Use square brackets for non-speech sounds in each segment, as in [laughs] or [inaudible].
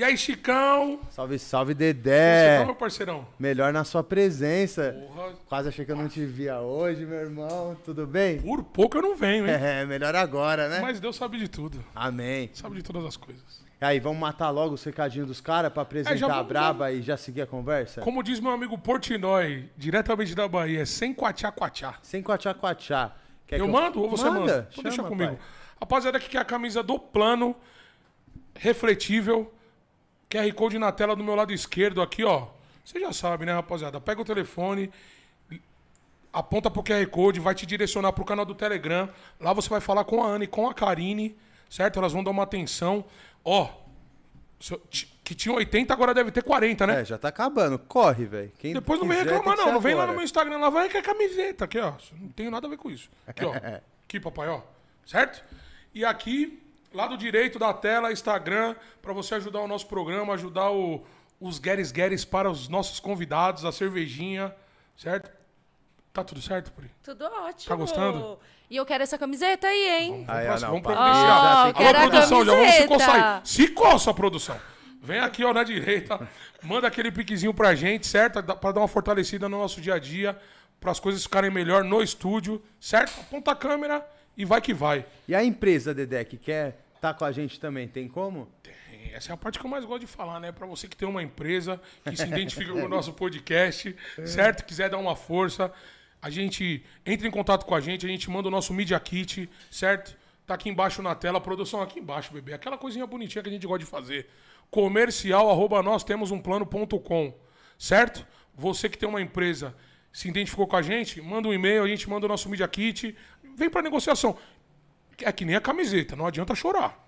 E aí, Chicão? Salve, salve, Chicão, Dedé. meu parceirão. Melhor na sua presença. Porra, Quase achei que eu não te via hoje, meu irmão. Tudo bem? por pouco eu não venho, hein? É, melhor agora, né? Mas Deus sabe de tudo. Amém. Sabe de todas as coisas. E aí, vamos matar logo o secadinho dos caras pra apresentar É, já a vamos, braba e já seguir a conversa? Como diz meu amigo Portinói, diretamente da Bahia, sem quatiá. Sem quatiá quatiá. Quer Eu que mando ou você manda? Então deixa Chama, comigo. pai. Rapaziada, aqui que é a camisa do plano, refletível, QR Code na tela do meu lado esquerdo aqui, ó. Você já sabe, né, rapaziada? Pega o telefone, aponta pro QR Code, vai te direcionar pro canal do Telegram. Lá você vai falar com a Ana e com a Karine, certo? Elas vão dar uma atenção. Ó, que tinha 80, agora deve ter 40, né? É, já tá acabando. Corre, velho. Depois não vem reclamar, tem não. Não vem lá no meu Instagram, lá vai que é camiseta. Aqui, ó. Não tenho nada a ver com isso. Aqui, ó. [laughs] Aqui, papai, ó. Certo? E aqui, lado direito da tela, Instagram, pra você ajudar o nosso programa, ajudar o- os Gueres Gueres para os nossos convidados, a cervejinha, certo? Tá tudo certo, Pri? Tudo ótimo. Tá gostando? E eu quero essa camiseta aí, hein? Vamos providenciar. Tem que- quero Alô, a produção, já vamos se camiseta. coçar aí. Se coça, produção. Vem aqui, ó, na direita. Manda aquele piquezinho pra gente, certo? Pra dar uma fortalecida no nosso dia a dia. Para as coisas ficarem melhor no estúdio, certo? Aponta a câmera e vai que vai. E a empresa, Dedé, que quer tá com a gente também, tem como? Tem. Essa é a parte que eu mais gosto de falar, né? Pra você que tem uma empresa, que se identifica com o nosso podcast, certo? Quiser dar uma força, a gente entra em contato com a gente, a gente manda o nosso Media Kit, certo? Tá aqui embaixo na tela, produção aqui embaixo, bebê. Aquela coisinha bonitinha que a gente gosta de fazer. Comercial, arroba nós temos um plano.com, certo? Você que tem uma empresa, se identificou com a gente, manda um e-mail, a gente manda o nosso Media Kit, vem pra negociação. É que nem a camiseta, não adianta chorar.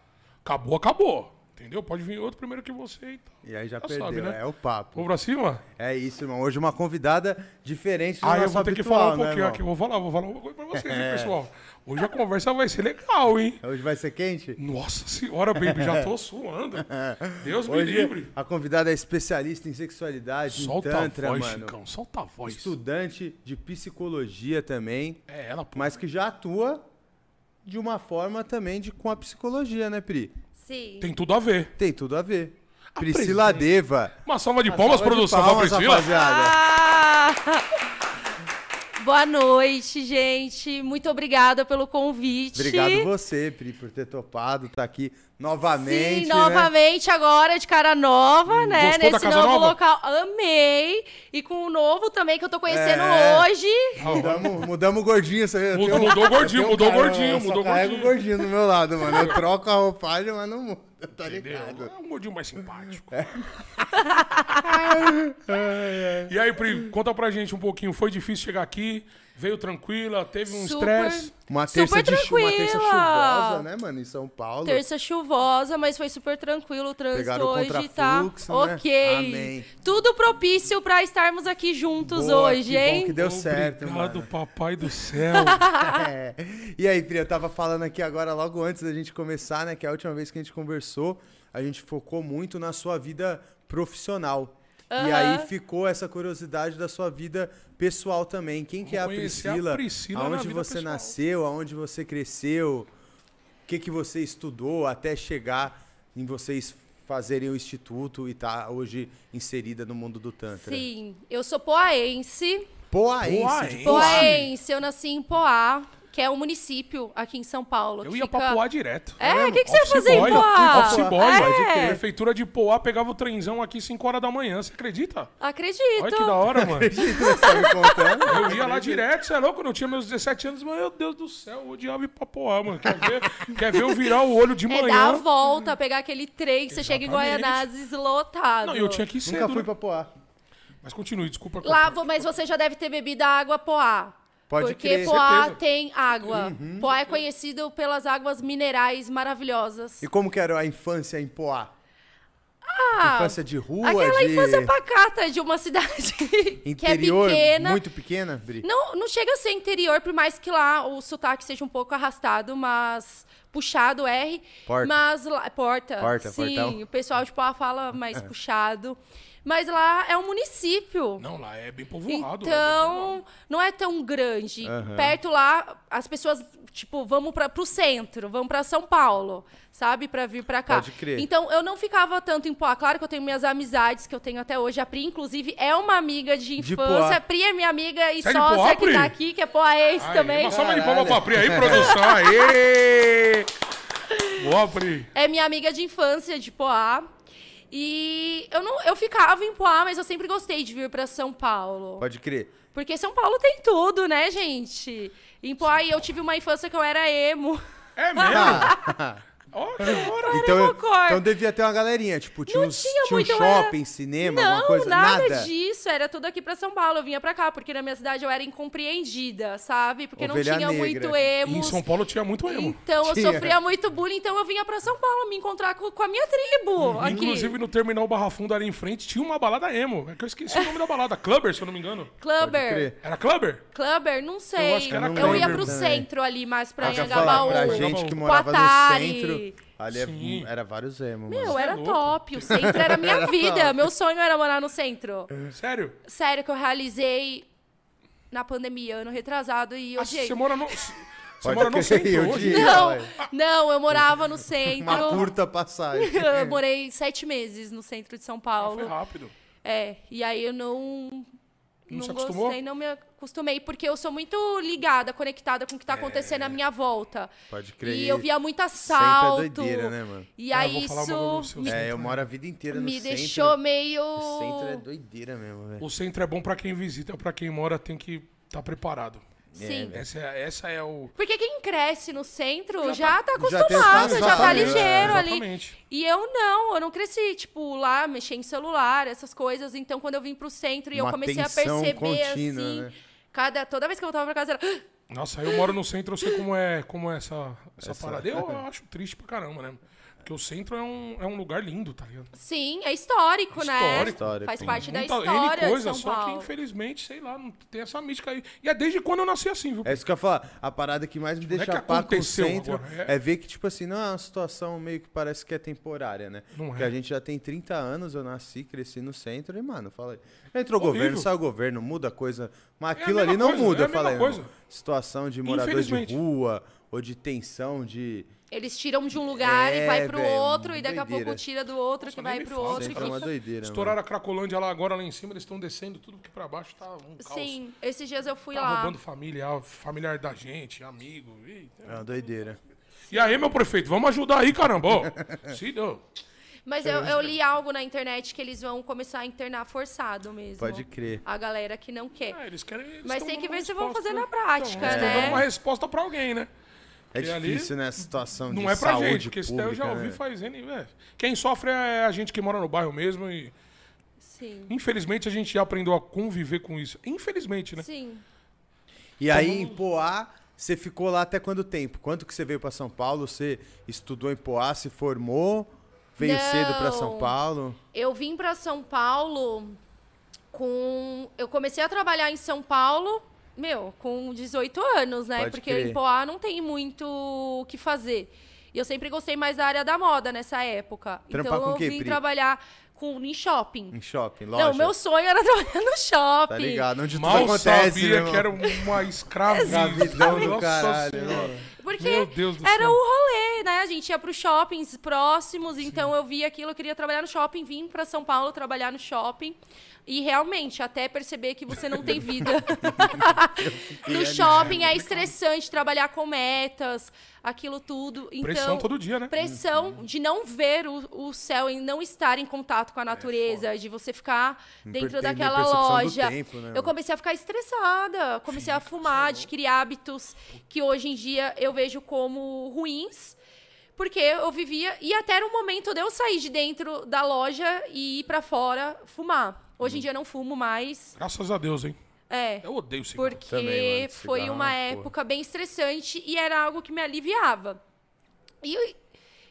Acabou, acabou. Entendeu? Pode vir outro primeiro que você e tal. E aí já Já perdeu, sabe, né? é o papo. Vamos pra cima? É isso, irmão. Hoje uma convidada diferente do Ah, eu vou ter que falar um né, pouquinho irmão? aqui. Vou falar, vou falar uma coisa pra vocês, hein, [laughs] É. pessoal. Hoje a conversa vai ser legal, hein? Hoje vai ser quente? Nossa senhora, baby, já tô suando. [laughs] Deus me Hoje livre. a convidada é especialista em sexualidade, Solta em tantra, a voz, mano. Chicão. Solta a voz. Estudante de psicologia também, É ela, pô. mas que já atua de uma forma também de com a psicologia, né, Pri? Sim. Tem tudo a ver. Tem tudo a ver. Priscila presença. Deva. Uma salva de palmas, Salva de produção, palmas, pra Priscila. rapaziada. Ah! [laughs] Boa noite, gente. Muito obrigada pelo convite. Obrigado você, Pri, por ter topado, tá aqui novamente. Sim, né? novamente agora de cara nova, né? Gostou da Nesse casa novo nova? local. Amei. E com o novo também que eu tô conhecendo É. hoje. Mudamos, mudamos o gordinho, você? Mudou- um- mudou o gordinho, eu tenho mudou o cara, gordinho, eu mudou gordinho. o gordinho do meu lado, mano. Eu troco a roupagem, mas não muda, tá ligado? É um gordinho mais simpático. É. [laughs] e aí, Pri, conta pra gente um pouquinho. Foi difícil chegar aqui? Veio tranquila? Teve um Super- estresse? Uma terça, Super de chu- uma terça tranquila. chuvosa, né, mano, em São Paulo. Terça chuvosa, mas foi super tranquilo o trânsito Pegaram o hoje, tá? contrafluxo, né? Ok. Amém. Tudo propício pra estarmos aqui juntos Boa, hoje, que hein? Bom que deu certo, Obrigado, mano. papai do [laughs] céu. É. E aí, Pri, eu tava falando aqui agora, logo antes da gente começar, né? Que a última vez que a gente conversou, a gente focou muito na sua vida profissional. E Aham. aí ficou essa curiosidade da sua vida pessoal também. Quem que é a conhecer a Priscila? Priscila na aonde vida você pessoal. nasceu? Aonde você cresceu? O que, que você estudou até chegar em vocês fazerem o instituto e tá hoje inserida no mundo do Tantra? Sim, eu sou poaense. Poaense. Poaense. Poaense, eu nasci em Poá, que é um município aqui em São Paulo. Eu ia fica... pra Poá direto. É, o que, que você ia fazer em boy, Poá? Office boy, É. mas a prefeitura de Poá pegava o trenzão aqui 5 horas da manhã, você acredita? Acredito. Olha que da hora, mano. Você tá me contando? Eu ia lá direto, você é louco? Quando eu tinha meus 17 anos, mas meu Deus do céu, eu odiava ir pra Poá, mano. Quer ver, [laughs] quer ver eu virar o olho de É dar a manhã? volta, pegar aquele trem que você chega em. Guaianazes lotado. Não, eu tinha que ir cedo, Nunca fui né? pra Poá. Mas continue, desculpa. Lá, mas você já deve ter bebido a água Poá. Pode porque crer. Poá Certeza. tem água. Uhum. Poá é conhecido pelas águas minerais maravilhosas. E como que era a infância em Poá? Ah, infância de rua, aquela de infância pacata de uma cidade interior, [laughs] que é pequena. muito pequena, Bri? Não, não chega a ser interior, por mais que lá o sotaque seja um pouco arrastado, mas puxado R. Porta. Mas lá, porta. Porta, sim, portão. o pessoal de Poá fala mais puxado. Mas lá é um município. Não, lá é bem povoado. lá é bem povoado. Então, não é tão grande. Perto lá, as pessoas, tipo, vamos para pro centro, vamos para São Paulo, sabe? Pra vir pra cá. Pode crer. Então, eu não ficava tanto em Poá. Claro que eu tenho minhas amizades que eu tenho até hoje. A Pri, inclusive, é uma amiga de De infância. Poá. A Pri é minha amiga e Você é de sócia Poá, que tá aqui, que é poaense Aí, também. Uma salva de palmas pra Pri aí, produção. Aê! [laughs] Boa, Pri. É minha amiga de infância de Poá. E eu não, eu ficava em Poá, mas eu sempre gostei de vir pra São Paulo. Pode crer. Porque São Paulo tem tudo, né, gente? Em Poá, e eu tive uma infância que eu era emo. É mesmo? [laughs] Ó, que da hora. então, Remocore. então devia ter uma galerinha. Tipo, tinha, Não uns, tinha tinha um muito, shopping, era- cinema, não, alguma coisa? nada, disso. Era tudo aqui pra São Paulo. Eu vinha pra cá, porque na minha cidade eu era incompreendida, sabe? Porque Ovelha não tinha negra. muito emo. em São Paulo tinha muito emo. Então eu Tinha. sofria muito bullying, então eu vinha pra São Paulo me encontrar com, com a minha tribo aqui. Inclusive no terminal Barra Funda ali em frente tinha uma balada emo. É que eu esqueci o nome da balada. Clubber, se eu não me engano. Clubber. Era Clubber? Clubber, não sei. Eu, acho que era ia Clubber pro também. centro ali, mais pra Ah, Anhangabaú. pra gente que morava no centro, ali é- era vários emo, mano. Meu, é era louco. top. O centro era a minha [laughs] vida. Meu sonho era morar no centro. Sério? Sério, que eu realizei na pandemia, ano retrasado, e Ah, odiei. você mora no. Você Pode mora no centro eu hoje? Não, não, eu morava no centro. Uma curta passagem. [laughs] Eu morei sete meses no centro de São Ah, Foi Paulo. rápido. É, e aí eu não. Não Não se acostumou? gostei, não me acostumei, porque eu sou muito ligada, conectada com o que tá acontecendo à minha volta. Pode crer. E eu via muito Centro é assalto. doideira, né, mano? E Ah, aí vou falar uma isso coisa pra você, o me, É, eu moro a vida inteira no me centro. deixou meio. O centro é doideira mesmo, velho. O centro é bom pra quem visita, pra quem mora tem que estar preparado. Sim. Essa é, essa é o. Porque quem cresce no centro Já já, tá- tá já tem acostumado, essa já tá né? ligeiro ali. Exatamente. E eu não, eu não cresci, tipo, lá, mexer em celular, essas coisas. Então, quando eu vim pro centro e eu Uma comecei a perceber, contínua, assim, né? cada, toda vez que eu voltava pra casa era. Nossa, eu moro no centro, eu sei como é, como é essa, essa, parada. Eu acho triste pra caramba, né? Porque o centro é um, é um lugar lindo, tá ligado? Sim, é histórico, né? Histórico. Histórico. Faz Tem parte da história N coisa, de São só que Paulo. infelizmente, sei lá, não tem essa mística aí. E é desde quando eu nasci assim, viu? É isso que eu ia falar. A parada que mais me Não é deixa que pá com o centro agora, é... é- ver que, tipo assim, não é uma situação meio que parece que é temporária, né? Não é. Porque a gente já tem 30 anos, eu nasci, cresci no centro e, mano, fala aí. Entrou o governo, sai o governo, muda a coisa. Mas É aquilo mesma ali não coisa, muda, é eu falei. Situação de morador de rua, ou de tensão, de. Eles tiram de um lugar É, e vai pro velho, outro, e daqui a doideira. pouco tira do outro, Nossa, que vai pro outro. e Centro é uma fica... doideira. Estouraram mano. a Cracolândia lá agora, lá em cima, eles estão descendo tudo que pra baixo tá um caos. Sim, esses dias eu fui Tá lá. roubando família, familiar da gente, amigo. Eita. É uma doideira. E aí, meu prefeito, vamos ajudar aí, caramba. [laughs] Se deu. Mas eu, eu li algo na internet que eles vão começar a internar forçado mesmo. Pode crer. A galera que não quer. É, eles querem. eles Mas tem que ver se vão fazer né? na prática, Então, eles tão né? dando uma resposta pra alguém, né? É difícil, né, essa situação de Não é pra saúde gente, porque isso daí eu já ouvi né? faz N, velho. Quem sofre é a gente que mora no bairro mesmo e Sim. infelizmente a gente já aprendeu a conviver com isso. Infelizmente, né? Sim. E aí, em Poá, você ficou lá até quanto tempo? Quanto que você veio pra São Paulo? Você estudou em Poá, se formou? Veio Não. cedo pra São Paulo? Eu vim pra São Paulo com. Eu comecei a trabalhar em São Paulo, meu, com 18 anos, né? Pode Porque crer. em Poá não tem muito o que fazer. E eu sempre gostei mais da área da moda nessa época. Trampar então com eu quê, vim Pri? trabalhar com, em shopping. Em shopping, loja? Não, meu sonho era [laughs] trabalhar no shopping. Tá ligado? Onde tudo Mal acontece, sabia né, que era uma escrava. [laughs] Escravidão do Nossa caralho, Senhora. né? Porque Meu Deus do era céu. o rolê, né? A gente ia pros shoppings próximos, então eu via aquilo, eu queria trabalhar no shopping, vim pra São Paulo trabalhar no shopping. E realmente, até perceber que você não tem vida. [laughs] no shopping é estressante trabalhar com metas, aquilo tudo. Então, Pressão todo dia, né? Pressão de não ver o, o céu e não estar em contato com a natureza, de você ficar dentro daquela loja. tempo, né, eu comecei a ficar estressada, comecei a fumar, adquirir hábitos que hoje em dia eu vejo como ruins. Porque eu vivia. E até era o momento de eu sair de dentro da loja e ir pra fora fumar. Hoje em dia eu não fumo mais. Graças a Deus, hein? É. Eu odeio cigarro. Porque Também, mano, foi cigarro é uma uma época bem estressante e era algo que me aliviava. E eu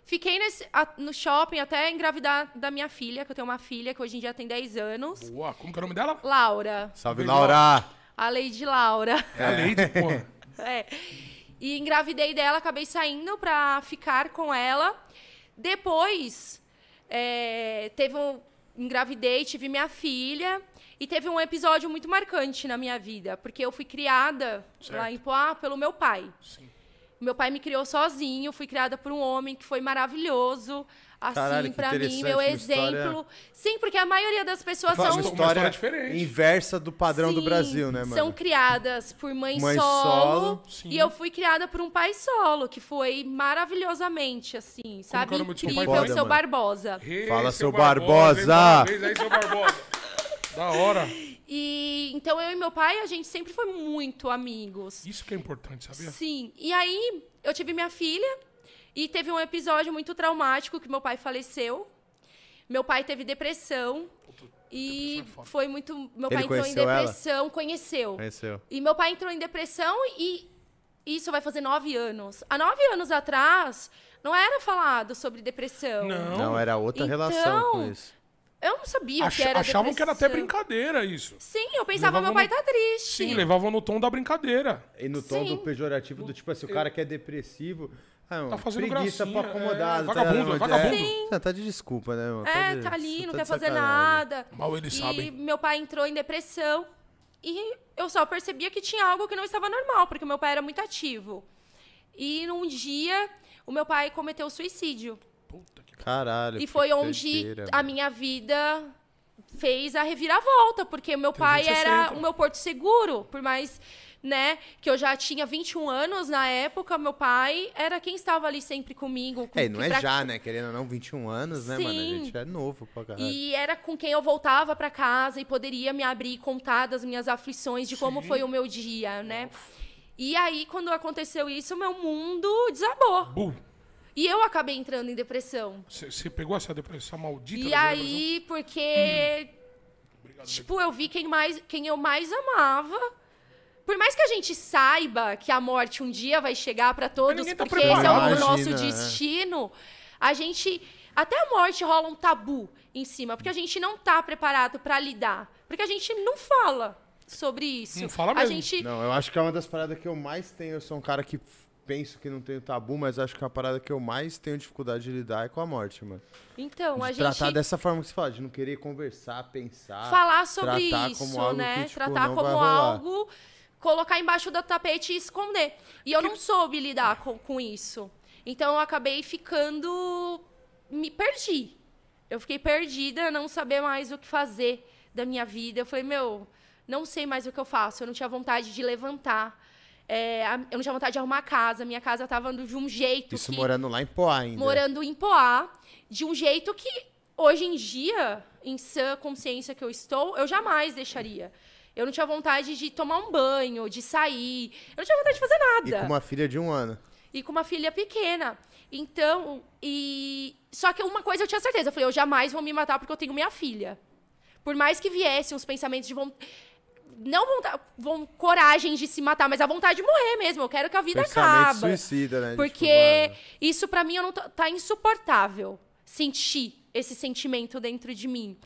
fiquei nesse- a- no shopping até engravidar da minha filha, que eu tenho uma filha que hoje em dia tem 10 anos. Boa. Como que é o nome dela? Laura. Salve. Laura! A Lady Laura. É a Leide, porra. [laughs] É. E engravidei dela, acabei saindo pra ficar com ela. Depois, é, teve um, engravidei, tive minha filha. E teve um episódio muito marcante na minha vida, porque eu fui criada Certo. lá em Poá pelo meu pai. Sim. Meu pai me criou sozinho, fui criada por um homem que foi maravilhoso, assim, Caralho, pra mim, meu exemplo. história- Sim, porque a maioria das pessoas são uma uma história diferente. inversa do padrão do Sim, Brasil, né, mano? São criadas por mãe, Mãe solo. solo. Sim. E eu fui criada por um pai solo, que foi maravilhosamente, assim, sabe? que é o nome do seu pai Incrível, seu Barbosa. Fala, seu hein? Barbosa! Aí, seu Barbosa. da hora. E então eu e meu pai, a gente sempre foi muito amigos. Isso que é importante, sabia? Sim. E aí, eu tive minha filha e teve um episódio muito traumático que meu pai faleceu. Meu pai teve depressão e depressão é foi muito. Meu Ele pai entrou em conheceu ela? depressão, conheceu. Conheceu. E meu pai entrou em depressão e isso vai fazer nove anos. Há nove anos atrás, não era falado sobre depressão. Não. Não, era outra Então, relação com isso. Eu não sabia o Ach- que era achavam que era até depressão. brincadeira isso. Sim, eu pensava, Levavam meu pai no- tá triste. Sim, levavam no tom da brincadeira. E no tom Sim. do pejorativo, do tipo assim, o cara que é depressivo. Ah, Tá fazendo preguiça gracinha, pra acomodar. é, vagabundo, tá, vagabundo. É, tá de desculpa, né, mano? É, de- tá ali, não tá quer fazer nada. Mal eles e sabem. meu pai entrou em depressão e eu só percebia que tinha algo que não estava normal, porque meu pai era muito ativo. E num dia, o meu pai cometeu suicídio. Puta que Caralho. E foi onde a minha vida fez a reviravolta, porque meu pai 360. era o meu porto seguro, por mais, né, que eu já tinha 21 anos na época, meu pai era quem estava ali sempre comigo. com- É, e não é pra- já, né? Querendo ou não, 21 anos, né, mano? A Sim. gente é novo pra caralho. E era com quem eu voltava pra casa e poderia me abrir e contar das minhas aflições, de como Sim. foi o meu dia, né? E aí, quando aconteceu isso, meu mundo desabou. Bu. E eu acabei entrando em depressão. Você pegou essa depressão maldita? E aí, porque Obrigado, Tipo, eu vi quem, mais, quem eu mais amava. Por mais que a gente saiba que a morte um dia vai chegar pra todos, tá porque esse é o preparado. nosso Imagina, é. destino, a gente. Até a morte rola um tabu em cima, porque a gente não tá preparado pra lidar. Porque a gente não fala sobre isso. Não fala A mesmo. gente. Não, eu acho que é uma das paradas que eu mais tenho. Eu sou um cara que penso que não tenho tabu, mas acho que a parada que eu mais tenho dificuldade de lidar é com a morte, mano. Então, De a tratar gente. dessa forma que você fala, de não querer conversar, pensar. falar sobre tratar isso, como algo né? que, tipo, tratar não como vai rolar. algo, colocar embaixo do tapete e esconder. E eu não soube lidar com, com isso. Então eu acabei ficando. Me perdi. Eu fiquei perdida, não saber mais o que fazer da minha vida. Eu falei, meu, não sei mais o que eu faço. Eu não tinha vontade de levantar. É, eu não tinha vontade de arrumar a casa. Minha casa tava de um jeito Isso que morando lá em Poá ainda. morando em Poá, de um jeito que hoje em dia, em sã consciência que eu estou, eu jamais deixaria. Eu não tinha vontade de tomar um banho, de sair. Eu não tinha vontade de fazer E nada. com uma filha de um ano. E com uma filha pequena. Então, e. Só que uma coisa eu tinha certeza. Eu falei, eu jamais vou me matar porque eu tenho minha filha. Por mais que viessem os pensamentos de vontade. Não vontade, vão, coragem de se matar, mas a vontade de morrer mesmo. Eu quero que a vida Pensamento acabe. suicida, né? Porque tipo, isso pra mim eu não tá insuportável sentir esse sentimento dentro de mim.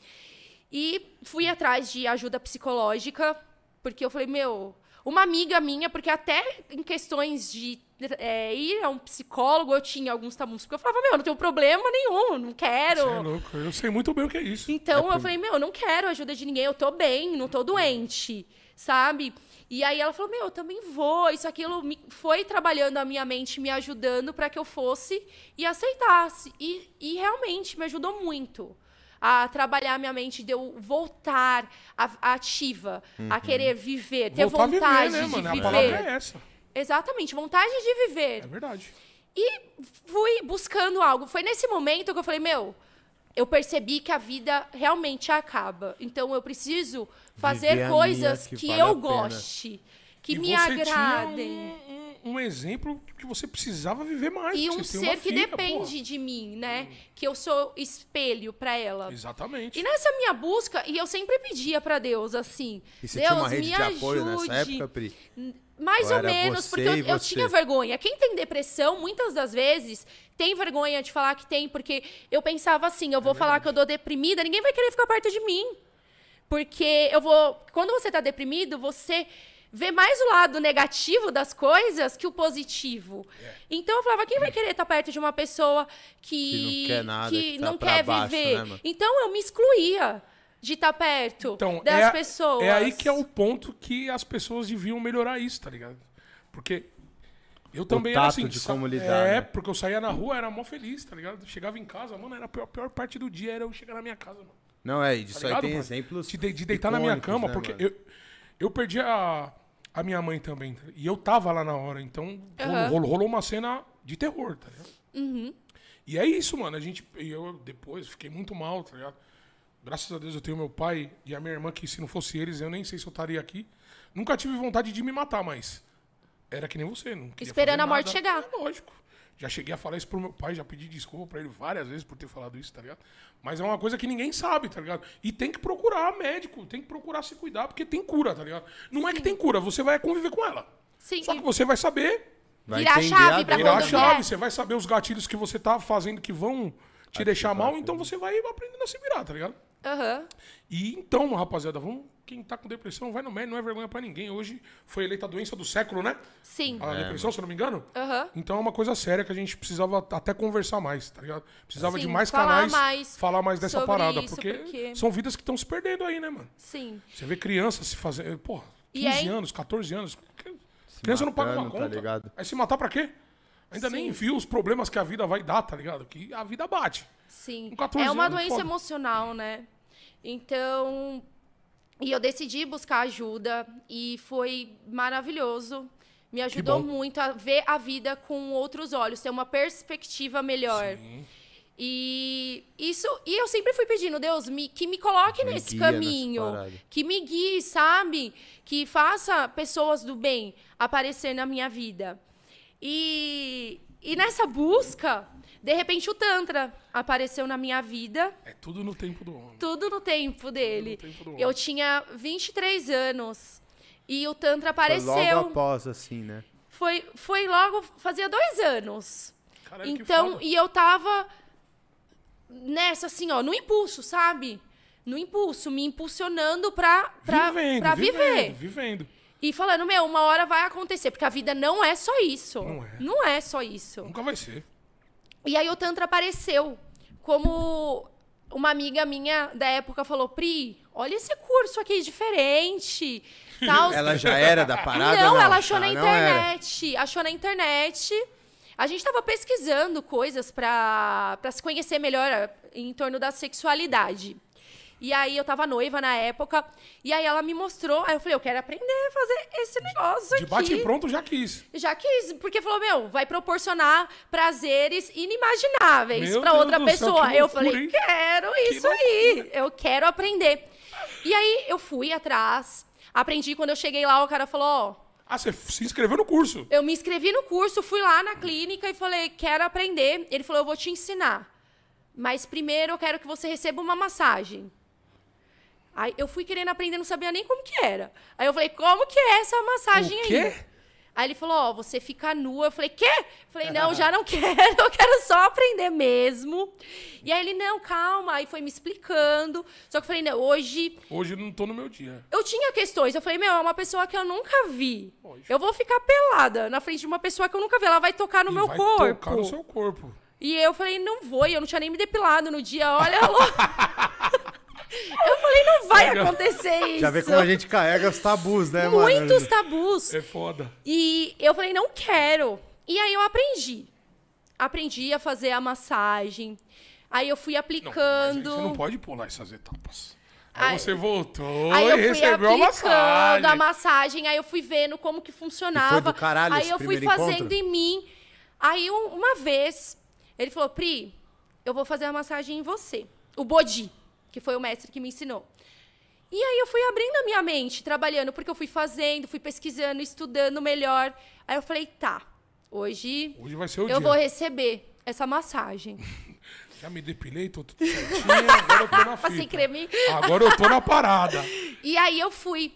E fui atrás de ajuda psicológica, porque eu falei, meu, uma amiga minha, porque até em questões de é, ir a um psicólogo eu tinha alguns tabus, porque eu falava, meu, eu não tenho problema nenhum, não quero. Você é louco. Eu sei muito bem o que é isso. Então eu falei, meu, eu não quero ajuda de ninguém, eu tô bem, não tô doente, sabe? E aí ela falou, meu, eu também vou. Isso, aquilo me- foi trabalhando a minha mente, me ajudando para que eu fosse e aceitasse. E, e realmente me ajudou muito a trabalhar a minha mente, de eu voltar a- a ativa, a querer viver, ter Voltar a vontade viver, né, de mano? A viver. palavra é essa. Exatamente, vontade de viver. É verdade. E fui buscando algo. Foi nesse momento que eu falei, meu, eu percebi que a vida realmente acaba. Então eu preciso fazer Viver a coisas que que, vale eu a goste, que e me você agradem. tinha um, exemplo que você precisava viver mais. E um ser que filha, depende de mim, né? Que eu sou espelho pra ela. porra. Exatamente. E nessa minha busca, e eu sempre pedia pra Deus assim, E você Deus tinha uma rede me de ajude. apoio nessa época, Pri? Mais Ou ou menos, porque eu, eu tinha vergonha. Quem tem depressão, muitas das vezes, tem vergonha de falar que tem, porque eu pensava assim: eu vou É falar que eu tô deprimida, ninguém vai querer ficar perto de mim. Porque eu vou. Quando você tá deprimido, você ver mais o lado negativo das coisas que o positivo. É. Então eu falava, quem vai querer estar perto de uma pessoa que, Que não quer nada, que que tá não quer baixo, viver? né, então eu me excluía de estar perto Então, das é, pessoas. é aí que é o ponto que as pessoas deviam melhorar isso, tá ligado? Porque eu também era tato assim. de como lidar, É, né? porque eu saía na rua, era mó feliz, tá ligado? Chegava em casa, mano, era a pior, a pior parte do dia era eu chegar na minha casa, mano. Não, é, disso Tá aí tem mano? exemplos. De, de- de deitar na minha cama, né, porque mano? eu, eu perdi a, a minha mãe também. tá? E eu tava lá na hora, então rolou- Aham. rolou, rolou uma cena de terror, tá ligado? E é isso, mano. A gente. e Eu depois fiquei muito mal, tá ligado? Graças a Deus eu tenho meu pai e a minha irmã, que se não fosse eles, eu nem sei se eu estaria aqui. Nunca tive vontade de me matar, mas. Era que nem você, não Esperando a morte nada. chegar. É lógico. Já cheguei a falar isso pro meu pai, já pedi desculpa pra ele várias vezes por ter falado isso, tá ligado? Mas é uma coisa que ninguém sabe, tá ligado? E tem que procurar médico, tem que procurar se cuidar, porque tem cura, tá ligado? Não é que tem cura, você vai conviver com ela. Sim, Só que você vai saber Vai virar a entender chave a pra virar a chave, você vai saber os gatilhos que você tá fazendo que vão te deixar mal, então você vai aprendendo a se virar, tá ligado? Aham. E então, rapaziada, vamos. Quem tá com depressão, vai no médico, não é vergonha pra ninguém. Hoje foi eleita a doença do século, né? Sim. A depressão, se eu não me engano. Aham. Então é uma coisa séria que a gente precisava até conversar mais, tá ligado? Precisava de Sim, mais falar canais, mais falar mais dessa sobre parada, isso, porque, porque- são vidas que estão se perdendo aí, né, mano? Sim. Você vê crianças se fazendo, pô, E 15 aí- anos, 14 anos, criança não paga uma matando, tá conta. ligado? Aí se matar pra quê? Ainda nem Sim. viu os problemas que a vida vai dar, tá ligado? Que a vida bate. Sim. Com 14 É uma anos, doença foda. emocional, né? Então. E eu decidi buscar ajuda e foi maravilhoso. Me ajudou muito a ver a vida com outros olhos, ter uma perspectiva melhor. Sim. E isso, e eu sempre fui pedindo, Deus, me, que me coloque Me nesse caminho, que me guie, sabe? Que faça pessoas do bem aparecer na minha vida. E, e nessa busca, de repente o Tantra apareceu na minha vida, É tudo no tempo do homem. tudo no tempo dele. tempo do Eu tinha 23 anos e o Tantra Foi apareceu. logo após, assim, né? Foi, foi logo, fazia dois anos. Caralho, que então, foda. e eu tava nessa, assim, ó, no impulso, sabe? No impulso, me impulsionando pra, pra, vivendo, pra vivendo, viver. vivendo. E falando, meu, uma hora vai acontecer, porque a vida não é só isso. Não é. Não é só isso. Nunca vai ser. E aí o Tantra apareceu como uma amiga minha da época falou, Pri, olha esse curso aqui diferente. [laughs] Tal. Ela já era da parada? não, não, ela achou na Ah, internet. Achou na internet. A gente tava pesquisando coisas pra se conhecer melhor eh, em torno da sexualidade. E aí eu tava noiva na época, e aí ela me mostrou, aí eu falei, eu quero aprender a fazer esse negócio De aqui. bate e pronto, já quis. Já quis, porque falou, meu, vai proporcionar prazeres inimagináveis Meu pra Deus outra do céu, pessoa. que eu loucura, falei, hein? quero isso aí, eu quero aprender. E aí eu fui atrás, aprendi quando eu cheguei lá, o cara falou, ó, Ah, você se inscreveu no curso. eu me inscrevi no curso, fui lá na clínica e falei, quero aprender. Ele falou, eu vou te ensinar. Mas primeiro eu quero que você receba uma massagem. Aí eu fui querendo aprender, não sabia nem como que era. Aí eu falei, como que é essa massagem O quê? aí? Aí ele falou, ó, você fica nua. Eu falei, quê? Eu falei, não, [laughs] já não quero, eu quero só aprender mesmo. E aí ele, não, calma. Aí foi me explicando. Só que eu falei, não, hoje Hoje eu não tô no meu dia. eu tinha questões. Eu falei, meu, é uma pessoa que eu nunca vi. Lógico. Eu vou ficar pelada na frente de uma pessoa que eu nunca vi. Ela vai tocar no E meu vai corpo. tocar no seu corpo. E eu falei, não vou. E eu não tinha nem me depilado no dia. Olha, alô. [laughs] eu falei, não vai acontecer isso. [laughs] Já vê como a gente carrega os tabus, né, mano? Muitos tabus. É foda. E eu falei, não quero. E aí eu aprendi. Aprendi a fazer a massagem. Aí eu fui Não, aplicando. você não pode pular essas etapas. Aí, Aí- você voltou Aí e eu fui recebeu a aplicando massagem. a massagem, aí eu fui vendo como que funcionava. E foi do caralho aí eu fui fazendo encontro? em mim. Aí um- uma vez, ele falou, Pri, eu vou fazer a massagem em você. O Bodi, que foi o mestre que me ensinou. E aí eu fui abrindo a minha mente, trabalhando, porque eu fui fazendo, fui pesquisando, estudando melhor. Aí eu falei, tá, hoje Hoje vai ser o eu dia. vou receber essa massagem. [laughs] Já me depilei, tô tudo certinho, agora eu tô na [laughs] fita. creme. Agora eu tô na parada. [laughs] E aí eu fui.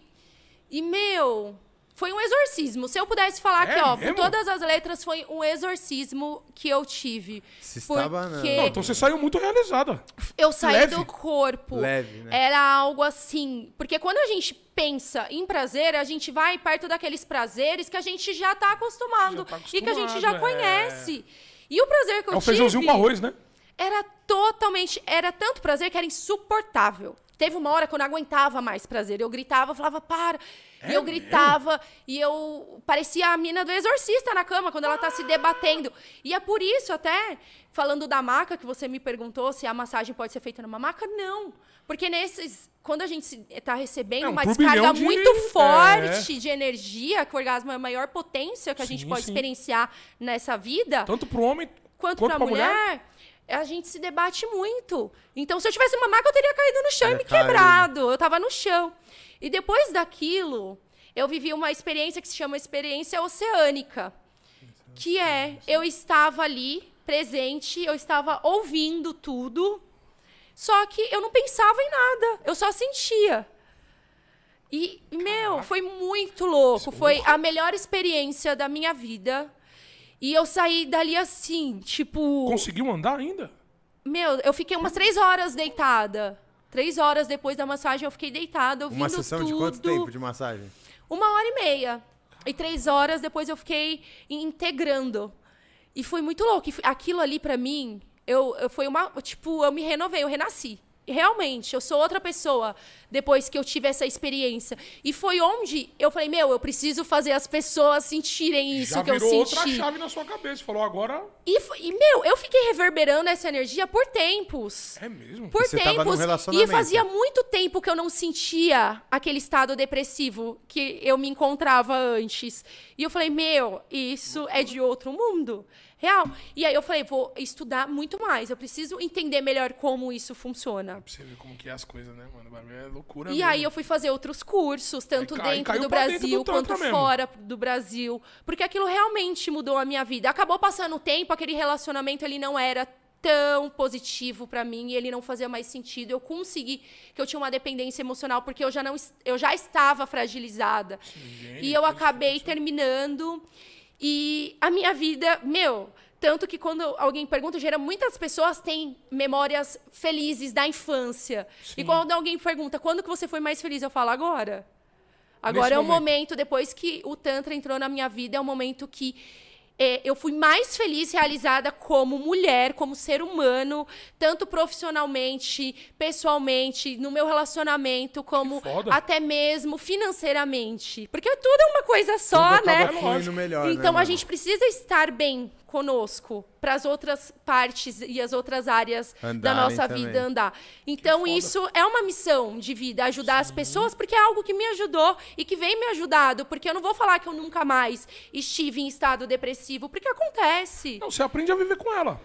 E, meu, Foi um exorcismo. Se eu pudesse falar É aqui, ó, mesmo? com todas as letras, foi um exorcismo que eu tive. Se estava na- Porque Não, então você saiu muito realizada. eu saí leve. do corpo. Leve, né? Era algo assim. Porque quando a gente pensa em prazer, a gente vai perto daqueles prazeres que a gente já tá acostumado. Já tá e que a gente já acostumado, é. conhece. E o prazer que eu É um feijãozinho tive com arroz, né? era totalmente. Era tanto prazer que era insuportável. Teve uma hora que eu não aguentava mais prazer. Eu gritava, eu falava, para. É e eu gritava, e eu parecia a mina do exorcista na cama, quando ela tá se debatendo. E é por isso, até, falando da maca, que você me perguntou se a massagem pode ser feita numa maca, não. Porque nesses. Quando a gente se- tá recebendo É um uma descarga de- muito é. forte de energia, que o orgasmo é a maior potência que a gente Sim, pode sim. experienciar nessa vida Tanto pro homem quanto, quanto pra pra mulher, a gente se debate muito. Então, se eu tivesse uma maca, eu teria caído no chão e Teria me caído. quebrado. Eu tava no chão. E depois daquilo, eu vivi uma experiência que se chama experiência oceânica. Que é, eu estava ali, presente, eu estava ouvindo tudo, só que eu não pensava em nada, eu só sentia. E, meu, foi muito louco. Foi a melhor experiência da minha vida. E eu saí dali assim, tipo. conseguiu andar ainda? Meu, eu fiquei umas três horas deitada. Três horas depois da massagem eu fiquei deitada, ouvindo Uma sessão de tudo. quanto tempo de massagem? Uma hora e meia. E três horas depois eu fiquei integrando. E foi muito louco. Aquilo ali pra mim, eu, eu foi uma. Tipo, eu me renovei, eu renasci. Realmente, eu sou outra pessoa depois que eu tive essa experiência. E foi onde eu falei, meu, eu preciso fazer as pessoas sentirem isso Já que eu virou senti. outra chave na sua cabeça. Falou, agora E, foi- e, meu, eu fiquei reverberando essa energia por tempos. é mesmo. Por E você tava num tempos. E fazia muito tempo que eu não sentia aquele estado depressivo que eu me encontrava antes. E eu falei, meu, isso é de outro mundo. Real. E aí eu falei, vou estudar muito mais. Eu preciso entender melhor como isso funciona. Pra você ver como que é as coisas, né, mano? O bagulho É loucura E mesmo. aí eu fui fazer outros cursos, tanto Aí dentro do pra dentro Brasil do quanto mesmo. fora do Brasil, porque aquilo realmente mudou a minha vida. Acabou passando o tempo, aquele relacionamento ele não era tão positivo pra mim e ele não fazia mais sentido. Eu consegui que eu tinha uma dependência emocional porque eu já não eu já estava fragilizada. e eu acabei terminando e a minha vida, meu, tanto que quando alguém pergunta, gera muitas pessoas têm memórias felizes da infância. E quando alguém pergunta, quando que você foi mais feliz? Eu falo, agora. Agora Nesse é o momento. momento, depois que o Tantra entrou na minha vida, é o momento que é, eu fui mais feliz, realizada como mulher, como ser humano, tanto profissionalmente, pessoalmente, no meu relacionamento, como até mesmo financeiramente. Porque tudo é uma coisa só, Tudo né? melhor, né, Então a mano? gente precisa estar bem conosco para as outras partes e as outras áreas da Andarem nossa também. vida andar. Então isso é uma missão de vida, ajudar as pessoas, porque é algo que me ajudou e que vem me ajudado, porque eu não vou falar que eu nunca mais estive em estado depressivo, porque acontece. Não, você aprende a viver com ela.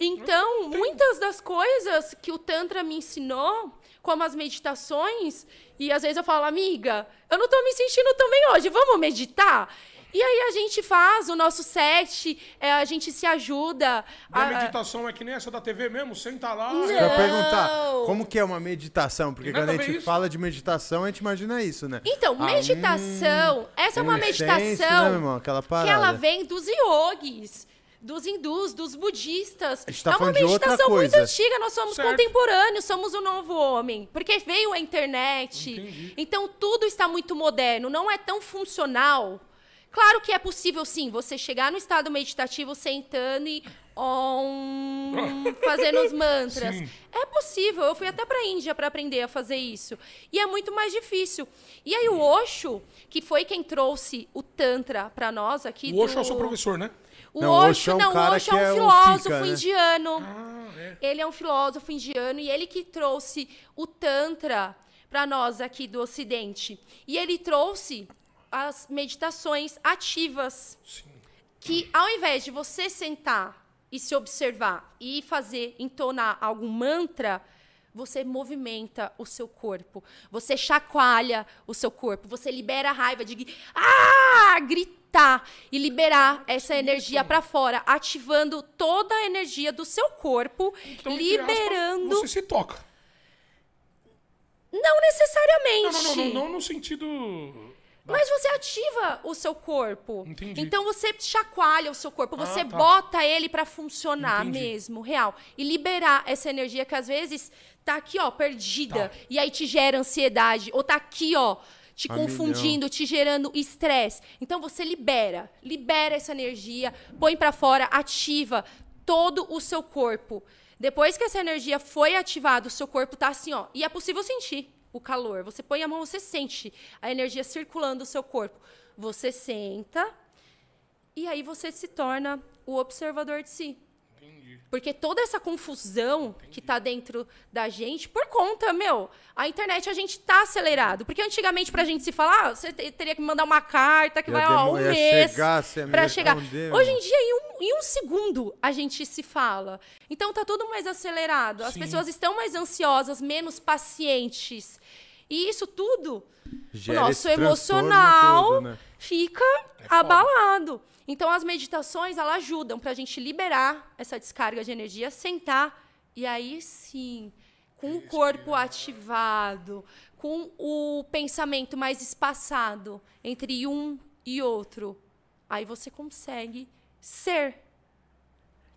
Então, muitas das coisas que o Tantra me ensinou, como as meditações, e às vezes eu falo, amiga, eu não tô me sentindo tão bem hoje, vamos meditar? E aí a gente faz o nosso set, é, a gente se ajuda. A a- meditação é que nem essa da TV mesmo, senta lá. Não. Eu perguntar, como que é uma meditação? Porque Nada quando a gente isso. fala de meditação, a gente imagina isso, né? Então, Ah, meditação, essa é uma um incenso, meditação né, meu irmão? Aquela que ela vem dos yogis, dos hindus, dos budistas. A gente tá é uma falando de outra meditação muito antiga, nós somos Certo. contemporâneos, somos o novo homem. Porque veio a internet. Entendi. Então tudo está muito moderno, não é tão funcional. Claro que é possível, sim, você chegar no estado meditativo sentando e om, [laughs] fazendo os mantras. Sim. É possível. Eu fui até para a Índia para aprender a fazer isso. E é muito mais difícil. E aí o Osho, que foi quem trouxe o Tantra para nós aqui. O Osho do... é o seu professor, né? O Não, Osho, Osho é um não, o cara Osho que é um é filósofo pica, né? indiano. Ah, é. Ele é um filósofo indiano e ele que trouxe o Tantra para nós aqui do Ocidente. E ele trouxe as meditações ativas, Sim. que ao invés de você sentar e se observar e fazer, entonar algum mantra, você movimenta o seu corpo, você chacoalha o seu corpo, você libera a raiva de ah, gritar e liberar essa energia para fora, ativando toda a energia do seu corpo, Então, entre aspas, liberando. você se toca. Não necessariamente. Não, não, não, não, não no sentido Mas você ativa o seu corpo. Entendi. Então você chacoalha o seu corpo, Ah, você tá. bota ele pra funcionar Entendi. mesmo, real. E liberar essa energia que às vezes tá aqui, ó, perdida. Tá. E aí te gera ansiedade. Ou tá aqui, ó, te A confundindo, te gerando estresse. Então você libera. Libera essa energia, põe pra fora, ativa todo o seu corpo. Depois que essa energia foi ativada, o seu corpo tá assim, ó. E é possível sentir o calor. Você põe a mão, você sente a energia circulando no seu corpo. Você senta e aí você se torna o observador de si. Entendi. Porque toda essa confusão que tá dentro da gente, por conta, meu, a internet a gente tá acelerado. Porque antigamente, pra gente se falar, ah, você te- teria que mandar uma carta que Ia vai, ó, um mês chegar, pra chegar. responder, Hoje em dia, em um, em um segundo, a gente se fala. Então tá tudo mais acelerado. As Sim. pessoas estão mais ansiosas, menos pacientes. E isso tudo, Gera o nosso emocional todo, né? fica É foda. Então as meditações elas ajudam pra gente liberar essa descarga de energia, sentar e aí sim, com o corpo ativado, com o pensamento mais espaçado entre um e outro, aí você consegue ser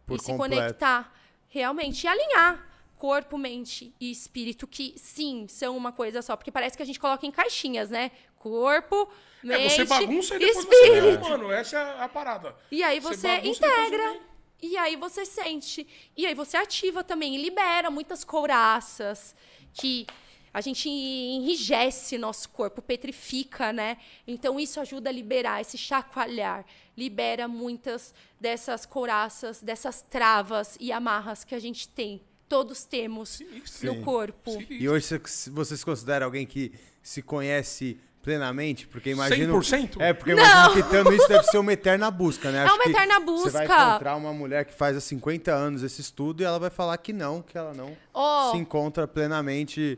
Por e se completo. conectar realmente e alinhar corpo, mente e espírito, que sim, são uma coisa só. Porque parece que a gente coloca em caixinhas, né? Corpo, mente É, você bagunça e depois espírito. você... Mano, essa é a parada. E aí Você você, e integra. vem. E aí você sente. E aí você ativa também e libera muitas couraças que a gente enrijece nosso corpo, petrifica, né? Então isso ajuda a liberar esse chacoalhar, libera muitas dessas couraças, dessas travas e amarras que a gente tem. Todos temos Sinistro. no corpo. Sinistro. E hoje você se considera alguém que se conhece plenamente? Porque imagino... 100%? É, porque eu imagino que tendo isso deve ser uma eterna busca, né? É Acho uma que eterna Você vai busca. encontrar uma mulher que faz há 50 anos esse estudo e ela vai falar que não, que ela não Ó, se encontra plenamente.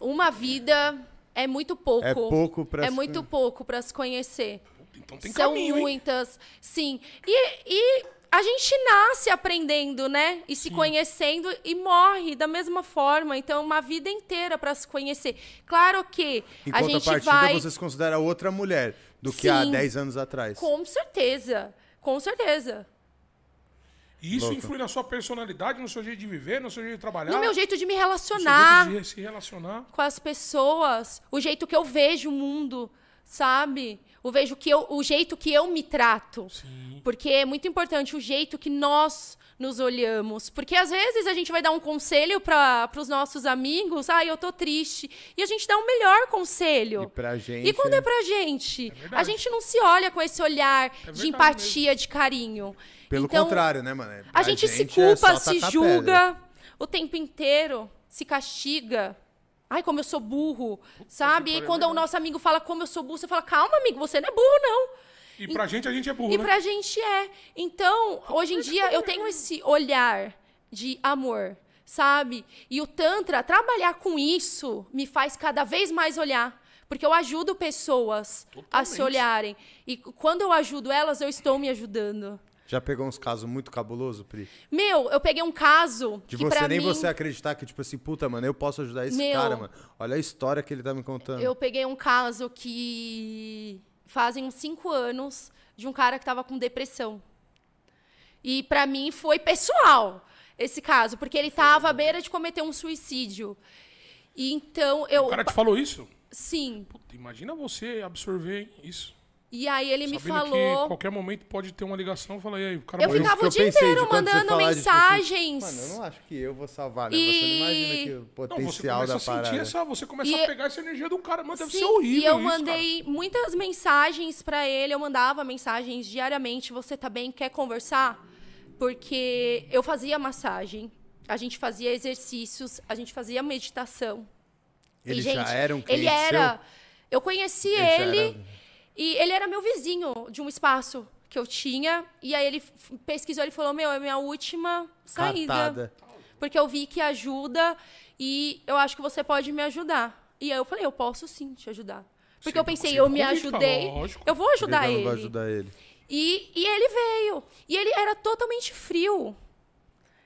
uma vida é muito pouco. É pouco pra É se- muito pouco para se conhecer. Então tem São caminho, hein? muitas, sim. E, e a gente nasce aprendendo, né? E se conhecendo e morre da mesma forma. Então, uma vida inteira para se conhecer. Claro que Em a gente contrapartida, vai. você se considera outra mulher do que há Sim. 10 anos atrás. Com certeza. Com certeza. E isso Louco. influi na sua personalidade, no seu jeito de viver, no seu jeito de trabalhar. No meu jeito de me no seu relacionar jeito de se relacionar. com as pessoas, o jeito que eu vejo o mundo, sabe? O, vejo que eu, o jeito que eu me trato. Sim. Porque é muito importante o jeito que nós nos olhamos. Porque às vezes a gente vai dar um conselho para os nossos amigos, ah, eu tô triste. E a gente dá um melhor conselho. E pra gente. E quando é pra gente? verdade. a gente não se olha com esse olhar de verdade empatia, de carinho. Pelo Então, contrário, né, mano? A gente, se é culpa, só se julga pedra. o tempo inteiro, se castiga. Ai, como eu sou burro, sabe? E é quando o nosso amigo fala como eu sou burro, você fala, calma, amigo, você não é burro, não. E pra gente, a gente é burro, E né? pra gente é. Então, hoje em dia, eu tenho esse olhar de amor, sabe? E o Tantra, trabalhar com isso, me faz cada vez mais olhar. Porque eu ajudo pessoas a se Totalmente. olharem. E quando eu ajudo elas, eu estou me ajudando. Já pegou uns casos muito cabulosos, Pri? Meu, eu peguei um caso De que você pra nem mim... você acreditar que, tipo assim, puta, mano, eu posso ajudar esse Meu. cara, mano. Olha a história que ele tá me contando. Eu peguei um caso que fazem uns cinco anos de um cara que tava com depressão. E pra mim foi pessoal esse caso, porque ele tava à beira de cometer um suicídio. E então eu. O cara te falou isso? Sim. Puta, imagina você absorver isso. E aí ele me Sabendo que falou. qualquer momento pode ter uma ligação. Fala, e aí, o cara Eu morreu. ficava o eu dia inteiro mandando tipo mensagens. Mano, eu não acho que eu vou salvar, né? Você não imagina que o Não, você potencial começa da a sentir essa, você começa E- a pegar essa energia do cara, mano, deve Sim, ser horrível e eu isso, mandei muitas mensagens pra ele, eu mandava mensagens diariamente, você tá bem, quer conversar? Porque eu fazia massagem, a gente fazia exercícios, a gente fazia meditação. Ele E, já gente, era um cliente Ele era. seu? Eu conheci Ele já ele, e ele era meu vizinho de um espaço que eu tinha. E aí ele pesquisou, ele falou: Meu, é minha última saída. Cartada. Porque eu vi que ajuda e eu acho que você pode me ajudar. E aí eu falei: Eu posso sim te ajudar. Porque eu pensei, eu me ajudei, lógico. eu vou ajudar Ele ajudar ele. E, e ele veio. E ele era totalmente frio.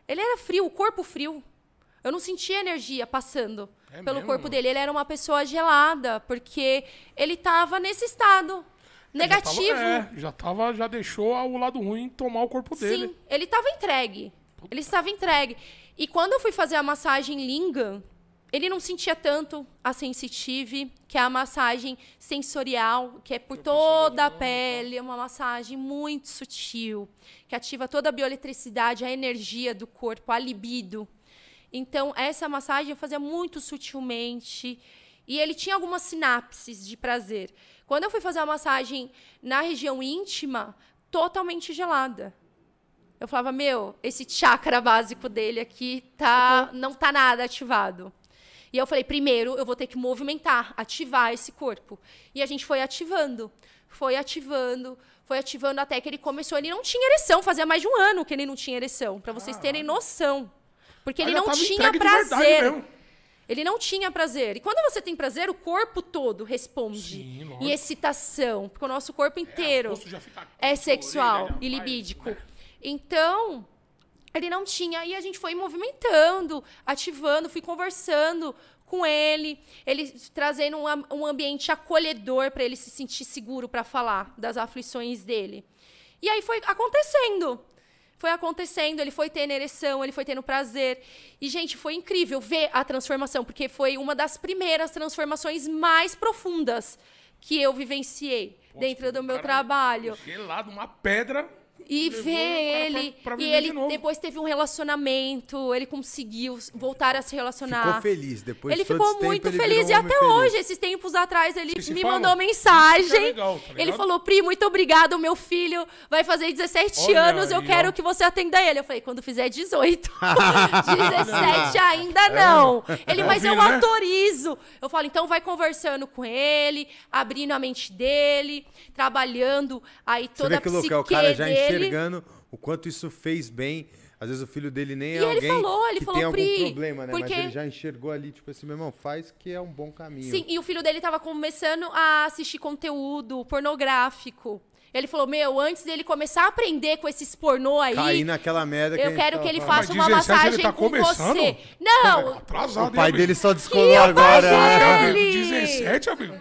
Ele era frio, o corpo frio. Eu não sentia energia passando É pelo mesmo? corpo dele. Ele era uma pessoa gelada, porque ele tava nesse estado negativo. Já tava, é, já tava, já deixou o lado ruim tomar o corpo dele. Sim, ele estava entregue. Ele estava entregue. E quando eu fui fazer a massagem Lingam, ele não sentia tanto a sensitive, que é a massagem sensorial, que é por toda a pele, é uma massagem muito sutil, que ativa toda a bioeletricidade, a energia do corpo, a libido. Então, essa massagem eu fazia muito sutilmente. E ele tinha algumas sinapses de prazer. Quando eu fui fazer a massagem na região íntima, totalmente gelada. Eu falava, meu, esse chakra básico dele aqui tá, não tá nada ativado. E eu falei, primeiro eu vou ter que movimentar, ativar esse corpo. E a gente foi ativando, foi ativando, foi ativando até que ele começou. Ele não tinha ereção, fazia mais de um ano que ele não tinha ereção, para vocês terem noção. Porque ele Aí já não tava tinha prazer. Ele não tinha prazer. E quando você tem prazer, o corpo todo responde Sim, em excitação, porque o nosso corpo inteiro já fica é quente, sexual orelha e libídico. né? Então, ele não tinha. E a gente foi movimentando, ativando, fui conversando com ele, ele trazendo um, um ambiente acolhedor para ele se sentir seguro para falar das aflições dele. E aí foi acontecendo. Foi acontecendo, ele foi tendo ereção, ele foi tendo prazer. E, gente, foi incrível ver a transformação, porque foi uma das primeiras transformações mais profundas que eu vivenciei dentro do meu trabalho. Gelado, uma pedra. E ver ele. pra- pra e ele de depois teve um relacionamento, ele conseguiu voltar a se relacionar. Ficou feliz. Depois Ele ficou tempo, muito ele feliz. E até homem hoje, feliz. esses tempos atrás, ele Vocês me mandou Isso mensagem. que é legal, tá ele falou: Pri, muito obrigado. Meu filho vai fazer 17 Olha anos. Eu aí, quero ó. que você atenda ele. Eu falei: quando fizer 18. 17 [laughs] ainda não. Ele, mas eu né? autorizo. Eu falo: então vai conversando com ele, abrindo a mente dele, trabalhando aí Você toda vê que a louco, é o psique cara já dele. Enxergando o quanto isso fez bem. Às vezes o filho dele nem é E ele alguém falou, ele que falou, tem algum "Pri, problema, né? porque- Mas ele já enxergou ali, tipo assim, meu irmão, faz que é um bom caminho. Sim, e o filho dele tava começando a assistir conteúdo pornográfico. Ele falou: Meu, antes dele começar a aprender com esses pornô aí, Cair naquela merda que eu quero que ele falando. faça uma 17 ele massagem tá com começando? você. Não, Atrasado, O pai hein, dele só descolou agora. dele? Amigo, 17, amigo.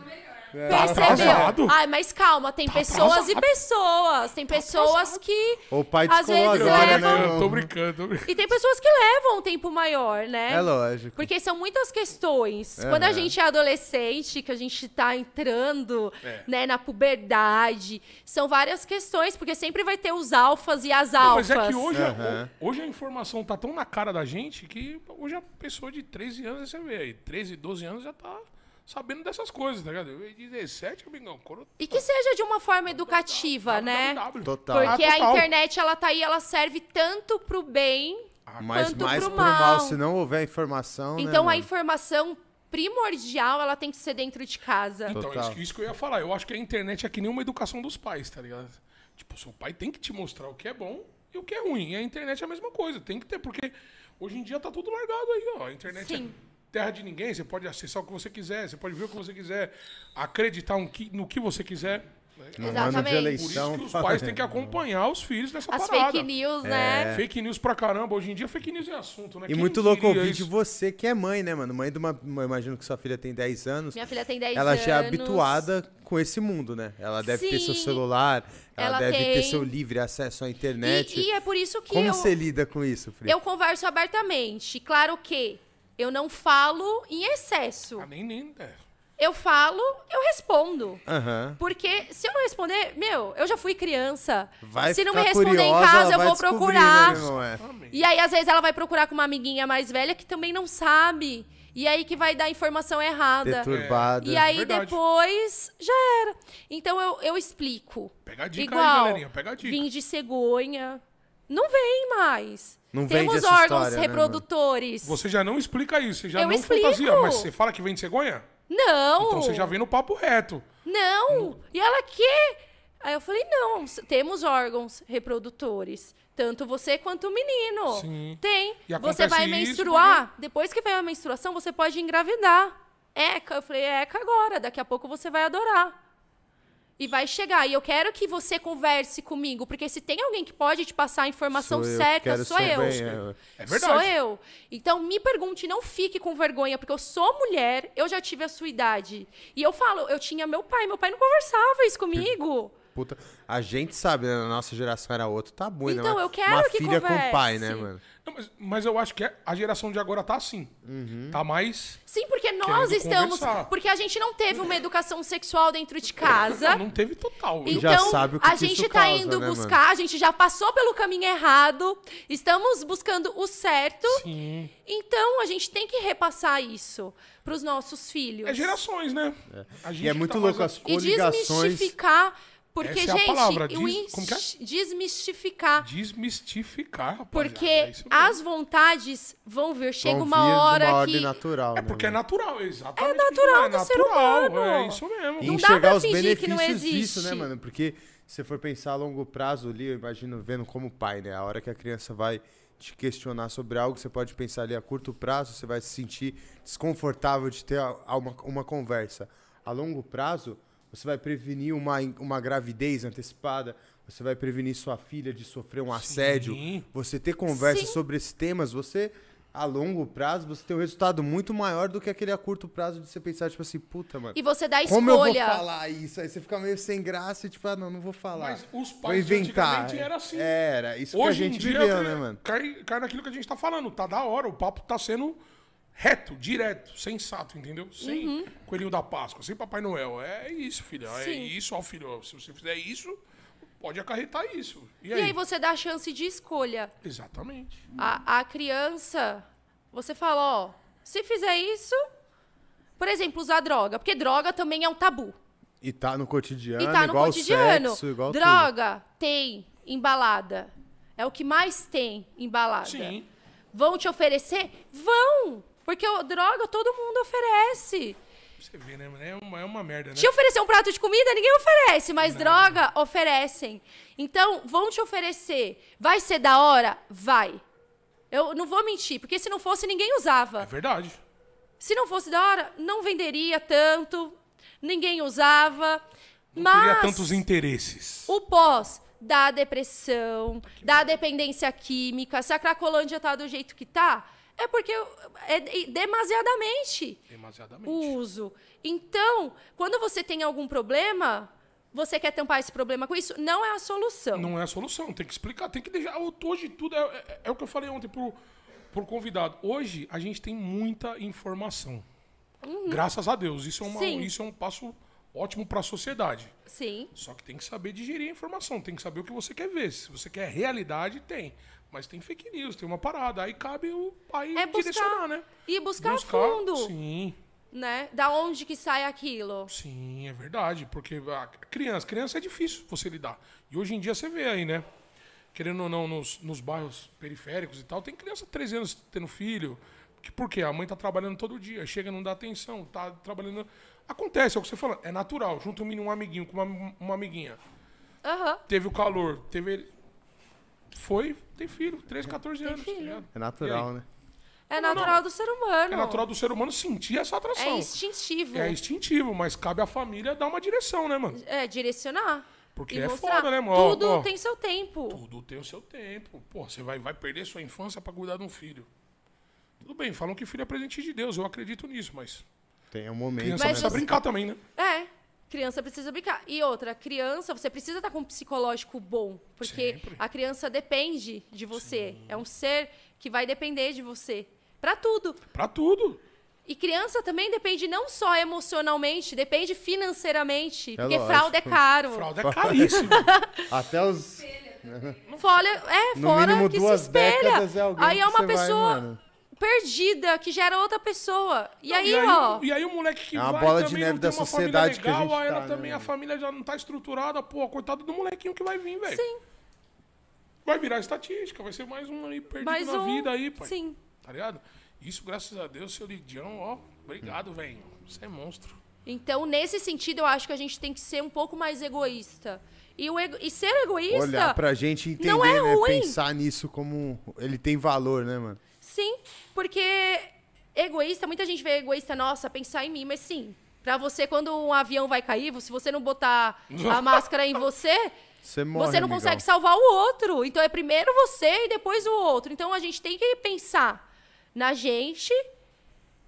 Percebeu? atrasado. Ai, mas calma, tem pessoas e atrasado. pessoas. Tem pessoas que. O pai às vezes agora, levam- né? Tô brincando, tô brincando. E tem pessoas que levam um tempo maior, né? É lógico. Porque são muitas questões. Quando a gente é adolescente, que a gente tá entrando É. né, na puberdade, são várias questões, porque sempre vai ter os alfas e as Não, alfas. mas é que hoje, Aham. hoje a informação tá tão na cara da gente que hoje a pessoa de 13 anos, você vê aí, 13, 12 anos já tá sabendo dessas coisas, tá ligado? Eu, 17, amigão, quando E que seja de uma forma educativa, né? WW. Total. Porque Ah, a total. internet, ela tá aí, ela serve tanto pro bem, Mas quanto mais pro pro mal. mal. se não houver informação, né, então a mano? informação primordial, ela tem que ser dentro de casa. Então, Total. isso, que- isso que eu ia falar. Eu acho que a internet é que nem uma educação dos pais, tá ligado? Tipo, seu pai tem que te mostrar o que é bom e o que é ruim. E a internet é a mesma coisa. Tem que ter, porque hoje em dia tá tudo largado aí, ó. A internet Sim. é terra de ninguém. Você pode acessar o que você quiser, você pode ver o que você quiser, acreditar no que você quiser. No ano de Exatamente. Por eleição. isso que os pais têm que acompanhar os filhos nessa As parada. fake news, né? Fake news pra caramba. Hoje em dia, fake news é assunto, né? E Quem muito louco ouvir de você que é mãe, né, mano? Mãe de uma. Eu imagino que sua filha tem 10 anos. Minha filha tem 10 ela anos. já é habituada com esse mundo, né? Ela deve ter seu Sim. celular, ela, Ela deve ter tem. seu livre acesso à internet. E, e é por isso que Como eu, você lida com isso, Fri? eu converso abertamente. Claro que eu não falo em excesso. Ah, nem, nem. É. Eu falo, eu respondo. Aham. Porque se eu não responder, meu, eu já fui criança. Vai se não me responder em curiosa, casa, ela eu vou procurar. né? É. E aí, às vezes, ela vai procurar com uma amiguinha mais velha que também não sabe. E aí que vai dar informação errada. Deturbada. E aí Verdade. depois já era. Então eu, eu explico. Pega a dica aí, Igual, galerinha, pega a dica. Vim de cegonha. Não vem mais. Não vende Temos essa órgãos história, né, reprodutores. Você já não explica isso, você já Eu não explico. fantasia, mas você fala que vem de cegonha? Não. Então você já vem no papo reto. Não. E ela quer. Aí eu falei, não, temos órgãos reprodutores. Tanto você quanto o menino. Sim. Tem. E Você vai isso menstruar, depois que vem a menstruação, você pode engravidar. Eca, eu falei, eca agora, daqui a pouco você vai adorar. E vai chegar. E eu quero que você converse comigo, porque se tem alguém que pode te passar a informação Sou eu, certa, quero sou eu. bem, é. É verdade. Sou eu. Então me pergunte, não fique com vergonha, porque eu sou mulher, eu já tive a sua idade. E eu falo, eu tinha meu pai, meu pai não conversava isso comigo. Puta, a gente sabe, né? Na nossa geração era outro tabu, né? Então, Uma- eu quero Uma que filha com pai, né, converse. mano? Não, mas, mas eu acho que é- a geração de agora tá assim. Uhum. Tá mais. Sim, porque nós estamos. conversar. Porque a gente não teve uma educação sexual dentro de casa. Não teve total. E Então, já sabe o que a gente isso tá causa, indo né, buscar, a gente já passou pelo caminho errado, estamos buscando o certo. Sim. Então, a gente tem que repassar isso pros nossos filhos. É gerações, né? A gente E é que muito tá louco as E coligações. desmistificar. Porque, Essa é a gente, palavra, des- ins- como que é? desmistificar. Desmistificar, rapaziada. Porque é as vontades vão vir. Chega vão uma vir de hora uma que. ordem natural, É né, porque é mano? natural, exatamente. É natural é do ser natural, humano. É isso mesmo. E Não dá enxergar pra os fingir que não benefícios disso, existe. né, mano? Porque se você for pensar a longo prazo ali, eu imagino vendo como pai, né? A hora que a criança vai te questionar sobre algo, você pode pensar ali a curto prazo, você vai se sentir desconfortável de ter uma, uma conversa. A longo prazo, você vai prevenir uma, uma gravidez antecipada, você vai prevenir sua filha de sofrer um assédio. Você ter conversa Sim. sobre esses temas, você, a longo prazo, você tem um resultado muito maior do que aquele a curto prazo de você pensar, tipo assim, puta, mano. E você dá Como eu vou escolha. falar isso? Aí você fica meio sem graça e tipo, ah, não, não vou falar. Mas os vou pais inventar. antigamente era assim. Era, isso Hoje que a gente viveu, né, mano? Cai, cai naquilo que a gente tá falando. Tá da hora, o papo tá sendo reto, direto, sensato, entendeu? Sem coelhinho da Páscoa, sem Papai Noel. É isso, filha. É Uhum. Isso, ó, filho. Se você fizer isso, pode acarretar isso. E E aí? aí você dá a chance de escolha. Exatamente. A, a criança, você fala, ó, se fizer isso, por exemplo, usar droga, porque droga também é um tabu. E tá no cotidiano, E tá no igual cotidiano. sexo, igual tudo. droga tem embalada. É o que mais tem embalada. Sim. Vão te oferecer? Vão! Porque o droga todo mundo oferece. Você vê, né? É uma, é uma merda, né? Te oferecer um prato de comida, ninguém oferece, mas droga oferecem. Então, vão te oferecer. Vai ser da hora? Vai. Eu não vou mentir, porque se não fosse, ninguém É usava. verdade. Se não fosse da hora, não venderia tanto, ninguém usava. Não mas teria tantos interesses. o pós da depressão, da dependência química, se a Cracolândia tá do jeito que tá, é porque é demasiadamente Demasiadamente. o uso. Então, quando você tem algum problema, você quer tampar esse problema com isso, não é a solução. Não é a solução, tem que explicar, tem que deixar. Hoje tudo é, é- é o que eu falei ontem pro, pro convidado. Hoje a gente tem muita informação. Graças a Deus. Isso é, uma- Uhum. Isso é um passo ótimo para a sociedade. Sim. Só que tem que saber digerir a informação, tem que saber o que você quer ver. Se você quer realidade, tem. Mas tem fake news, tem uma parada. Aí cabe o pai É direcionar, buscar né? e buscar, a fundo, Sim, né? Da onde que sai aquilo? sim, é verdade. Porque a criança, criança é difícil você lidar. E hoje em dia você vê aí, né? Querendo ou não, nos, nos bairros periféricos e tal, tem criança de 13 anos tendo filho. Que, por quê? A mãe tá trabalhando todo dia, chega não dá atenção, tá trabalhando. Acontece, é o que você falou, é natural. Junta um menino, um amiguinho com uma, uma amiguinha. Aham. Teve o calor, teve. Foi, tem filho, 13, 14 anos. tá filho. ligado? É natural, né? É natural não. do ser humano. É natural do ser humano sentir essa É atração. instintivo. É instintivo, mas cabe à família dar uma direção, né, mano? É, direcionar. Porque e é mostrar. foda, né, mano? Tudo ó. tem seu tempo. Tudo tem o seu tempo. Pô, você vai, vai perder sua infância pra cuidar de um filho. Tudo bem, falam que filho é presente de Deus, eu acredito nisso, mas Tem um momento. criança Mas precisa você- brincar também, né? É. Criança precisa brincar. E outra, criança, você precisa estar com um psicológico bom. Porque Sempre. a criança depende de você. É um ser que vai depender de você. Pra tudo. Pra tudo. E criança também depende não só emocionalmente, depende financeiramente. porque lógico. fralda é caro. Fralda é caríssimo. [laughs] Até os. Fora, é, No fora mínimo que duas se espelha. é alguém aí é que uma vai, pessoa mano. Perdida que gera outra pessoa. E aí, e, aí ó. e aí o moleque que É uma vai bola de neve não tem da uma sociedade que a legal, gente aí ela tá, também, né, a família já não tá estruturada, pô, coitado do molequinho que vai vir, velho. Sim. Vai virar estatística, vai ser mais um aí perdido Mais na um. vida aí, pai. Sim. Tá ligado? Isso, graças a Deus, seu Lidião, ó, obrigado, velho. Você é monstro. Então, nesse sentido, eu acho que a gente tem que ser um pouco mais egoísta. E, o ego- e ser egoísta, Olhar pra gente entender, não é né? ruim. Pensar nisso como. Ele tem valor, né, mano? Sim, porque egoísta, muita gente vê egoísta, nossa, pensar em mim, mas sim, Pra você, quando um avião vai cair, se você não botar a [laughs] máscara em você, Você morre, você não amigão. consegue salvar o outro. Então é primeiro você e depois o outro. Então a gente tem que pensar na gente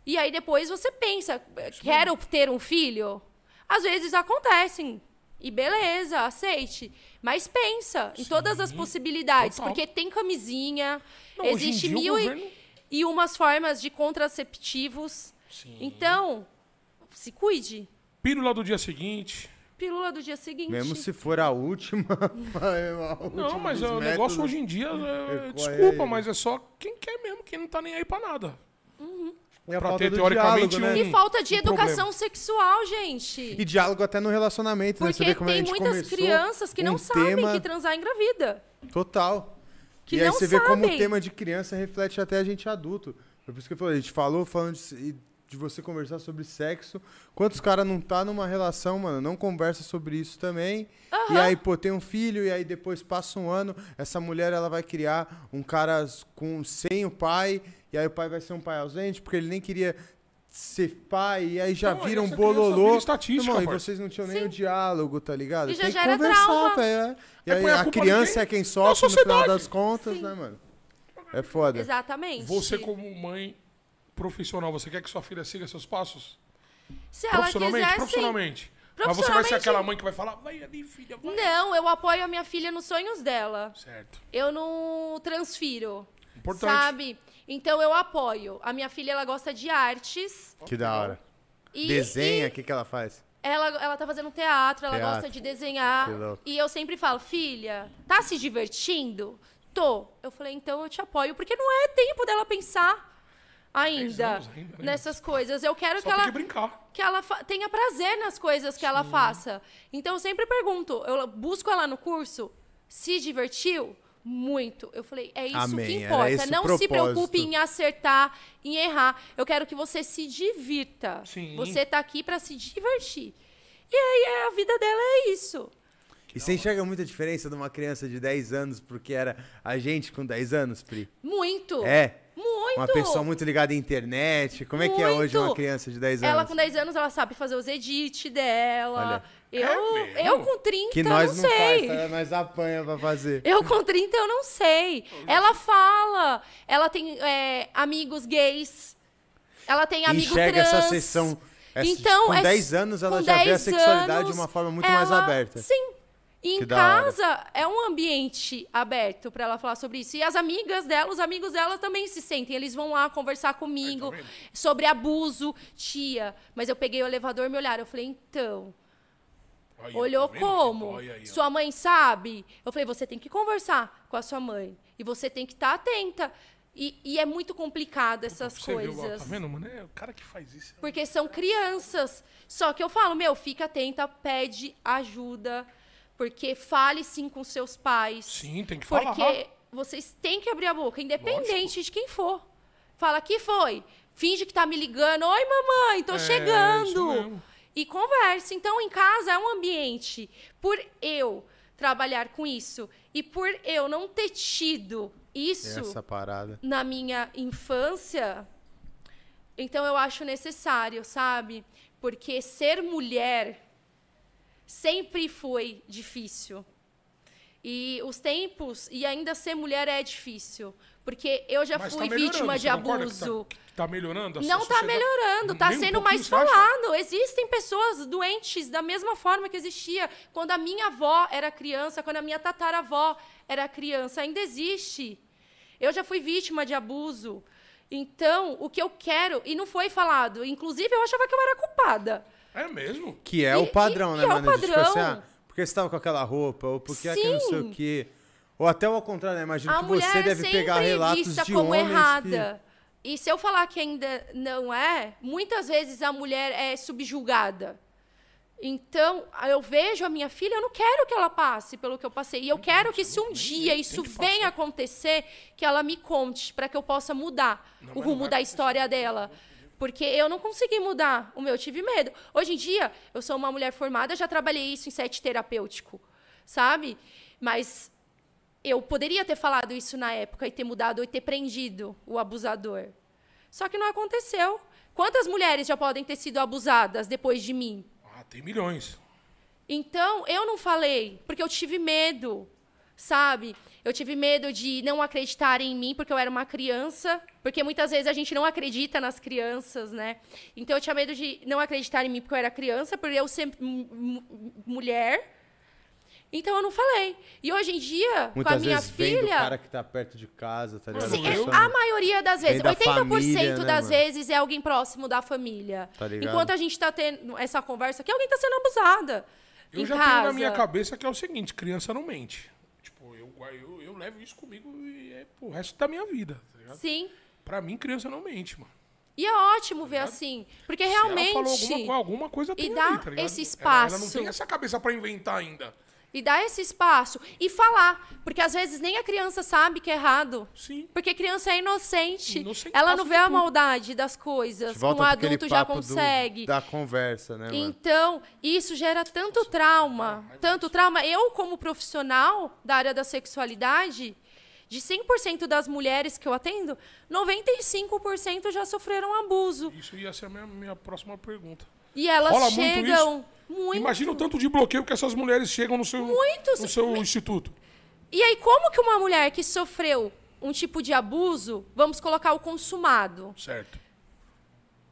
e aí depois você pensa, quero ter um filho? Às vezes acontecem. E beleza, aceite. Mas pensa em todas as possibilidades. total. Porque tem camisinha, Não, existe mil e- governo- e umas formas de contraceptivos. Sim. Então, se cuide. Pílula do dia seguinte. Pílula do dia seguinte. Mesmo se for a última. [laughs] a Não, última mas dos o negócio hoje em dia, é, desculpa, aí. mas é só quem quer mesmo, quem não tá nem aí pra nada. É pra falta ter, teoricamente, diálogo, né? um- E falta de um educação problema. sexual, gente. E diálogo até no relacionamento, né? Você Porque vê como a tem gente muitas crianças que não um sabem tema que transar engravida. Total. Que e aí não você vê como o sabem. tema de criança reflete até a gente adulto. Foi por isso que eu falei, a gente falou falando de, de você conversar sobre sexo. Quantos caras não tá numa relação, mano, não conversa sobre isso também. E aí, pô, tem um filho e aí depois passa um ano, essa mulher ela vai criar um cara com sem o pai, e aí o pai vai ser um pai ausente porque ele nem queria ser pai, e aí já aí vira essa criança bololô. vira estatística, Irmão, e vocês não tinham nem Sim. o diálogo, tá ligado? E já tem que gera conversar, velho. é. E Aí a a criança é quem sofre no final das contas, né, mano? É foda. Exatamente. Você, como mãe profissional, você quer que sua filha siga seus passos? Se ela Profissionalmente? quiser, sim. profissionalmente. Mas você vai ser aquela mãe que vai falar, vai ali, filha, vai. Não, eu apoio a minha filha nos sonhos dela. Certo. Eu não transfiro. Importante. Sabe? Então eu apoio. A minha filha, ela gosta de artes. Que da hora. E, Desenha, o que, que ela faz? ela, ela tá fazendo teatro, ela Teatro. gosta de desenhar. Que louco. E eu sempre falo, filha, tá se divertindo? Tô. Eu falei, então eu te apoio, porque não é tempo dela pensar ainda, ainda, né? nessas coisas. Eu quero Só que ela que brincar. que ela tenha prazer nas coisas que ela faça. Então eu sempre pergunto, eu busco ela no curso, se divertiu? Muito. Eu falei, é isso Amém, que importa. Não se propósito. preocupe em acertar, em errar. Eu quero que você se divirta. Sim. Você tá aqui pra se divertir. E aí a vida dela é isso. E você enxerga muita diferença de uma criança de 10 anos porque era a gente com 10 anos, Pri? Muito. É. Muito. Uma pessoa muito ligada à internet. Como é que é hoje Muito. uma criança de 10 anos? Ela com 10 anos, ela sabe fazer os edits dela. Olha. Eu, É eu com 30, que nós não não, sei. faz, tá? nós apanha pra fazer. Eu com 30 eu não sei. Ela fala. Ela tem é, amigos gays. Ela tem amigo Enxerga trans. essa sessão. essa- Então, com é- 10 anos ela já vê a 10 sexualidade anos, de uma forma muito mais ela- aberta. Sim. E Que em casa é um ambiente aberto pra ela falar sobre isso. E as amigas dela, os amigos dela também se sentem. Eles vão lá conversar comigo vendo? sobre abuso. Tia, mas eu peguei o elevador e me olharam. Eu falei, então, Aí, ó, Olhou tá como? aí, sua mãe sabe? Eu falei, você tem que conversar com a sua mãe. E você tem que estar atenta. E, e é muito complicado essas Você viu, ó, coisas. tá vendo, mano? É o cara que faz isso. Porque são crianças. Só que eu falo, meu, fica atenta, pede ajuda. Porque fale sim com seus pais. Sim, tem que Porque falar. vocês têm que abrir a boca, independente de quem for. Fala, que foi? Finge que tá me ligando. Oi, mamãe, tô É, chegando. E converse. Então, em casa é um ambiente. Por eu trabalhar com isso e por eu não ter tido isso na minha infância, então eu acho necessário, sabe? Porque ser mulher sempre foi difícil. E os tempos, e ainda ser mulher é difícil. Porque eu já Mas fui tá vítima de abuso. Tá, que tá melhorando? A Não tá sociedade- melhorando, tá Nem um sendo pouquinho, mais falado. Existem pessoas doentes da mesma forma que existia quando a minha avó era criança, quando a minha tataravó era criança. Ainda existe. Eu já fui vítima de abuso. Então, o que eu quero, e não foi falado, inclusive eu achava que eu era culpada. É mesmo? Que é E- o padrão, e- né, e é o mano? De, Tipo assim, padrão. ah, porque você tava com aquela roupa, ou porque aquele não sei o Sim. quê. Ou até o contrário, né? Imagino a que você deve pegar relatos vista de como homens errada. E se eu falar que ainda não é, muitas vezes a mulher é subjugada. Então, eu vejo a minha filha, eu não quero que ela passe pelo que eu passei. E eu quero que se um dia isso que venha acontecer, que ela me conte, para que eu possa mudar o não rumo vai da história dela. Porque eu não consegui mudar o meu, eu tive medo. Hoje em dia, eu sou uma mulher formada, já trabalhei isso em sete terapêutico, sabe? Mas eu poderia ter falado isso na época e ter mudado e ter prendido o abusador. Só que não aconteceu. Quantas mulheres já podem ter sido abusadas depois de mim? Ah, tem milhões. Então, eu não falei, porque eu tive medo, sabe? Eu tive medo de não acreditarem em mim, porque eu era uma criança. Porque muitas vezes a gente não acredita nas crianças, né? Então, eu tinha medo de não acreditar em mim, porque eu era criança, por eu ser m- mulher. Então, eu não falei. E hoje em dia, Muitas com a minha vezes vem do filha. cara que tá perto de casa, tá ligado? É, eu- a maioria das vezes, Vem da 80% família, né, das mano? vezes é alguém próximo da família. Tá ligado? Enquanto a gente tá tendo essa conversa aqui, alguém tá sendo abusada. Eu em já casa. tenho na minha cabeça que é o seguinte, criança não mente. Tipo, eu, eu, eu levo isso comigo e é pro resto da minha vida, tá ligado? Sim. Pra mim, criança não mente, mano. E é ótimo ver assim. Porque Se ela realmente. falou alguma, alguma coisa tem dá ali, tá esse Ela- Ela, não espaço. tem essa cabeça pra inventar ainda. E dar esse espaço. E falar. Porque às vezes nem a criança sabe que é errado. Sim. Porque criança é inocente. Inocente, Ela não vê a maldade das coisas. Um adulto já papo do- consegue. da conversa, né, mano? Então, isso gera tanto trauma, tanto trauma. Eu, como profissional da área da sexualidade, de 100% das mulheres que eu atendo, 95% já sofreram abuso. Isso ia ser a minha, minha próxima pergunta. E elas Rola chegam muito. Imagina o tanto de bloqueio que essas mulheres chegam no seu, Muitos. no seu instituto. E aí, como que uma mulher que sofreu um tipo de abuso, vamos colocar o consumado, Certo.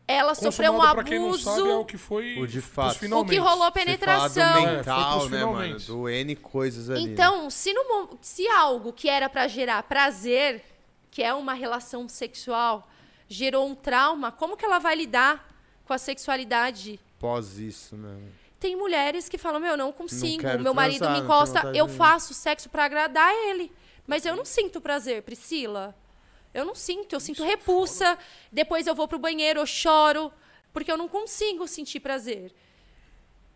ela sofreu um Consumado, pra quem não abuso. sabe, é o que foi O de fato. finalmente. O que rolou penetração. É, mental, pros né, mano? Do N coisas ali. né? Então, se, no se algo que era pra gerar prazer, que é uma relação sexual, gerou um trauma, como que ela vai lidar com a sexualidade? Pós isso, né? Tem mulheres que falam: Meu, não consigo, quero meu marido transar, me não encosta, eu faço sexo pra agradar ele. Mas eu não sinto prazer, Priscila. Eu não sinto, eu sinto repulsa. Depois eu vou pro banheiro, eu choro, porque eu não consigo sentir prazer.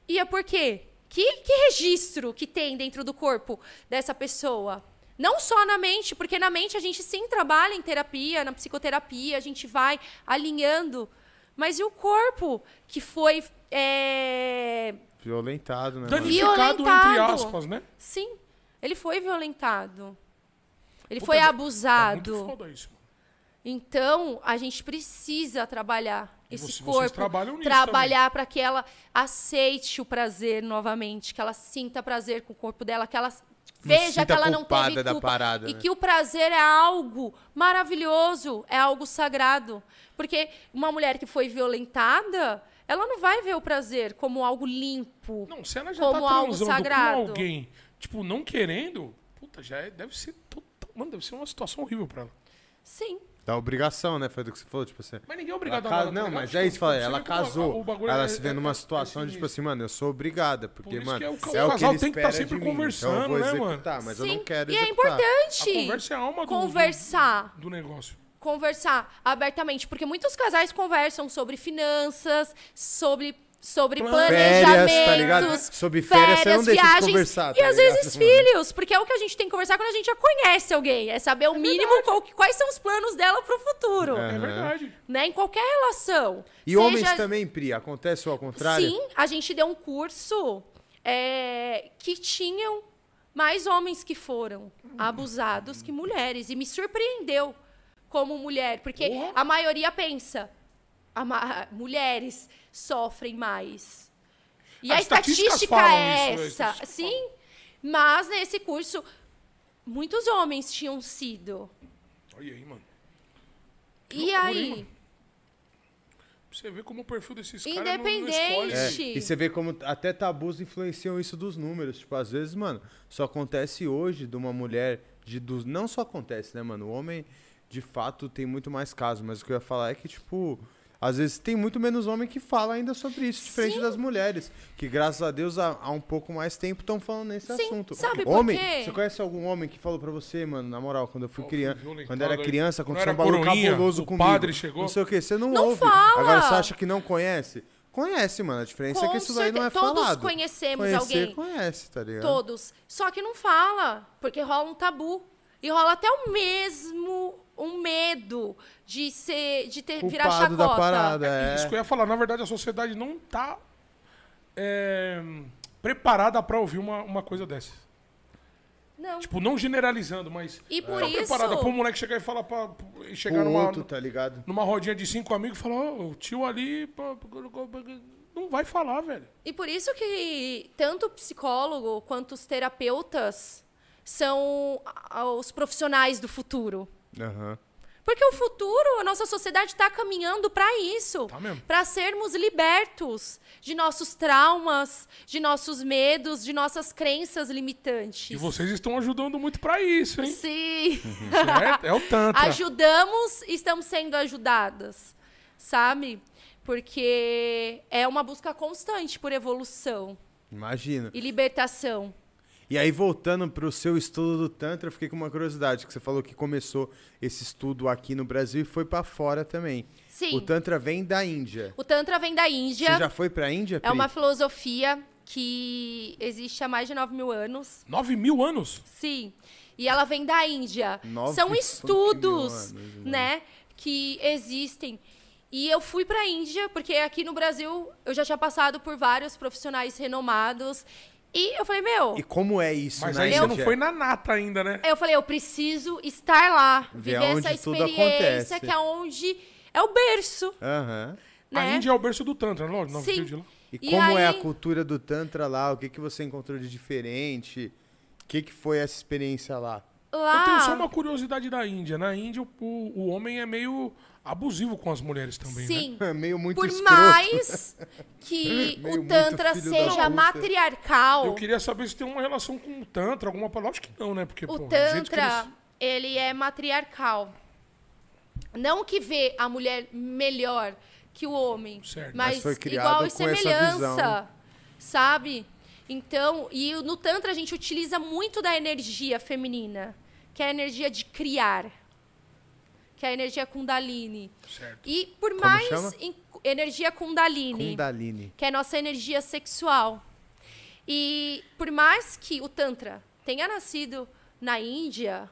E é por quê? Que, que registro que tem dentro do corpo dessa pessoa? Não só na mente, porque na mente a gente sim trabalha em terapia, na psicoterapia, a gente vai alinhando. Mas e o corpo que foi. é, Violentado, né? mano? Danificado, entre Violentado. aspas, né? Sim, ele foi violentado. Ele Puta, foi é- É abusado. muito foda isso. mano. Então, a gente precisa trabalhar E esse vocês corpo, trabalham nisso trabalhar para que ela aceite o prazer novamente, que ela sinta prazer com o corpo dela, que ela veja que ela não teve da culpa parada, e né? que o prazer é algo maravilhoso, é algo sagrado, porque uma mulher que foi violentada, ela não vai ver o prazer como algo limpo. Não, se ela já Como tá algo sagrado. com alguém, tipo, não querendo, puta, já é- deve ser total- Mano, deve ser uma situação horrível pra ela. Sim. Da obrigação, né? Foi do que você falou, tipo assim. Mas ninguém é obrigado a nada. tá Não, ligado? mas Tipo, é isso, fala, ela casou. o bagulho ela é- se vê é- numa é situação de tipo assim, mano, eu sou obrigada. Porque, Por isso mano, que é o ca- é o o que casal ele tem que tá espera sempre mim, então eu conversando, né, mano? executar, mas eu Sim. não quero E é executar. A importante conversa é a alma do, conversar. do, do negócio. conversar abertamente, porque muitos casais conversam sobre finanças, sobre sobre Planos. planejamentos, Férias, tá? Sobre férias, você não deixa de viagens conversar, e tá às ligado, vezes mano? filhos, porque é o que a gente tem que conversar quando a gente já conhece alguém, é saber o mínimo qual quais são os planos dela pro futuro, É. É verdade. né? Em qualquer relação. E Seja- homens também, Pri, acontece ou ao contrário? Sim, a gente deu um curso é, que tinham mais homens que foram abusados que mulheres. E me surpreendeu como mulher, porque Porra. a maioria pensa, mulheres sofrem mais. E As a estatística é isso, as essa. estatísticas Sim, mas nesse curso, muitos homens tinham sido. Olha aí, mano. E loucura, hein, aí? mano? Você vê como o perfil desses caras não, não Independente. escolhe. É, e você vê como até tabus influenciam isso dos números. Tipo, às vezes, mano, só acontece hoje de uma mulher. De, dos, não só acontece, né, mano? O homem, de fato, tem muito mais casos. Mas o que eu ia falar é que, tipo, às vezes tem muito menos homem que fala ainda sobre isso, diferente Sim. das mulheres. Que, graças a Deus, há, há um pouco mais tempo estão falando nesse Sim, assunto. sabe por homem, quê? você conhece algum homem que falou pra você, mano, na moral, quando eu fui Ó, criança, quando era criança, Quando aconteceu um era bagulho cabuloso o comigo. padre chegou. Não sei o que, você não, Não ouve. fala! Agora você acha que não conhece? Conhece, mano. A diferença é que Com isso daí não é todos falado. conhecemos Conhecer, alguém. conhece, tá ligado? Todos. Só que não fala, porque rola um tabu. E rola até o mesmo um medo de ser de ter virar Culpado chacota. da parada, É é. Isso que eu ia falar. Na verdade, a sociedade não tá é, preparada pra ouvir uma, uma coisa dessa. Não. Tipo, não generalizando, mas. E por tá isso- preparada pra um moleque chegar e falar pra. pra- chegar numa, outro, tá ligado? numa rodinha de cinco amigos e falar, ó, o tio ali. Não vai falar, velho. E por isso que tanto o psicólogo quanto os terapeutas são os profissionais do futuro. Aham. Porque o futuro, a nossa sociedade está caminhando para isso. Tá. Para sermos libertos de nossos traumas, de nossos medos, de nossas crenças limitantes. E vocês estão ajudando muito pra isso, hein? Sim. é, é o Tantra. Ajudamos e estamos sendo ajudadas, sabe? Porque é uma busca constante por evolução Imagino. e libertação. E aí, voltando pro seu estudo do Tantra, eu fiquei com uma curiosidade, que você falou que começou esse estudo aqui no Brasil e foi pra fora também. Sim. O Tantra vem da Índia. O Tantra vem da Índia. Você já foi pra Índia, Pri? É uma filosofia que existe há mais de 9 mil anos. Nove mil anos? Sim. E ela vem da Índia. Nove São mil estudos, anos, né, que existem. E eu fui pra Índia, porque aqui no Brasil eu já tinha passado por vários profissionais renomados. E eu falei, meu, E como é isso Mas na aí você não foi na nata ainda, né? eu falei, eu preciso estar lá, Ver viver onde essa tudo experiência acontece. que é onde é o berço, Aham. A né? Índia é o berço do Tantra, não? Não Sim. de lá. E, E como é a aí- cultura do Tantra lá? O que, que você encontrou de diferente? O que, que foi essa experiência lá? Lá, Eu tenho só uma curiosidade da Índia. Na Índia, o, o homem é meio abusivo com as mulheres também, né? sim, [laughs] É meio muito por escroto. mais que [laughs] Meio o Tantra seja matriarcal, Eu queria saber se tem uma relação com o Tantra, alguma palavra. Acho que não, né? Porque, O Tantra, eles- ele é matriarcal. Não que vê a mulher melhor que o homem, Certo. mas, Mas igual e semelhança, sabe? Então, e no Tantra a gente utiliza muito da energia feminina, que é a energia de criar, que é a energia Kundalini. Certo. E por Como mais chama? em- energia Kundalini, Kundalini. que é a nossa energia sexual. E por mais que o Tantra tenha nascido na Índia,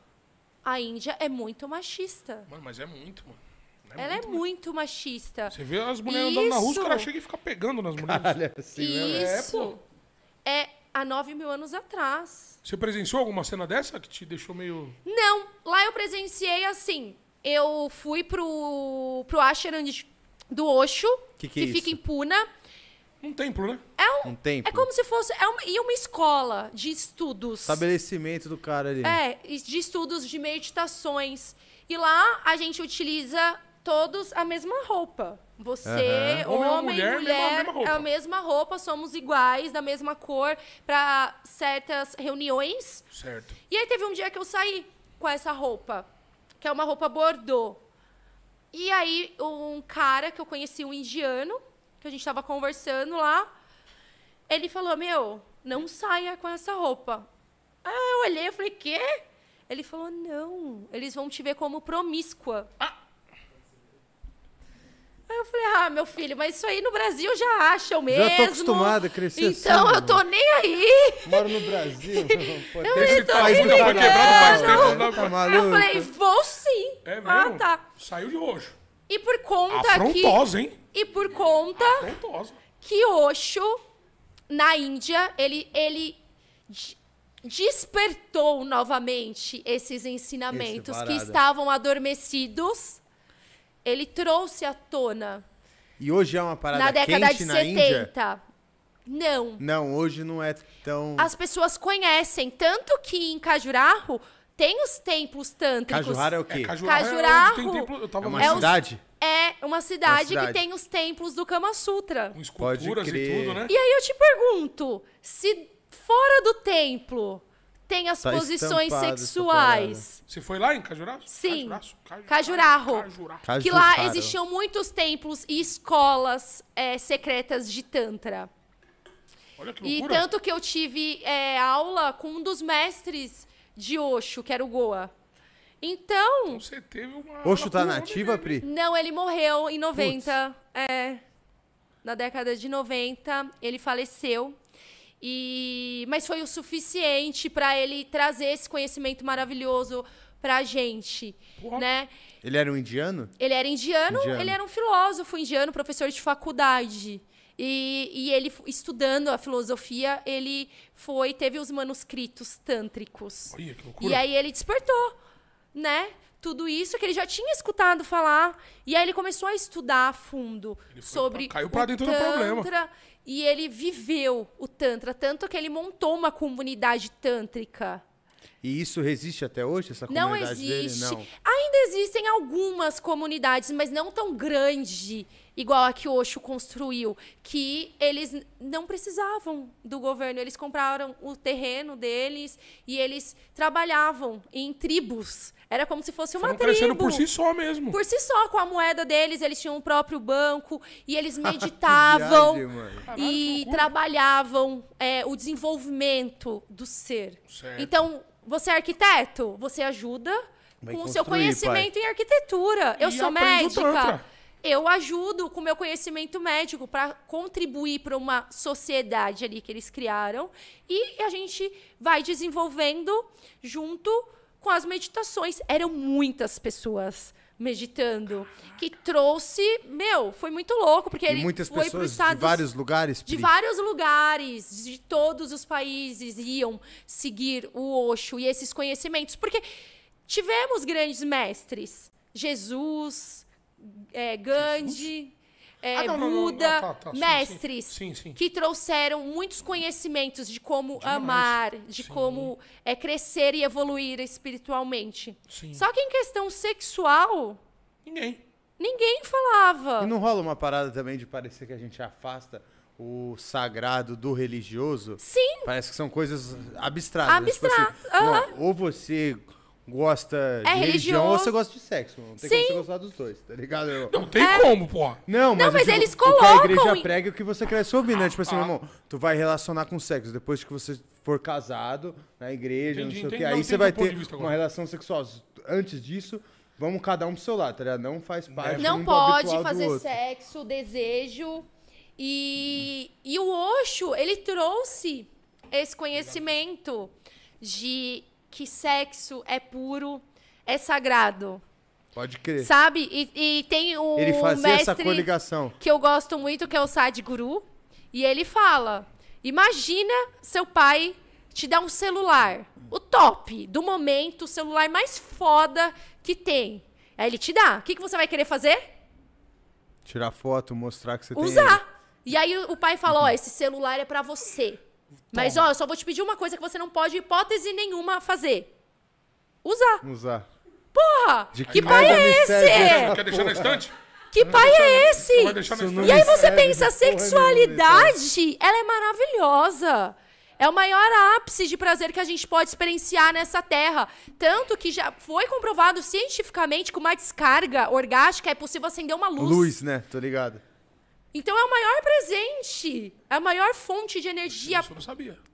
a Índia é muito machista. Mano, mas é muito, mano. Ela é muito machista. Você vê as mulheres andando na rua, os Isso. caras chegam e ficam pegando nas mulheres. Olha, assim mesmo. É, Isso pô. é há nove mil anos atrás. Você presenciou alguma cena dessa que te deixou meio. Não, lá eu presenciei assim. Eu fui pro, pro ashram de- do Osho, Que que é fica em Puna. Um templo, né? É, um, Um templo. é como se fosse é uma, e uma escola de estudos. Estabelecimento do cara ali. É, de estudos de meditações. E lá a gente utiliza todos a mesma roupa. Você, Aham. Homem ou homem, mulher, mulher, mesma- mesma roupa. é a mesma roupa, somos iguais, da mesma cor, para certas reuniões. Certo. E aí teve um dia que eu saí com essa roupa, que é uma roupa bordô. E aí um cara que eu conheci, um indiano, que a gente tava conversando lá, ele falou: "Meu, não saia com essa roupa". Aí eu olhei e falei: "Quê?" Ele falou: "Não, eles vão te ver como promíscua". Aí eu falei: "Ah, meu filho, mas isso aí no Brasil já acham mesmo". Já tô acostumada a crescer assim, Então eu mano. tô nem aí. Moro no Brasil. [laughs] [laughs] Pô, Eu Esse tô país nem não foi quebrado faz tempo, não Tá pra... Eu maluco? falei: "Vou sim". É mesmo? Ah, tá. Saiu de roxo. E por conta que Afrontosa, hein? e por conta Afrontosa. que Osho na Índia, ele ele de- despertou novamente esses ensinamentos Esse que estavam adormecidos. Ele trouxe à tona E hoje é uma parada na década quente de na Índia? 70. Não. Não, hoje não é tão... As pessoas conhecem, tanto que em Cajuraho tem os templos tântricos. Cajurara é o quê? É, Cajurarro. Cajurarro É, onde tem templo, eu tava É uma vendo os- cidade? É uma cidade, cidade. que tem os templos do Kama Sutra. com esculturas e crer. tudo, né? E aí eu te pergunto, se fora do templo tem as Tá posições sexuais, Você foi lá em Cajuraço? Sim. Cajuraço? Caju- Cajurarro. Cajurarro. que lá existiam muitos templos e escolas é, secretas de Tantra. Olha que E loucura. tanto que eu tive é, aula com um dos mestres de Osho, que era o Goa. Então, Você teve uma... Oxo tá nativa, Pri? não, ele morreu em 90. É, na década de 90, ele faleceu. E, mas foi o suficiente para ele trazer esse conhecimento maravilhoso pra gente, Porra. né? Ele era um indiano? Ele era indiano, Indiano. ele era um filósofo indiano, professor de faculdade. E, e ele, estudando a filosofia, ele foi, teve os manuscritos tântricos. Olha, que loucura. E aí ele despertou, né? Tudo isso que ele já tinha escutado falar. E aí ele começou a estudar a fundo Ele sobre pra- caiu pra o dentro do problema. E ele viveu o Tantra, tanto que ele montou uma comunidade tântrica. E isso resiste até hoje, essa Não comunidade existe. dele? Não. Ainda existem algumas comunidades, mas não tão grande, igual a que o Osho construiu, que eles não precisavam do governo. Eles compraram o terreno deles e eles trabalhavam em tribos. Era como se fosse uma Foram tribo. crescendo por si só mesmo. Por si só, com a moeda deles, eles tinham o próprio banco e eles [laughs] meditavam viagem, e trabalhavam é, o desenvolvimento do ser. Certo. Então, você é arquiteto, você ajuda Vai com o seu conhecimento em arquitetura. Eu E sou médica. Tantra. Eu ajudo com o meu conhecimento médico para contribuir para uma sociedade ali que eles criaram e a gente vai desenvolvendo junto com as meditações. Eram muitas pessoas meditando que trouxe, meu, foi muito louco porque E ele muitas foi pessoas de Estados vários lugares? de Pri? vários lugares, de todos os países, iam seguir o Osho e esses conhecimentos. Porque tivemos grandes mestres. Jesus, é, Gandhi, é, Ah, não, não, não, Buda, ah, tá, tá, sim, mestres sim, sim, sim. que trouxeram muitos conhecimentos de como Demais, amar, de sim. como é, crescer e evoluir espiritualmente. Sim. Só que em questão sexual, Ninguém. ninguém falava. E não rola uma parada também de parecer que a gente afasta o sagrado do religioso? Sim, Parece que são coisas abstratas. né? Tipo Abstrato, assim, aham. não, ou você gosta É de religião ou você gosta de sexo. Não tem Sim. como você gostar dos dois, tá ligado? Eu- Não tem É. como, porra. Não, mas, Não, mas eles o que a colocam igreja prega é o que você cresce ouvindo, né? Tipo assim, Ah. meu irmão, tu vai relacionar com sexo depois que você for casado na igreja, Entendi, não sei o entendi, não, Aí você vai ter uma relação sexual. Antes disso, vamos cada um pro seu lado, tá ligado? Não faz parte Não um do pode fazer outro. sexo, desejo. E, e o Osho, ele trouxe esse conhecimento de que sexo é puro, é sagrado. Pode crer. Sabe? E, e tem o Ele fazia essa mestre coligação. que eu gosto muito, que é o Sadhguru. E ele fala: Imagina seu pai te dar um celular, o top do momento, o celular mais foda que tem. Aí ele te dá. O que, que você vai querer fazer? Tirar foto, mostrar que você tem. Usar. E aí o o pai fala: Ó, esse celular é pra você. Mas, ó, eu só vou te pedir uma coisa que você não pode, hipótese nenhuma, fazer. Usar. Usar. Porra! De que pai merda é esse? essa Quer deixar na estante? Que pai é esse? Vai deixar na Isso não estante? E aí você serve pensa, a de porra nenhuma, sexualidade, ela é maravilhosa. É o maior ápice de prazer que a gente pode experienciar nessa terra. Tanto que já foi comprovado cientificamente que uma descarga orgástica é possível acender uma luz. Luz, né? Tô ligado. Então é o maior presente, é a maior fonte de energia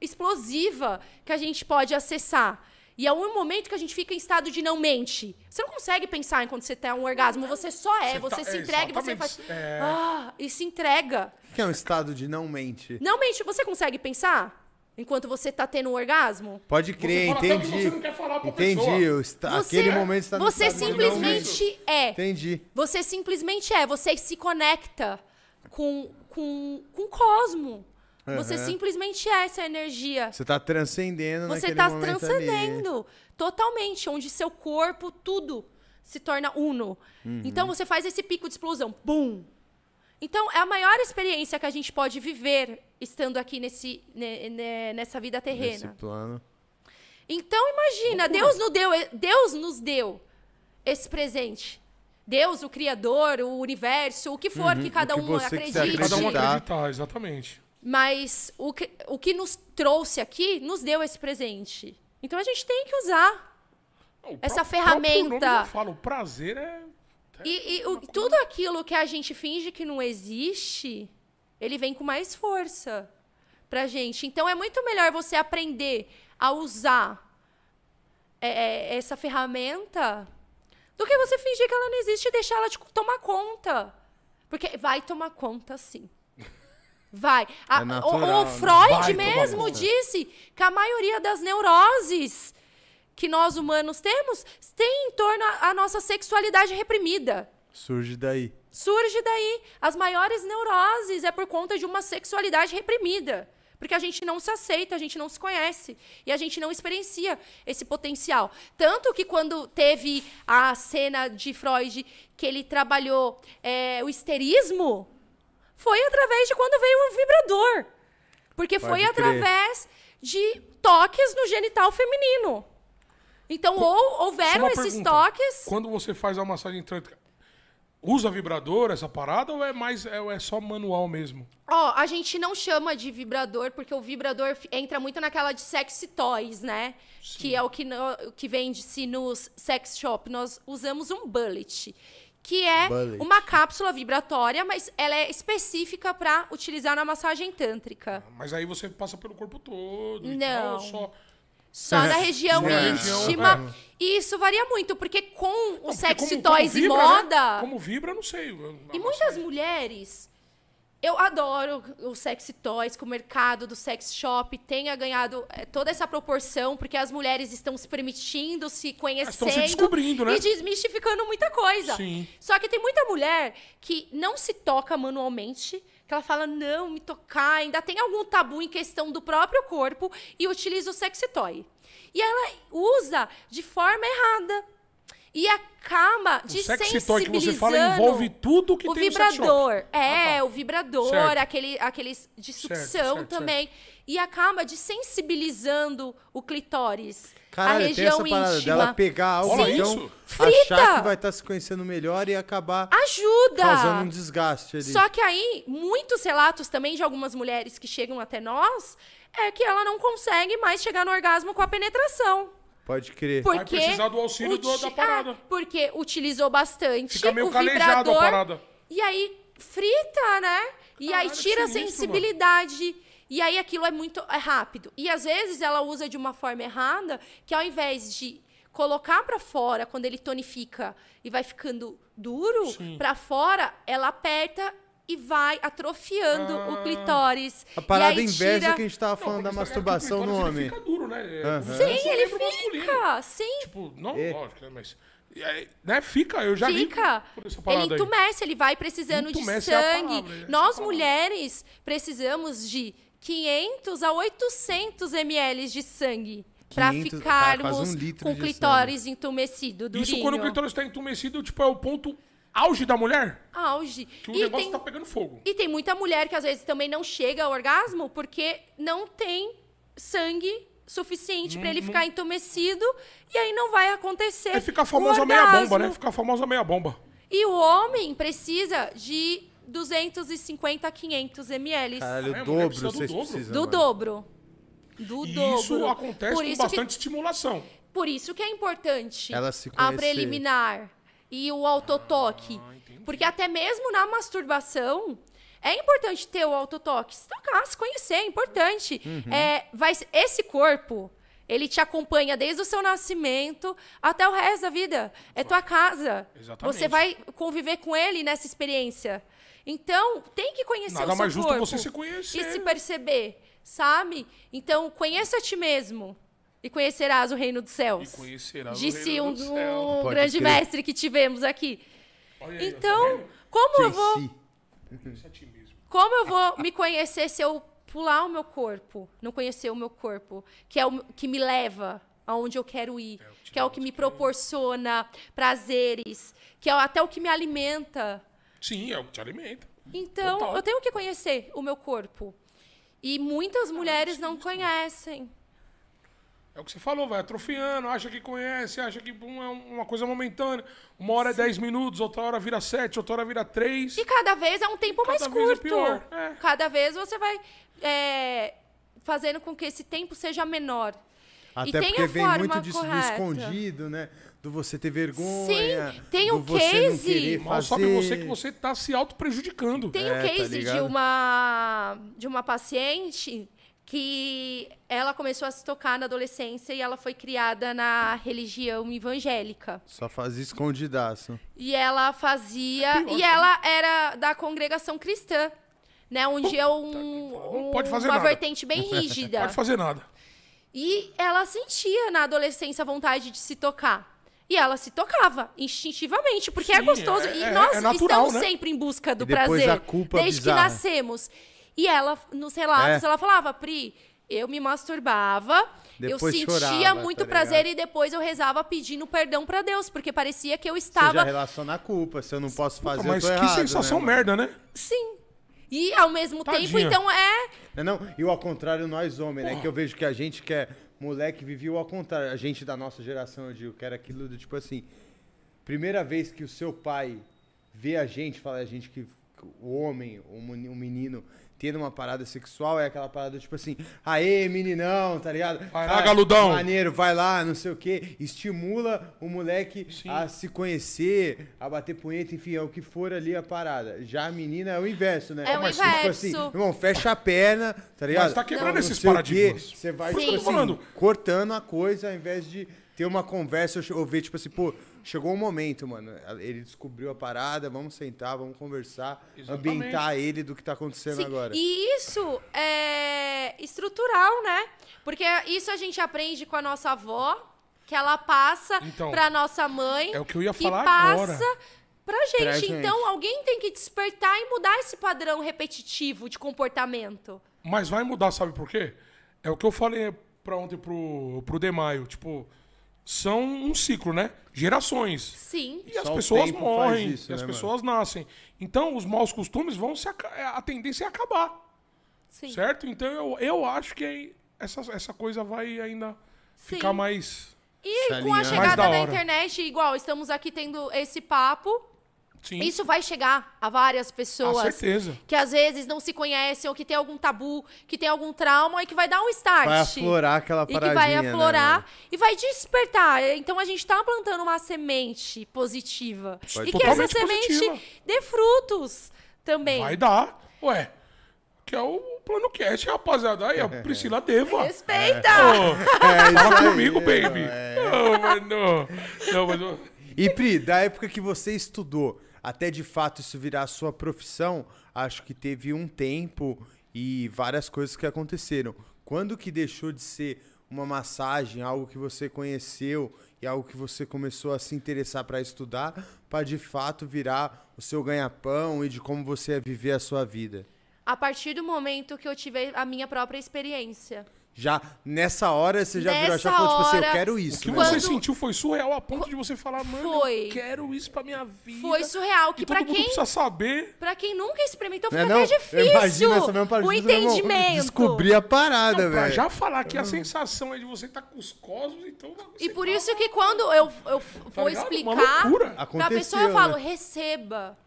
explosiva que a gente pode acessar. E é um momento que a gente fica em estado de não mente. Você não consegue pensar enquanto você tem um orgasmo, você só é, Você você, tá- se é, entrega e você faz. é. Ah, e se entrega. Que é um estado de não mente. Não mente, você consegue pensar enquanto você tá tendo um orgasmo? Pode crer, o que entendi. você não quer falar pra entendi. pessoa. eu está- Você, Aquele momento está no você simplesmente é. Entendi. Você simplesmente é. Você se conecta com, com, com o cosmo. Você Aham. simplesmente é essa energia. Você tá transcendendo Você está transcendendo totalmente, onde seu corpo, tudo se torna uno. Uhum. Então você faz esse pico de explosão. Bum! Então é a maior experiência que a gente pode viver estando aqui nesse, ne- ne- nessa vida ali. Nesse terrena. plano. Então imagina, Deus nos deu, Deus nos deu esse presente. Deus, o Criador, o universo, o que for que cada Uhum. que um acredite. Cada um Acreditar. exatamente. Mas o que, o que nos trouxe aqui nos deu esse presente. Então a gente tem que usar. O Essa ferramenta. próprio nome já fala, o prazer é... E, e o- tudo aquilo que a gente finge que não existe, ele vem com mais força pra gente. Então é muito melhor você aprender a usar é, é, essa ferramenta do que você fingir que ela não existe e deixar ela te tomar conta. Porque vai tomar conta, sim. [laughs] Vai. A- É o- natural, o, né? Freud mesmo disse que a maioria das neuroses que nós humanos temos tem em torno à nossa sexualidade reprimida. Surge daí. Surge daí. As maiores neuroses é por conta de uma sexualidade reprimida. Porque a gente não se aceita, a gente não se conhece. E a gente não experiencia esse potencial. Tanto que quando teve a cena de Freud que ele trabalhou é, o histerismo, foi através de quando veio o vibrador. Porque Pode foi crer. através de toques no genital feminino. Então, ou houveram esses pergunta. toques. Quando você faz a massagem tântrica, usa vibrador, essa parada, ou é mais é, é só manual mesmo? Ó, a gente não chama de vibrador, porque o vibrador entra muito naquela de sexy toys, né? Que é o que, no- que vende-se nos sex shop. Nós usamos um bullet, que é Bullet. uma cápsula vibratória, mas ela é específica para utilizar na massagem tântrica. Mas aí você passa pelo corpo todo e Não. tal, só... Só na região Na íntima. E isso varia muito, porque com o sexy como- como toys e vibra, né? moda. Como vibra, não sei. Eu- E muitas massagem- mulheres. Eu adoro o sexy toys, que o mercado do sex shop tenha ganhado eh, toda essa proporção, porque as mulheres estão se permitindo, se conhecendo. Estão se descobrindo, né? E desmistificando muita coisa. Sim. Só que tem muita mulher que não se toca manualmente, que ela fala, não, me tocar, ainda tem algum tabu em questão do próprio corpo e utiliza o sexy toy. E ela usa de forma errada. E acaba O de sexy toy que você fala sensibilizando envolve tudo que o tem no sex shop. vibrador. É, Ah, tá. o vibrador, Certo. aquele, aqueles de Certo, sucção certo, também. E acaba de sensibilizando o clitóris. Caralho, a tem região essa parada íntima. dela pegar algo, Olha então, isso. Frita! achar que vai estar se conhecendo melhor e acabar Ajuda! causando um desgaste ali. Só que aí, muitos relatos também de algumas mulheres que chegam até nós é que ela não consegue mais chegar no orgasmo com a penetração. Pode crer. Porque precisar do auxílio do- uti- da parada. É, porque utilizou bastante Fica meio o calejado a vibrador. parada. E aí frita, né? E aí Caralho, que tira a sensibilidade. E aí aquilo é muito é rápido. E às vezes ela usa de uma forma errada, que ao invés de colocar pra fora quando ele tonifica e vai ficando duro, pra fora, ela aperta e vai atrofiando Ah. o clitóris. A parada e aí inversa tira... que a gente tava Não, falando da porque você sabe que o masturbação no clitóris, ele homem. Fica duro, né? É, o Sim, ele masculino. fica. Sim, Tipo, não, É. lógico, né? Mas. é, Né, fica, eu já Fica. vi por essa Ele parada aí. entumece, ele vai precisando Entumece de é sangue. palavra, é a Nós, palavra. mulheres, precisamos de 500 a 800 ml de sangue para 500, ficarmos ah, um com o clitóris entumecido, durinho. Isso quando o clitóris tá entumecido, tipo, é o ponto auge da mulher? Auge. Que o E negócio tem, tá pegando fogo. e tem muita mulher que às vezes também não chega ao orgasmo porque não tem sangue suficiente para ele ficar entumecido e aí não vai acontecer É ficar a famosa meia bomba, né? Ficar a famosa meia bomba. E o homem precisa de 250 a 500 ml. Caralho, Ah, é, o dobro precisa do vocês dobro. precisam. do mano. dobro. Do E dobro. isso acontece Por com isso bastante Que, estimulação. por isso que é importante Ela se a preliminar e o autotoque. Ah. Porque até mesmo na masturbação, é importante ter o autotoque. Se tocar, se conhecer, é importante. Uhum. É, vai, esse corpo, ele te acompanha desde o seu nascimento até o resto da vida. É tua casa. Exatamente. Você vai conviver com ele nessa experiência. Então, tem que conhecer Nada o seu mais justo corpo. você se conhecer. E se perceber, sabe? Então, conheça a ti mesmo. E conhecerás o reino dos céus. E conhecerás o Disse reino um, do céu. um grande crer. mestre que tivemos aqui. Olha aí, tá Então, vendo? como eu vou, como eu vou me conhecer se eu pular o meu corpo, não conhecer o meu corpo, que é o que me leva aonde eu quero ir, É o que que é o que me proporciona prazeres, que é até o que me alimenta. Sim, é o que te alimenta. Então, Total. eu tenho que conhecer o meu corpo. E muitas mulheres não conhecem. É o que você falou, vai atrofiando, acha que conhece, acha que pum, é uma coisa momentânea. Uma hora é 10 minutos, outra hora vira 7, outra hora vira 3. E cada vez é um tempo mais Cada vez é curto. pior, é. Cada vez você vai é, fazendo com que esse tempo seja menor. Até e tem porque a vem forma muito disso correta. do escondido, né? Do você ter vergonha. Sim, tem do um você não case. querer Mal fazer. sabe você que você tá se auto-prejudicando. Tem É, um tá case de ligado? uma de uma paciente que ela começou a se tocar na adolescência e ela foi criada na religião evangélica. Só fazia escondidaço. E ela fazia. É e ela era da congregação cristã. Né, onde é um, um- pode fazer uma nada. vertente bem [laughs] rígida. Pode fazer nada. E ela sentia na adolescência a vontade de se tocar. E ela se tocava instintivamente, porque é Sim, gostoso. é- e é- nós é natural, estamos né? sempre em busca do E depois prazer. a culpa desde bizarra. que nascemos. E ela, nos relatos, É. ela falava, Pri, eu me masturbava, Depois eu sentia chorava, muito tá prazer ligado? e depois eu rezava pedindo perdão pra Deus, porque parecia que eu Você já estava. relaciona a culpa. Se eu não posso fazer, Mas eu tô que errado, sensação né, merda, né? Sim. E ao mesmo tempo, Tadinha. então é. Não, não, e o ao contrário, nós homens, né? Que eu vejo que a gente que é moleque vivia ao contrário. A gente da nossa geração, eu digo, que era aquilo do tipo assim. Primeira vez que o seu pai vê a gente, fala a gente que o homem, o menino, tendo uma parada sexual, é aquela parada tipo assim, aê, meninão, tá ligado? Vai lá, galudão. Maneiro, vai lá, não sei o quê. Estimula o moleque Sim. a se conhecer, a bater punheta, enfim, é o que for ali a parada. Já a menina é o inverso, né? É o Mas, tipo inverso. assim, irmão, fecha a perna, tá ligado? Mas tá quebrando Não esses paradigmas. Você vai, Sim. tipo assim, cortando a coisa ao invés de ter uma conversa ou ver, tipo assim, pô, chegou um momento, mano. Ele descobriu a parada, vamos sentar, vamos conversar, Exatamente. ambientar ele do que tá acontecendo Sim, agora. E isso é estrutural, né? Porque isso a gente aprende com a nossa avó, que ela passa Então, pra nossa mãe. é o que eu ia falar passa agora. Pra gente. Pra gente. Então, alguém tem que despertar e mudar esse padrão repetitivo de comportamento. Mas vai mudar, sabe por quê? É o que eu falei pra ontem pro, pro Demaio. Tipo, são um ciclo, né? Gerações. Sim. E as Só o pessoas morrem, isso, e as né, pessoas nascem. Então, os maus costumes vão se. A tendência é acabar. Sim. Certo? Então, eu, eu acho que essa, essa coisa vai ainda Sim. ficar mais. E com a chegada da da internet, igual, estamos aqui tendo esse papo. Sim, Isso vai chegar a várias com pessoas. certeza. que às vezes não se conhecem ou que tem algum tabu, que tem algum trauma e que vai dar um start. Vai aflorar aquela e paradinha, que vai né, aflorar mano? e vai despertar. Então a gente tá plantando uma semente positiva. Pode- E que essa semente positiva. dê frutos também. Vai dar. Ué, que é o plano cast, rapaziada. Aí, a [laughs] Priscila Deva. Respeita! Ô, É, fala aí, comigo, baby. é. Não, mano. Não, mas... eu- E Pri, da época que você estudou, até de fato isso virar a sua profissão, acho que teve um tempo e várias coisas que aconteceram. Quando que deixou de ser uma massagem, algo que você conheceu e algo que você começou a se interessar para estudar, para de fato virar o seu ganha-pão e de como você ia viver a sua vida? A partir do momento que eu tive a minha própria experiência. Já nessa hora você já virou a chave e falou, tipo assim, eu quero O isso. que né? você Quando- sentiu foi surreal a ponto de você falar, mano, Foi. eu quero isso pra minha vida. Foi surreal, que e pra todo mundo quem precisa saber. Pra quem nunca experimentou, Não fica é não? difícil essa mesma parada, o entendimento. Descobrir a parada, Não, pra velho. já falar que a sensação é de você estar com os cosmos, então... E por tá- isso que quando eu, eu vou ligado? Uma explicar pra pessoa, eu falo, né? receba.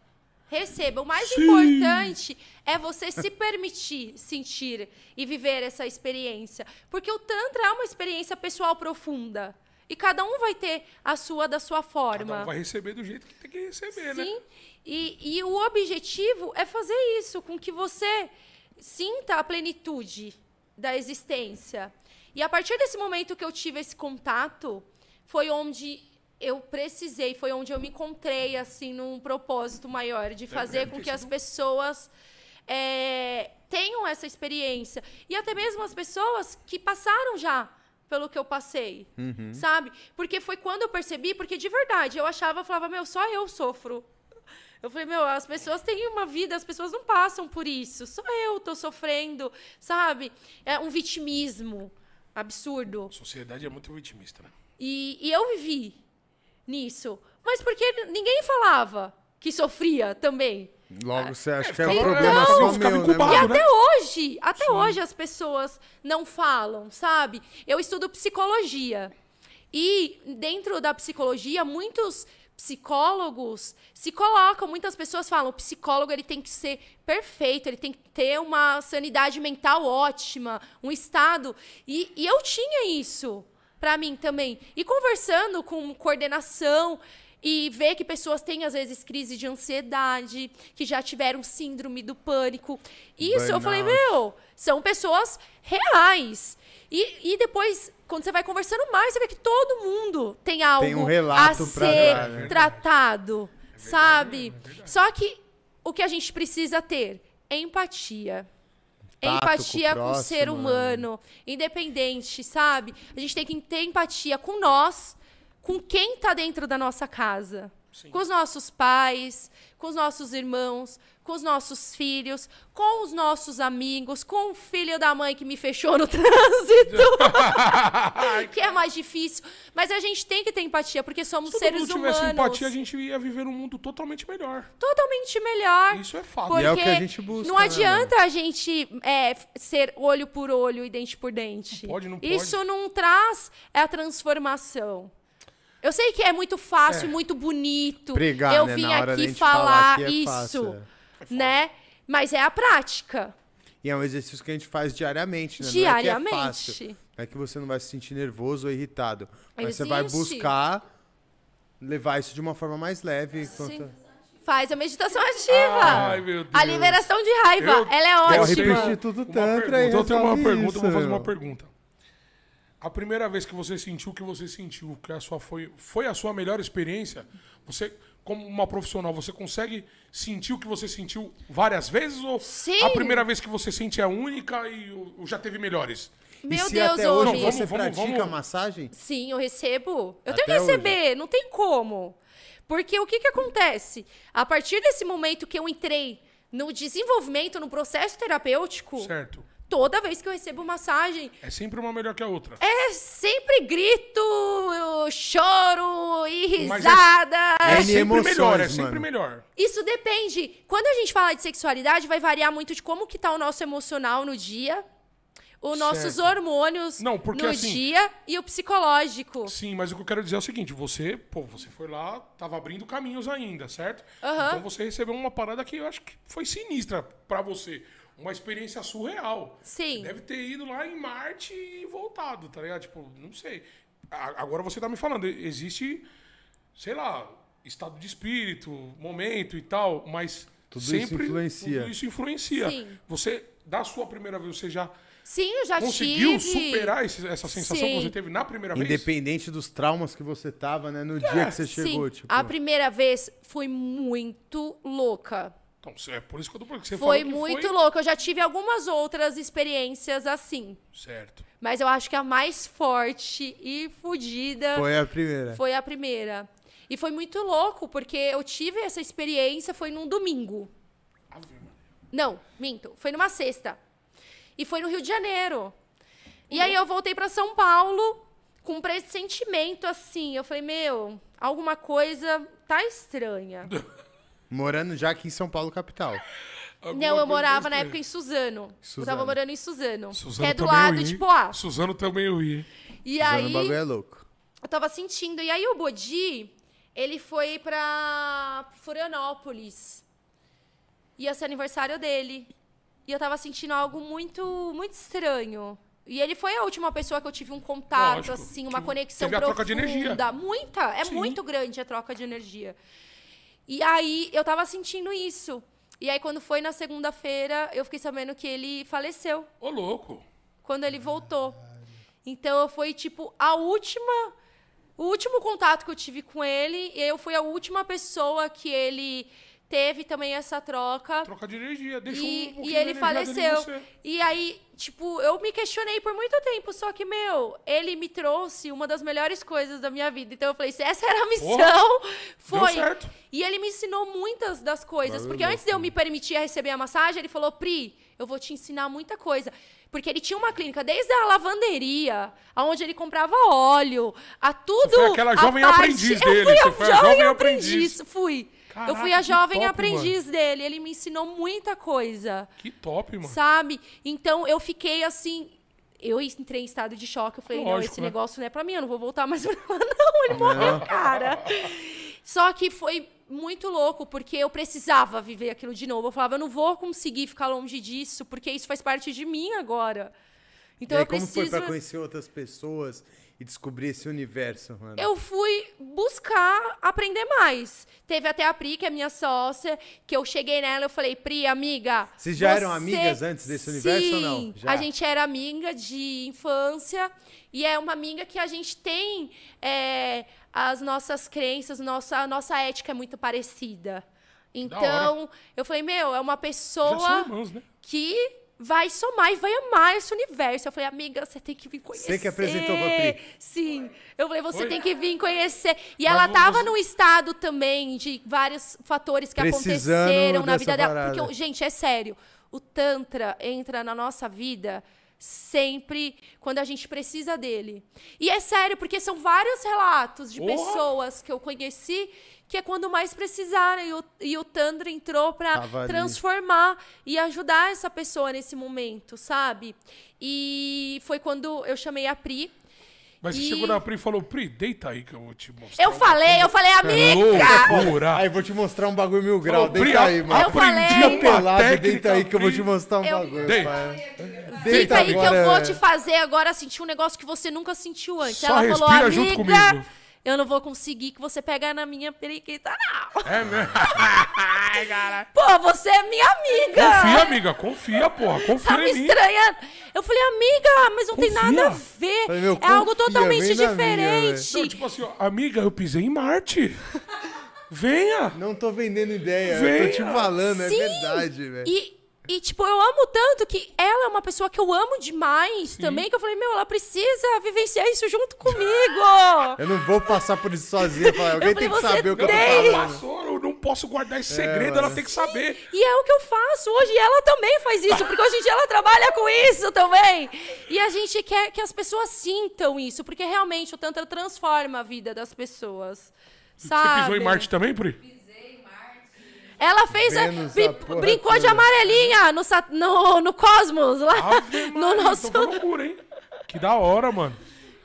Receba. O mais Sim. importante é você se permitir sentir e viver essa experiência. Porque o Tantra é uma experiência pessoal profunda. E cada um vai ter a sua da sua forma. Cada um vai receber do jeito que tem que receber, né? Sim. E, e o objetivo é fazer isso, com que você sinta a plenitude da existência. E a partir desse momento que eu tive esse contato, foi onde eu precisei, foi onde eu me encontrei, assim, num propósito maior, de fazer com que as pessoas é, tenham essa experiência. E até mesmo as pessoas que passaram já pelo que eu passei, sabe? Porque foi quando eu percebi, porque de verdade, eu achava, eu falava, meu, só eu sofro. Eu falei, meu, as pessoas têm uma vida, as pessoas não passam por isso. Só eu tô sofrendo, sabe? É um vitimismo absurdo. A sociedade é muito vitimista, né? E, e eu vivi nisso. Mas porque ninguém falava que sofria também. Logo você acha que é um problema é, só meu, né, incubado. E mano? né? até hoje, até hoje as pessoas não falam, sabe? Eu estudo psicologia. E dentro da psicologia, muitos psicólogos se colocam, muitas pessoas falam, o psicólogo ele tem que ser perfeito, ele tem que ter uma sanidade mental ótima, um estado. E, e eu tinha isso para mim também. E conversando com coordenação e ver que pessoas têm, às vezes, crise de ansiedade, que já tiveram síndrome do pânico. Isso, eu falei, Burnout. meu, são pessoas reais. E, e depois, quando você vai conversando mais, você vê que todo mundo tem algo Tem um relato a pra ser dar, né? tratado, sabe? Só que o que a gente precisa ter é empatia. Empatia com o com o ser próximo, humano, independente, sabe? A gente tem que ter empatia com nós, com quem tá dentro da nossa casa. Sim. Com os nossos pais, com os nossos irmãos, com os nossos filhos, com os nossos amigos, com o filho da mãe que me fechou no [laughs] trânsito, que é mais difícil. Mas a gente tem que ter empatia, porque somos Se todo seres mundo tivesse humanos. empatia, a gente ia viver num mundo totalmente melhor. Totalmente melhor. Isso é fato. Porque E é o que a gente busca, não né, adianta a gente é, ser olho por olho e dente por dente. Não pode, não pode. Isso não traz a transformação. Eu sei que é muito fácil, É. muito bonito. Pregar, eu né? vim aqui falar, falar é isso, fácil, né? Mas é a prática. E é um exercício que a gente faz diariamente, né? Não é que é Diariamente. fácil. É que você não vai se sentir nervoso ou irritado. Mas você vai Existe. buscar levar isso de uma forma mais leve. Sim. Faz a meditação ativa. Ai, meu Deus. a liberação de raiva. Eu- ela é ótima. Instituto Uma Tantra pergunta, e eu tenho uma pergunta, eu vou fazer uma pergunta. A primeira vez que você sentiu o que você sentiu, que a sua foi, foi a sua melhor experiência, você, como uma profissional, você consegue sentir o que você sentiu várias vezes? Ou Sim. a primeira vez que você sente é única e o- já teve melhores? E Meu se Deus, até hoje homem. você Vamos, pratica vamos. massagem? Sim, eu recebo. Eu Até tenho que receber, não tem como. Porque o que, que acontece? A partir desse momento que eu entrei no desenvolvimento, no processo terapêutico, Certo. Toda vez que eu recebo massagem, É sempre uma melhor que a outra. é sempre grito, eu choro e é- risada. É, N sempre emoções, melhor, é sempre mano. melhor. Isso depende. Quando a gente fala de sexualidade, vai variar muito de como que tá o nosso emocional no dia, os nossos Certo. hormônios Não, porque no assim- dia e o psicológico. Sim, mas o que eu quero dizer é o seguinte, você, pô, você foi lá, tava abrindo caminhos ainda, certo? Aham. Então você recebeu uma parada que eu acho que foi sinistra pra você. Uma experiência surreal. Sim. Deve ter ido lá em Marte e voltado, tá ligado? Tipo, não sei. Agora você tá me falando, existe, sei lá, estado de espírito, momento e tal, mas Tudo isso sempre influencia. tudo isso influencia. Sim. Você, da sua primeira vez, você já Sim, eu já conseguiu tive. superar esse- essa sensação que Sim. você teve na primeira vez? Independente dos traumas que você tava, né? No dia que você chegou, Sim, tipo... a primeira vez foi muito louca. Então, é por isso que eu tô você Foi falou que muito foi... louca. Eu já tive algumas outras experiências assim. Certo. Mas eu acho que a mais forte e fodida Foi a primeira. foi a primeira. E foi muito louco, porque eu tive essa experiência, foi num domingo. Não, minto. Foi numa sexta. E foi no Rio de Janeiro. E aí eu voltei pra São Paulo com um pressentimento assim. Eu falei, meu, alguma coisa tá estranha. [laughs] Morando já aqui em São Paulo, capital. Alguma Não, eu morava na época em Suzano. Eu Suzano. tava morando em Suzano. Suzano que é do também eu lado de? Poá. Suzano também eu ia. E Usando aí, o bagulho é louco. eu tava sentindo. E aí o Bodi, ele foi pra Florianópolis. Ia ser aniversário dele. E eu tava sentindo algo muito, muito estranho. E ele foi a última pessoa que eu tive um contato, Lógico, assim, uma que conexão teve a profunda. troca de energia. Muita, é Sim. muito grande a troca de energia. E aí eu tava sentindo isso. E aí quando foi na segunda-feira, eu fiquei sabendo que ele faleceu Ô, louco. quando ele voltou. Então foi tipo a última o último contato que eu tive com ele, e eu fui a última pessoa que ele teve também essa troca. Troca de energia. Deixou um E, pouquinho e ele faleceu. E aí, tipo, eu me questionei por muito tempo, só que, meu, ele me trouxe uma das melhores coisas da minha vida. Então eu falei, se essa era a missão, [laughs] foi. certo. E ele me ensinou muitas das coisas. Porque antes de eu me permitir receber a massagem, ele falou, Pri, eu vou te ensinar muita coisa. Porque ele tinha uma clínica, desde a lavanderia, aonde ele comprava óleo, a tudo. Você foi aquela a jovem parte- aprendiz eu dele, Fui você foi a jovem aprendiz. Fui. Eu Caraca, fui a jovem top, aprendiz dele. Ele me ensinou muita coisa. Que top, mano. Sabe? Então eu fiquei assim. Eu entrei em estado de choque. Eu falei, não, Lógico, esse né? negócio não é pra mim, eu não vou voltar mais pra lá, [laughs] não. Ele morreu, cara. Só que foi muito louco, porque eu precisava viver aquilo de novo. Eu falava, eu não vou conseguir ficar longe disso, porque isso faz parte de mim agora. Então e aí, eu como preciso. foi pra conhecer outras pessoas e descobrir esse universo, mano? Eu fui buscar aprender mais. Teve até a Pri, que é minha sócia, que eu cheguei nela e eu falei, Pri, amiga. Vocês já eram você- amigas antes desse universo ou não? Já? A gente era amiga de infância e é uma amiga que a gente tem é, as nossas crenças, nossa, a nossa ética é muito parecida. Então, eu falei, meu, é uma pessoa irmãos, né? que vai somar e vai amar esse universo. Eu falei, amiga, você tem que vir conhecer. Você que apresentou pra Pri? Sim. Eu falei, você Oi? tem que vir conhecer. E Mas ela vo- tava você- num estado também de vários fatores que Precisando aconteceram na vida dela. parada. Porque, gente, é sério. O Tantra entra na nossa vida sempre quando a gente precisa dele. E é sério, porque são vários relatos de Porra! pessoas que eu conheci que é quando mais precisaram. E o, e o Tantra entrou ali. transformar e ajudar essa pessoa nesse momento, sabe? E foi quando eu chamei a Pri. Mas você E- chegou na Pri e falou, Pri, deita aí que eu vou te mostrar. Eu falei, eu falei, amiga! Loucura! Aí, vou te mostrar um bagulho mil grau. Pri, Deita aí, a- mano. Eu falei- pelado, técnica, deita aí que eu vou te mostrar um Eu- bagulho, Deita. pai. Deita aí que eu vou é. te fazer agora sentir um negócio que você nunca sentiu antes. Só Ela falou, respira amiga, junto comigo." Eu não vou conseguir que você pegue na minha periquita, não. É mesmo? [laughs] Ai, caralho. Pô, você é minha amiga. Confia, amiga, confia, porra. Tá Confia me em mim. estranhando. Eu falei, amiga, mas não tem Confia. nada a ver. Falei, meu, é algo confia, totalmente vem na minha, diferente. Não, tipo assim, ó, amiga, eu pisei em Marte. [laughs] Venha. Não tô vendendo ideia, eu Venha. tô te falando, é Sim. verdade, velho. E, e, tipo, eu amo tanto que ela é uma pessoa que eu amo demais também, que eu falei, meu, ela precisa vivenciar isso junto comigo. Eu não vou passar por isso sozinha. Falar, alguém Eu tem que falei, saber o que eu tô tem. falando. Passou, eu não posso guardar esse segredo, mano. ela tem que saber. E é o que eu faço hoje. E ela também faz isso, porque hoje em dia ela trabalha com isso também. E a gente quer que as pessoas sintam isso, porque realmente o Tantra transforma a vida das pessoas. Sabe? Você pisou em Marte também, Pri? Ela fez. a- Vênus, a porra brincou de amarelinha no, no, no Cosmos, lá. Ave [laughs] no Maria, nosso. então foi loucura, hein? Que da hora, mano.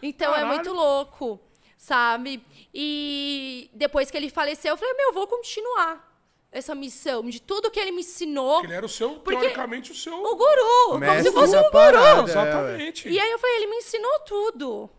Então é Caralho. muito louco, sabe? E depois que ele faleceu, eu falei, meu, eu vou continuar essa missão de tudo que ele me ensinou. Ele era o seu, Porque- teoricamente, o seu... O guru, como se fosse um guru. parada. Exatamente. E aí eu falei, ele me ensinou tudo.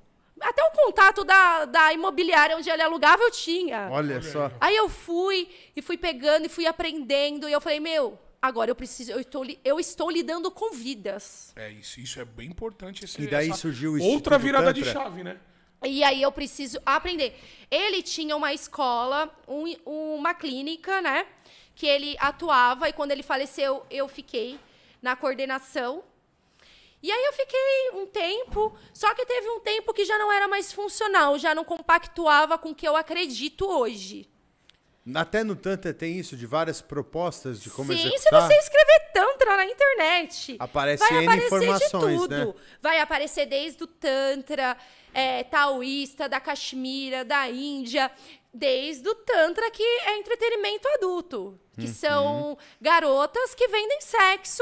Até o contato da, da imobiliária onde ele alugava eu tinha. Olha só. Aí eu fui e fui pegando e fui aprendendo. E eu falei, meu, agora eu preciso, eu estou, eu estou lidando com vidas. É, isso, isso é bem importante. Esse, E daí essa surgiu o Outra virada de chave, né? E aí eu preciso aprender. Ele tinha uma escola, um- uma clínica, né? Que ele atuava e quando ele faleceu, eu fiquei na coordenação. E aí eu fiquei um tempo, só que teve um tempo que já não era mais funcional, já não compactuava com o que eu acredito hoje. Até no Tantra tem isso, de várias propostas de como Sim, se executar. você escrever Tantra na internet, Aparece vai N aparecer informações, de tudo. né? Vai aparecer desde o Tantra é, taoísta, da Caxemira, da Índia, desde o Tantra que é entretenimento adulto, que Uhum. são garotas que vendem sexo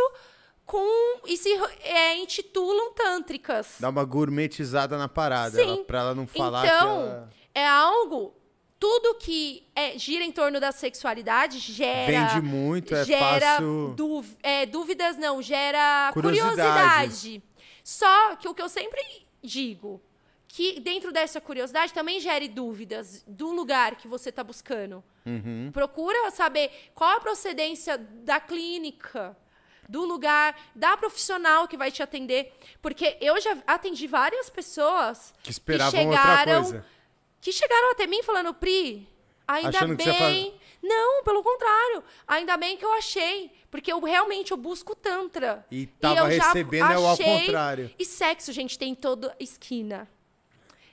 com e se é, intitulam tântricas. Dá uma gourmetizada na parada, Sim. ela, pra ela não falar então, que ela é algo. Tudo que é, gira em torno da sexualidade gera. Vende muito, é gera fácil- dúv- é, dúvidas, não, gera Curiosidade. curiosidade. Só que o que eu sempre digo, que dentro dessa curiosidade também gere dúvidas do lugar que você está buscando. Uhum. Procura saber qual a procedência da clínica, do lugar, da profissional que vai te atender. Porque eu já atendi várias pessoas que esperavam chegaram, outra coisa. que chegaram até mim falando, Pri, ainda Achando que bem. Não, pelo contrário. Ainda bem que eu achei. Porque eu realmente eu busco Tantra. E tava já recebendo é o ao contrário. E sexo, gente, tem em toda esquina.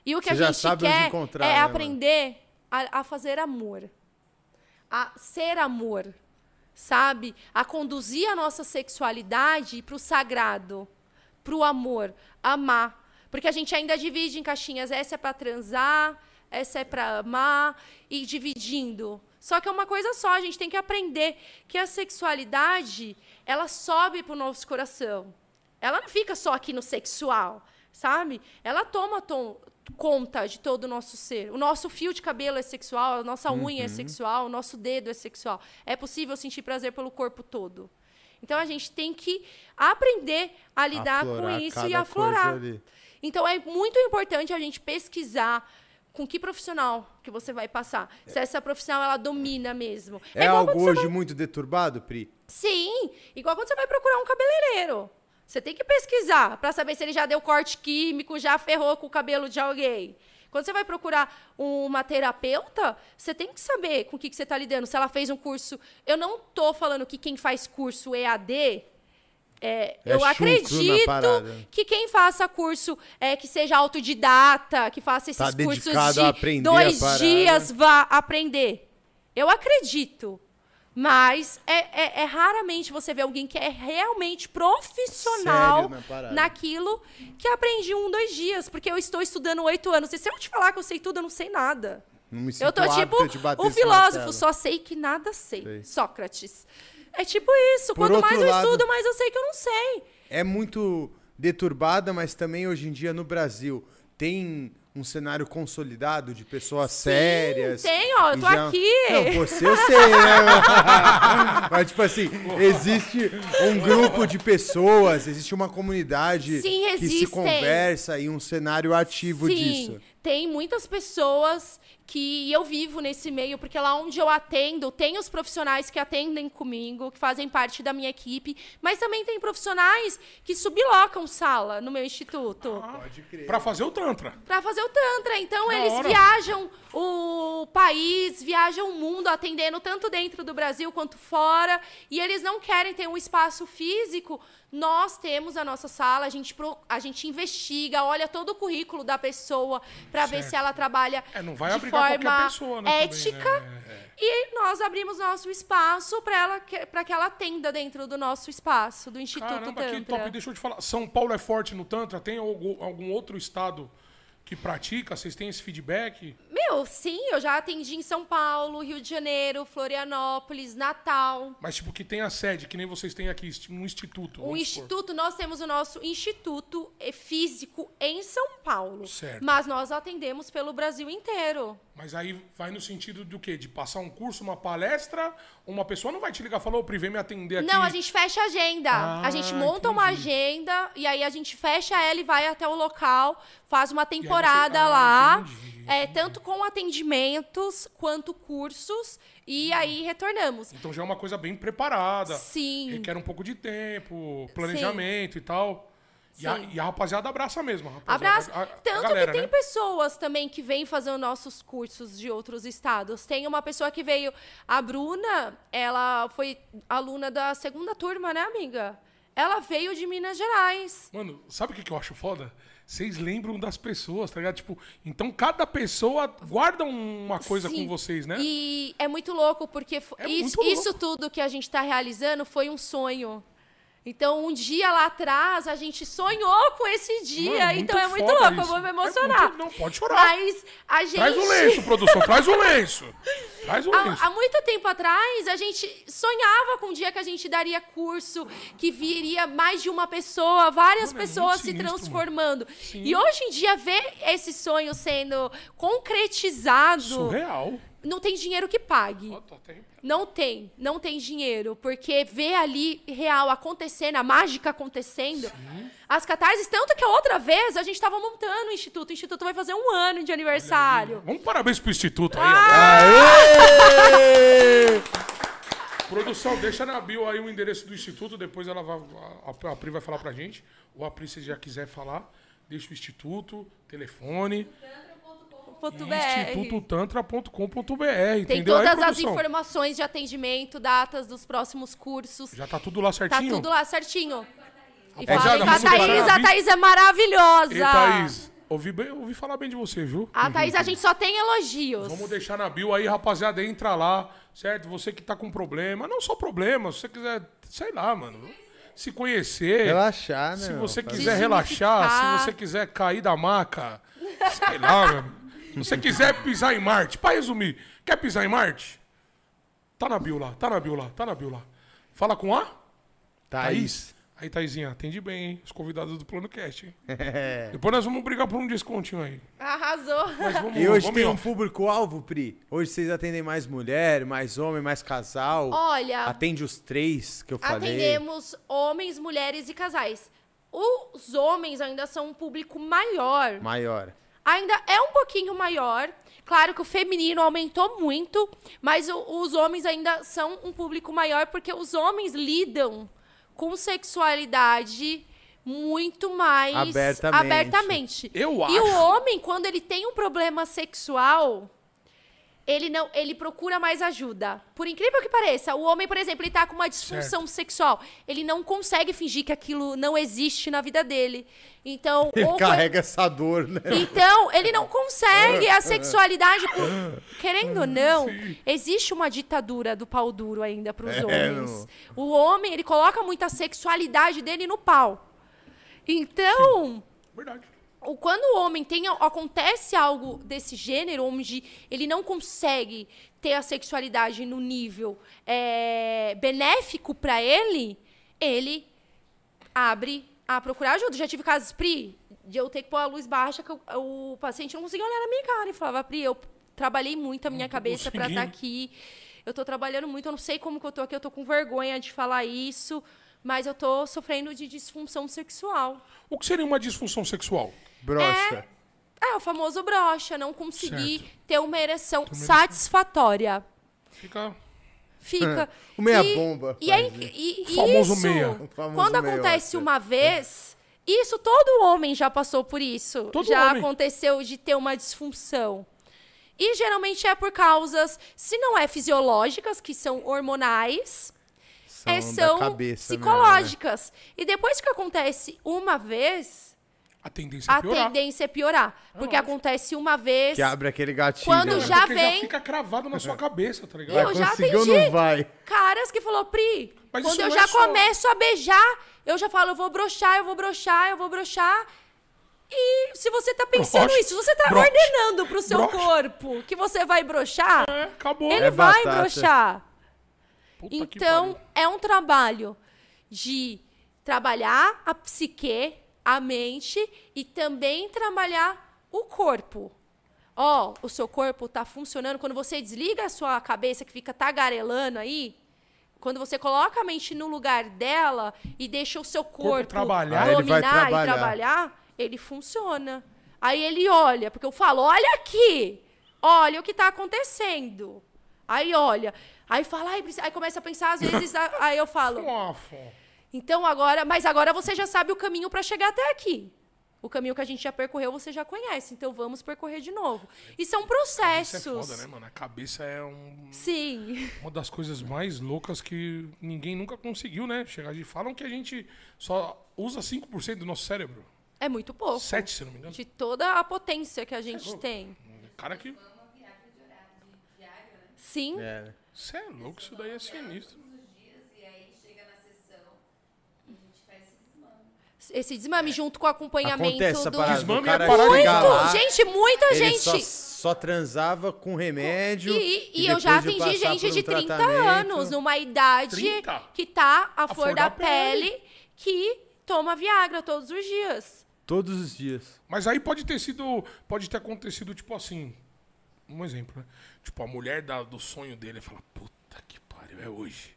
E o que Você a já gente quer é né, aprender a, a fazer amor. A ser amor. Sabe? A conduzir a nossa sexualidade para o sagrado. Para o amor. Amar. Porque a gente ainda divide em caixinhas. Essa é para transar, essa é para amar. E dividindo. Só que é uma coisa só. A gente tem que aprender que a sexualidade, ela sobe para o nosso coração. Ela não fica só aqui no sexual, sabe? Ela toma tom- conta de todo o nosso ser. O nosso fio de cabelo é sexual, a nossa unha Uhum. é sexual, o nosso dedo é sexual. É possível sentir prazer pelo corpo todo. Então a gente tem que aprender a lidar Aflorar com isso e aflorar. Então é muito importante a gente pesquisar com que profissional que você vai passar. Se essa profissional ela domina mesmo. É, igual algo hoje vai- muito deturbado, Pri? Sim, igual quando você vai procurar um cabeleireiro. Você tem que pesquisar para saber se ele já deu corte químico, já ferrou com o cabelo de alguém. Quando você vai procurar uma terapeuta, você tem que saber com o que, que você está lidando. Se ela fez um curso. Eu não tô falando que quem faz curso EAD é, É eu acredito que quem faça curso é, que seja autodidata, que faça esses Tá cursos de dois dias vá aprender. Eu acredito. Mas é, é- é raramente você ver alguém que é realmente profissional Sério na naquilo que aprende em um, dois dias. Porque eu estou estudando oito anos. E se eu te falar que eu sei tudo, eu não sei nada. Não me Eu tô tipo o esse filósofo, só sei que nada sei. Sei. Sócrates. É tipo isso. Por Quanto mais eu lado- estudo, mais eu sei que eu não sei. É muito deturbada, mas também hoje em dia no Brasil tem um cenário consolidado de pessoas sérias. tem, ó, eu tô aqui. Não, você eu sei, né? [laughs] mas, tipo assim, existe um grupo de pessoas, existe uma comunidade Sim, que se conversa e um cenário ativo Sim, disso. tem muitas pessoas que eu vivo nesse meio, porque lá onde eu atendo, tem os profissionais que atendem comigo, que fazem parte da minha equipe, mas também tem profissionais que sublocam sala no meu instituto. Pode crer. Pra fazer o Tantra. Pra fazer o Tantra. Então, Da eles hora. viajam o país, viajam o mundo, atendendo tanto dentro do Brasil quanto fora. E eles não querem ter um espaço físico. Nós temos a nossa sala, a gente, pro- a gente investiga, olha todo o currículo da pessoa pra ver se ela trabalha É, não vai de obrigar forma pessoa, né? também, ética. né? E nós abrimos nosso espaço para ela que, pra que ela atenda dentro do nosso espaço, do Instituto Caramba, que Tantra. top. Deixa eu te falar. São Paulo é forte no Tantra? Tem algum outro estado que pratica? Vocês têm esse feedback? Meu, sim, eu já atendi em São Paulo, Rio de Janeiro, Florianópolis, Natal. Mas, tipo, que tem a sede, que nem vocês têm aqui, um instituto. Supor. instituto, nós temos o nosso instituto eh, físico em São Paulo. Certo. Mas nós atendemos pelo Brasil inteiro. Mas aí vai no sentido do quê? De passar um curso, uma palestra? Uma pessoa não vai te ligar e falar, ô, Pri, vem me atender aqui. Não, a gente fecha a agenda. Ah, a gente monta uma entendi. agenda e aí a gente fecha ela e vai até o local, faz uma temporada Ah, lá. entendi, É, tanto com atendimentos quanto cursos. E aí retornamos. Então já é uma coisa bem preparada. Sim. Requer um pouco de tempo, planejamento e tal. E a, e a rapaziada abraça mesmo. Rapaziada, Abraço. a- a- Tanto galera, que tem né? pessoas também que vêm fazer os nossos cursos de outros estados. Tem uma pessoa que veio, a Bruna, ela foi aluna da segunda turma, né, amiga? Ela veio de Minas Gerais. Mano, sabe o que, eu acho foda? Vocês lembram das pessoas, tá ligado? Tipo, então cada pessoa guarda uma coisa Sim. com vocês, né? E é muito louco, porque É isso, louco. isso tudo que a gente está realizando foi um sonho. Então, um dia lá atrás, a gente sonhou com esse dia. Mano, então, é muito louco, eu isso. vou me É emocionar. muito- Não, pode chorar. Mas a gente... Traz o lenço, produção, traz o lenço. [laughs] Traz o lenço. Há, há muito tempo atrás, a gente sonhava com um dia que a gente daria curso, que viria mais de uma pessoa, várias Mano, é pessoas muito se transformando. E hoje em dia, ver esse sonho sendo concretizado, Surreal. Não tem dinheiro que pague. Não tem, não tem dinheiro, porque ver ali real acontecendo, a mágica acontecendo, as catarses, tanto que a outra vez a gente estava montando o instituto, o instituto vai fazer um ano de aniversário. Vamos parabéns pro Instituto aí, Ah! Produção, deixa na bio aí o endereço do Instituto, depois ela vai, a, a Pri vai falar pra gente. Ou a Pri, se já quiser falar, deixa o Instituto, telefone, BR. institutotantra.com.br, Tem entendeu? Aí, todas as informações de atendimento, datas dos próximos cursos. Já tá tudo lá Tá certinho? tudo lá certinho. E falem com a Thaís, a Thaís é maravilhosa. Ei, Thaís, ouvi, bem, ouvi falar bem de você, viu? A Thaís, a gente só tem elogios. Vamos deixar na bio aí, rapaziada, entra lá, certo? Você que tá com problema, não só problema, se você quiser, sei lá, mano, se conhecer, Relaxar, né? se meu? você quiser relaxar, se você quiser cair da maca, sei lá, mano. Se você quiser pisar em Marte, pra resumir, quer pisar em Marte? Tá na bio lá, tá na bio lá, tá na bio lá. Fala com a Thaís. Aí, Thaisinha, atende bem, hein? Os convidados do Plano Cast, hein? [laughs] É. Depois nós vamos brigar por um descontinho aí. Arrasou. Mas vamos, E hoje vamos tem em um público-alvo, Pri? Hoje vocês atendem mais mulher, mais homem, mais casal? Olha, Atende os três que eu falei? atendemos homens, mulheres e casais. Os homens ainda são um público maior. Maior. Ainda é um pouquinho maior. Claro que o feminino aumentou muito, mas o- os homens ainda são um público maior porque os homens lidam com sexualidade muito mais Abertamente. abertamente. Eu E acho. o homem, quando ele tem um problema sexual, ele não, ele procura mais ajuda. Por incrível que pareça, o homem, por exemplo, ele tá com uma disfunção sexual. Ele não consegue fingir que aquilo não existe na vida dele. Então, [laughs] Ele carrega essa dor, né? então, ele não consegue a [laughs] sexualidade. [laughs] Querendo ou não, existe uma ditadura do pau duro ainda para os É, homens. O homem, ele coloca muita sexualidade dele no pau. Então, Verdade. O, quando o homem tem acontece algo desse gênero, onde ele não consegue ter a sexualidade no nível é, benéfico para ele, ele abre a procurar ajuda. Já tive casos, Pri, de eu ter que pôr a luz baixa, que eu- o paciente não conseguia olhar na minha cara e falava, Pri, eu trabalhei muito a minha cabeça para estar conseguindo. aqui. Eu tô trabalhando muito, eu não sei como que eu tô aqui, eu tô com vergonha de falar isso, mas eu tô sofrendo de disfunção sexual. O que seria uma disfunção sexual? Brocha. É, o famoso brocha, não conseguir Certo. ter uma ereção satisfatória. Fica. Fica. O meia E- bomba E, isso. e, e O famoso isso, meia. Famoso quando meia, acontece uma vez, isso todo homem já passou por isso. Todo já homem. aconteceu de ter uma disfunção. E geralmente é por causas, se não é fisiológicas, que são hormonais, é, da são cabeça mesmo, psicológicas. E depois que acontece uma vez, A tendência é a piorar. tendência é piorar. Porque lógico. acontece uma vez. né? Que abre aquele gatilho. Quando né? já Porque vem- fica cravado na sua cabeça, tá ligado? Vai eu já atendi. não vai? caras que falou, Pri, Mas quando eu já é só- começo a beijar, eu já falo, eu vou broxar, eu vou broxar, eu vou broxar. E se você tá pensando Broche. isso, se você tá Broche. ordenando pro seu Broche. corpo que você vai broxar, É, acabou. ele É vai batata. broxar. Puta Então, é um trabalho de trabalhar a psique, a mente e também trabalhar o corpo. Ó, o seu corpo tá funcionando quando você desliga a sua cabeça que fica tagarelando aí, quando você coloca a mente no lugar dela e deixa o seu corpo, trabalhar. Aí ele vai dominar e trabalhar. trabalhar, ele funciona. Aí ele olha, porque eu falo, olha aqui, olha o que tá acontecendo. Aí olha, aí fala, ai, aí começa a pensar, às vezes, [laughs] aí eu falo, então agora, mas agora você já sabe o caminho para chegar até aqui. O caminho que a gente já percorreu, você já conhece, então vamos percorrer de novo. E são Isso processos. é foda, né, mano? A cabeça é um- Sim. uma das coisas mais loucas que ninguém nunca conseguiu, né? Chegar de. Falam que a gente só usa 5% do nosso cérebro. É muito pouco. 7, se não me engano. De toda a potência que a gente louco. tem. Cara que. Sim. É. Você é louco, isso daí é sinistro. E aí chega na sessão e a gente faz esse desmame. Esse desmame junto com o acompanhamento Acontece essa do. parada Desmame do cara é parar de chegar Muito! lá, Gente, muita ele gente. Só, só transava com remédio. E, e eu já depois de atendi passar gente por um de 30 tratamento- anos, numa idade 30? que tá à flor da, pele, que toma Viagra todos os dias. Todos os dias. Mas aí pode ter sido. Pode ter acontecido, tipo assim. Um exemplo, né? Tipo, a mulher da- do sonho dele fala: Puta que pariu, é hoje.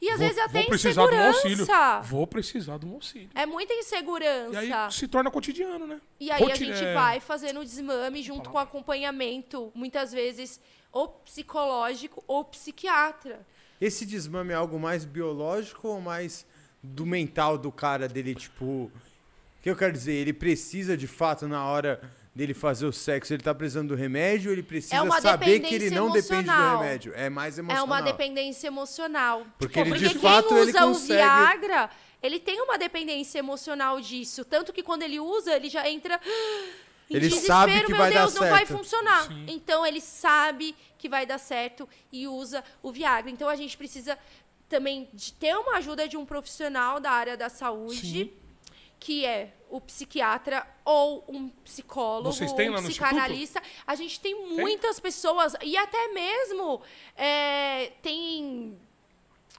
E às vou, vezes até vou precisar de um auxílio. insegurança. Vou precisar de um auxílio. É muita insegurança. E aí se torna cotidiano, né? E aí a gente é, vai fazendo o desmame junto com acompanhamento, muitas vezes ou psicológico ou psiquiatra. Esse desmame é algo mais biológico ou mais do mental do cara dele, tipo. O que eu quero dizer? Ele precisa de fato, na hora dele fazer o sexo, ele tá precisando do remédio ou ele precisa É saber que ele não depende do emocional. remédio? É mais É emocional. uma dependência emocional. Porque ele, Porque de quem fato, ele usa o consegue- Viagra, ele tem uma dependência emocional disso. Tanto que quando ele usa, ele já entra. [gasps] Em Ele desespero, sabe que meu vai dar Deus, não vai certo. funcionar. Sim. Então ele sabe que vai dar certo e usa o Viagra. Então a gente precisa também de ter uma ajuda de um profissional da área da saúde, Sim. Que é o psiquiatra ou um psicólogo, Vocês têm um lá no psicanalista. A gente tem muitas pessoas e até mesmo é, tem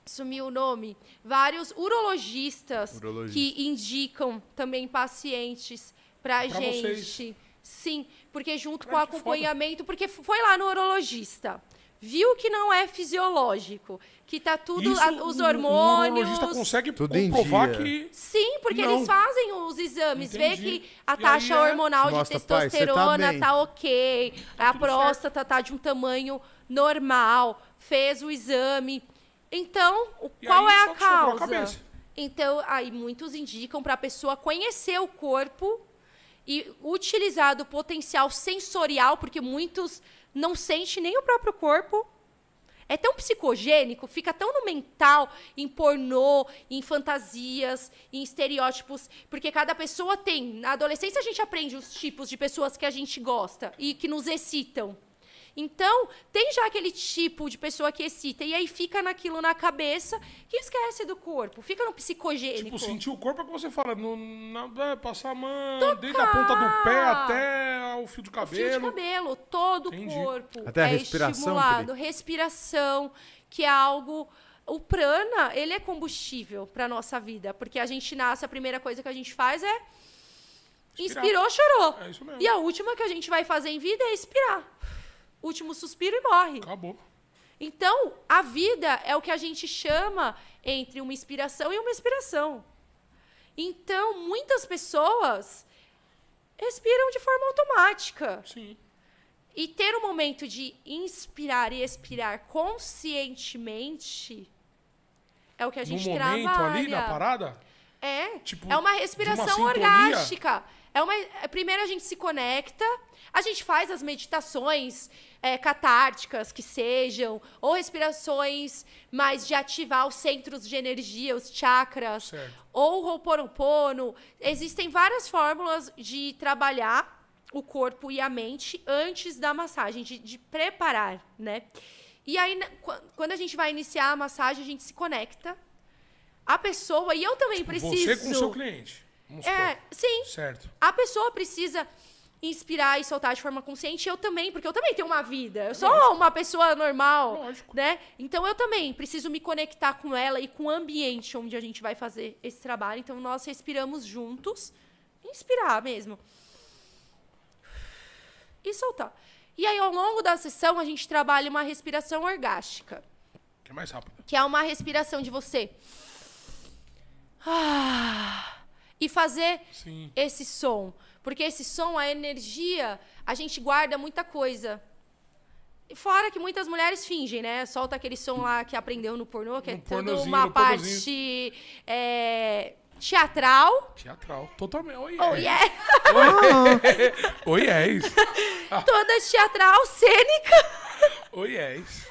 sumiu o nome, vários urologistas Urologista. que indicam também pacientes pra, Pra gente. vocês. Sim, porque junto Cara, com o acompanhamento, porque foi lá no urologista, viu que não é fisiológico, que tá tudo Isso, a- os o- O hormônios. urologista consegue Tudo comprovar que. Sim, porque Não. eles fazem os exames, vê Entendi. que a E taxa aí é- hormonal de Mostra, pai, você tá testosterona bem. tá, ok, a tudo próstata tá de um tamanho normal, fez o exame. Então, o- E qual aí é só a sobrou a causa? cabeça. Então, aí muitos indicam para a pessoa conhecer o corpo e utilizar do potencial sensorial, porque muitos não sente nem o próprio corpo. É tão psicogênico, fica tão no mental, em pornô, em fantasias, em estereótipos, porque cada pessoa tem. Na adolescência a gente aprende os tipos de pessoas que a gente gosta e que nos excitam. Então, tem já aquele tipo de pessoa que excita, e aí fica naquilo na cabeça que esquece do corpo, fica no psicogênico. Tipo, sentir o corpo é que você fala, no, na, é, passar a mão, desde a ponta do pé até o fio de O cabelo. fio de cabelo, todo Entendi. o corpo Até a é respiração, estimulado. Respiração, que é algo... O prana, ele é combustível para nossa vida, porque a gente nasce, a primeira coisa que a gente faz é... Expirar. Inspirou, chorou. É isso mesmo. E a última que a gente vai fazer em vida é expirar. Último suspiro e morre. Acabou. Então, a vida é o que a gente chama entre uma inspiração e uma expiração. Então, muitas pessoas respiram de forma automática. Sim. E ter o momento de inspirar e expirar conscientemente é o que a No gente momento trabalha. ali, na parada, É. Tipo, é uma respiração uma orgástica. É uma, é, primeiro a gente se conecta, a gente faz as meditações é, catárticas que sejam, ou respirações mais de ativar os centros de energia, os chakras, Certo. ou Ho'oponopono. Existem várias fórmulas de trabalhar o corpo e a mente antes da massagem, de, de preparar, né? E aí, quando a gente vai iniciar a massagem, a gente se conecta. A pessoa, e eu também preciso. você com o seu cliente. Vamos É, supor. sim. Certo. A pessoa precisa inspirar e soltar de forma consciente, eu também, porque eu também tenho uma vida. Eu sou Lógico. uma pessoa normal, Lógico. né? Então eu também preciso me conectar com ela e com o ambiente onde a gente vai fazer esse trabalho. Então nós respiramos juntos, inspirar mesmo. E soltar. E aí ao longo da sessão a gente trabalha uma respiração orgástica Que é mais rápido. que é uma respiração de você. Ah, e fazer Sim. esse som. Porque esse som, a energia, a gente guarda muita coisa. Fora que muitas mulheres fingem, né? Solta aquele som lá que aprendeu no pornô, que é No toda uma parte é, teatral. Teatral. Totalmente. Oi, Oh, yes. yeah. Oi, yes. [laughs] Toda teatral, cênica. Oi, yes.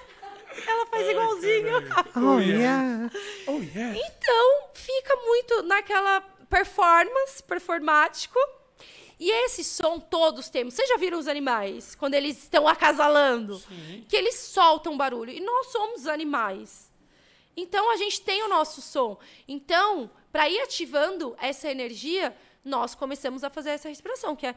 Ela faz igualzinho. Oh, yeah. Oh, yes. Então, fica muito naquela performance, performático. E esse som todos temos. Vocês já viram os animais? Quando eles estão acasalando? Que eles soltam barulho. E nós somos animais. Então, a gente tem o nosso som. Então, para ir ativando essa energia, nós começamos a fazer essa respiração, que é...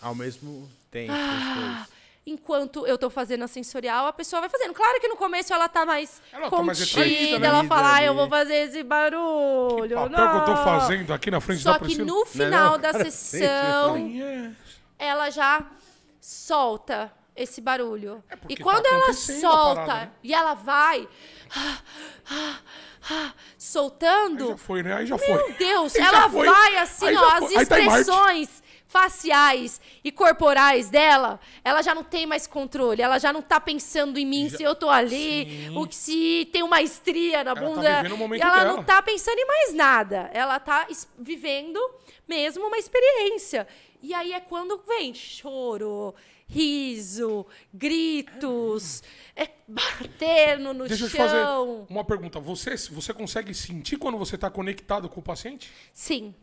Ao mesmo tempo, Ah. Enquanto eu tô fazendo a sensorial, a pessoa vai fazendo. Claro que no começo ela tá mais Ela tá mais contida, né? ela fala, ah, eu vou fazer esse barulho. Papel que eu tô não." fazendo aqui na frente Só da que Priscila. no final não, da [laughs] cara, sessão, yes. ela já solta esse barulho. É e quando tá ela solta parada, né? e ela vai ah, ah, ah, soltando, Aí já foi, né? Aí já meu foi. Deus, Aí ela foi. vai assim, Aí ó, as tá Marte. expressões faciais e corporais dela, ela já não tem mais controle, ela já não tá pensando em mim se eu tô ali, Sim. o que se tem uma estria na tá bunda, vivendo o momento ela dela. não tá pensando em mais nada, ela tá vivendo mesmo uma experiência. E aí é quando vem choro, riso, gritos, é batendo no Deixa eu te chão. fazer uma pergunta. Você, você consegue sentir quando você tá conectado com o paciente? Sim.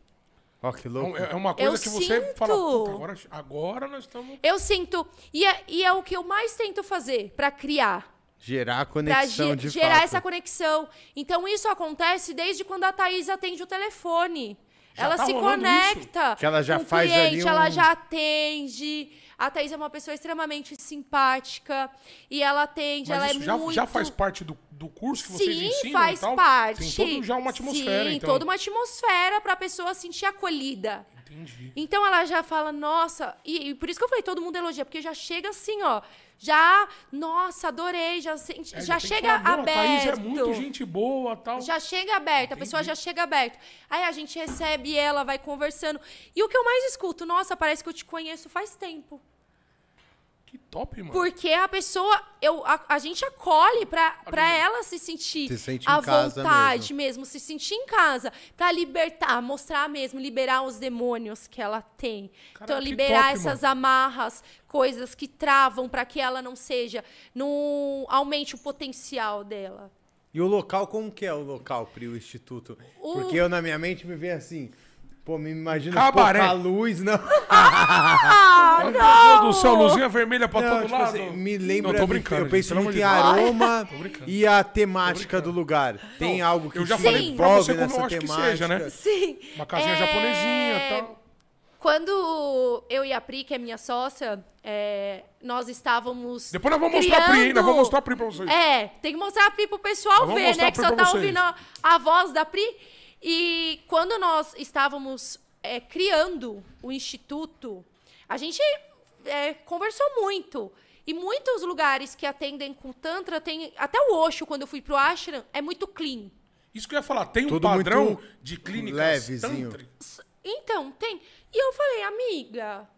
Ó, que louco. É é uma coisa Eu que você sinto. fala, "Puta, agora, agora nós estamos... Eu sinto. E é, e é o que eu mais tento fazer pra criar. Gerar a Pra conexão ge- de gerar fato. essa conexão. Então, isso acontece desde quando a Thaís atende o telefone. Já ela tá se conecta. Que ela já faz ali cliente, ela um- já atende. A Thaís é uma pessoa extremamente simpática. E ela atende, Mas ela isso é já, muito. já faz parte do, do curso que vocês Sim, ensinam faz e tal? parte. Tem todo já uma atmosfera, Sim, então. toda uma atmosfera pra pessoa sentir acolhida. Entendi. Então ela já fala, nossa, e, e por isso que eu falei, todo mundo elogia, porque já chega assim, ó, já, nossa, adorei, já, sente, É, já que chega falar, "Não, A Thaís é aberto. muito gente boa tal. Já chega aberto, a pessoa já chega aberto. Aí a gente recebe ela, vai conversando. E o que eu mais escuto, nossa, parece que eu te conheço faz tempo. Que top, mano. Porque a pessoa, eu, a, a gente acolhe pra, pra ela se sentir Se sente à casa vontade mesmo. se sentir em casa, pra libertar, mostrar mesmo, liberar os demônios que ela tem. Caralho, então, que liberar top, essas amarras, coisas que travam pra que ela não seja, não aumente o potencial dela. E o local, como que é o local, Pri, o instituto? O- Porque eu, na minha mente, me vem assim... Pô, me imagino Cabaré. pouca luz, não. Ah, Meu não! Deus do céu, luzinha vermelha pra Não, todo tipo lado. assim, me lembra. Não, tô brincando. eu penso gente, muito em aroma [laughs] e a temática do lugar. Tem algo que eu já se falei pra envolve você como eu acho que temática. seja, né? Sim. Uma casinha É, japonesinha e tal. Quando eu e a Pri, que é minha sócia, é, nós estávamos. Depois nós vamos mostrar a Pri, criando- vamos mostrar a Pri pra vocês. É, tem que mostrar a Pri pro pessoal Nós ver, né? a Que só tá vocês. ouvindo a, a voz da Pri. E quando nós estávamos é, criando o instituto, a gente é, conversou muito. E muitos lugares que atendem com Tantra tem. Até o Osho, quando eu fui pro Ashram, é muito clean. Isso que eu ia falar, tem um Tudo padrão muito de clínicas levezinho. tântricas. Então, tem. E eu falei, amiga,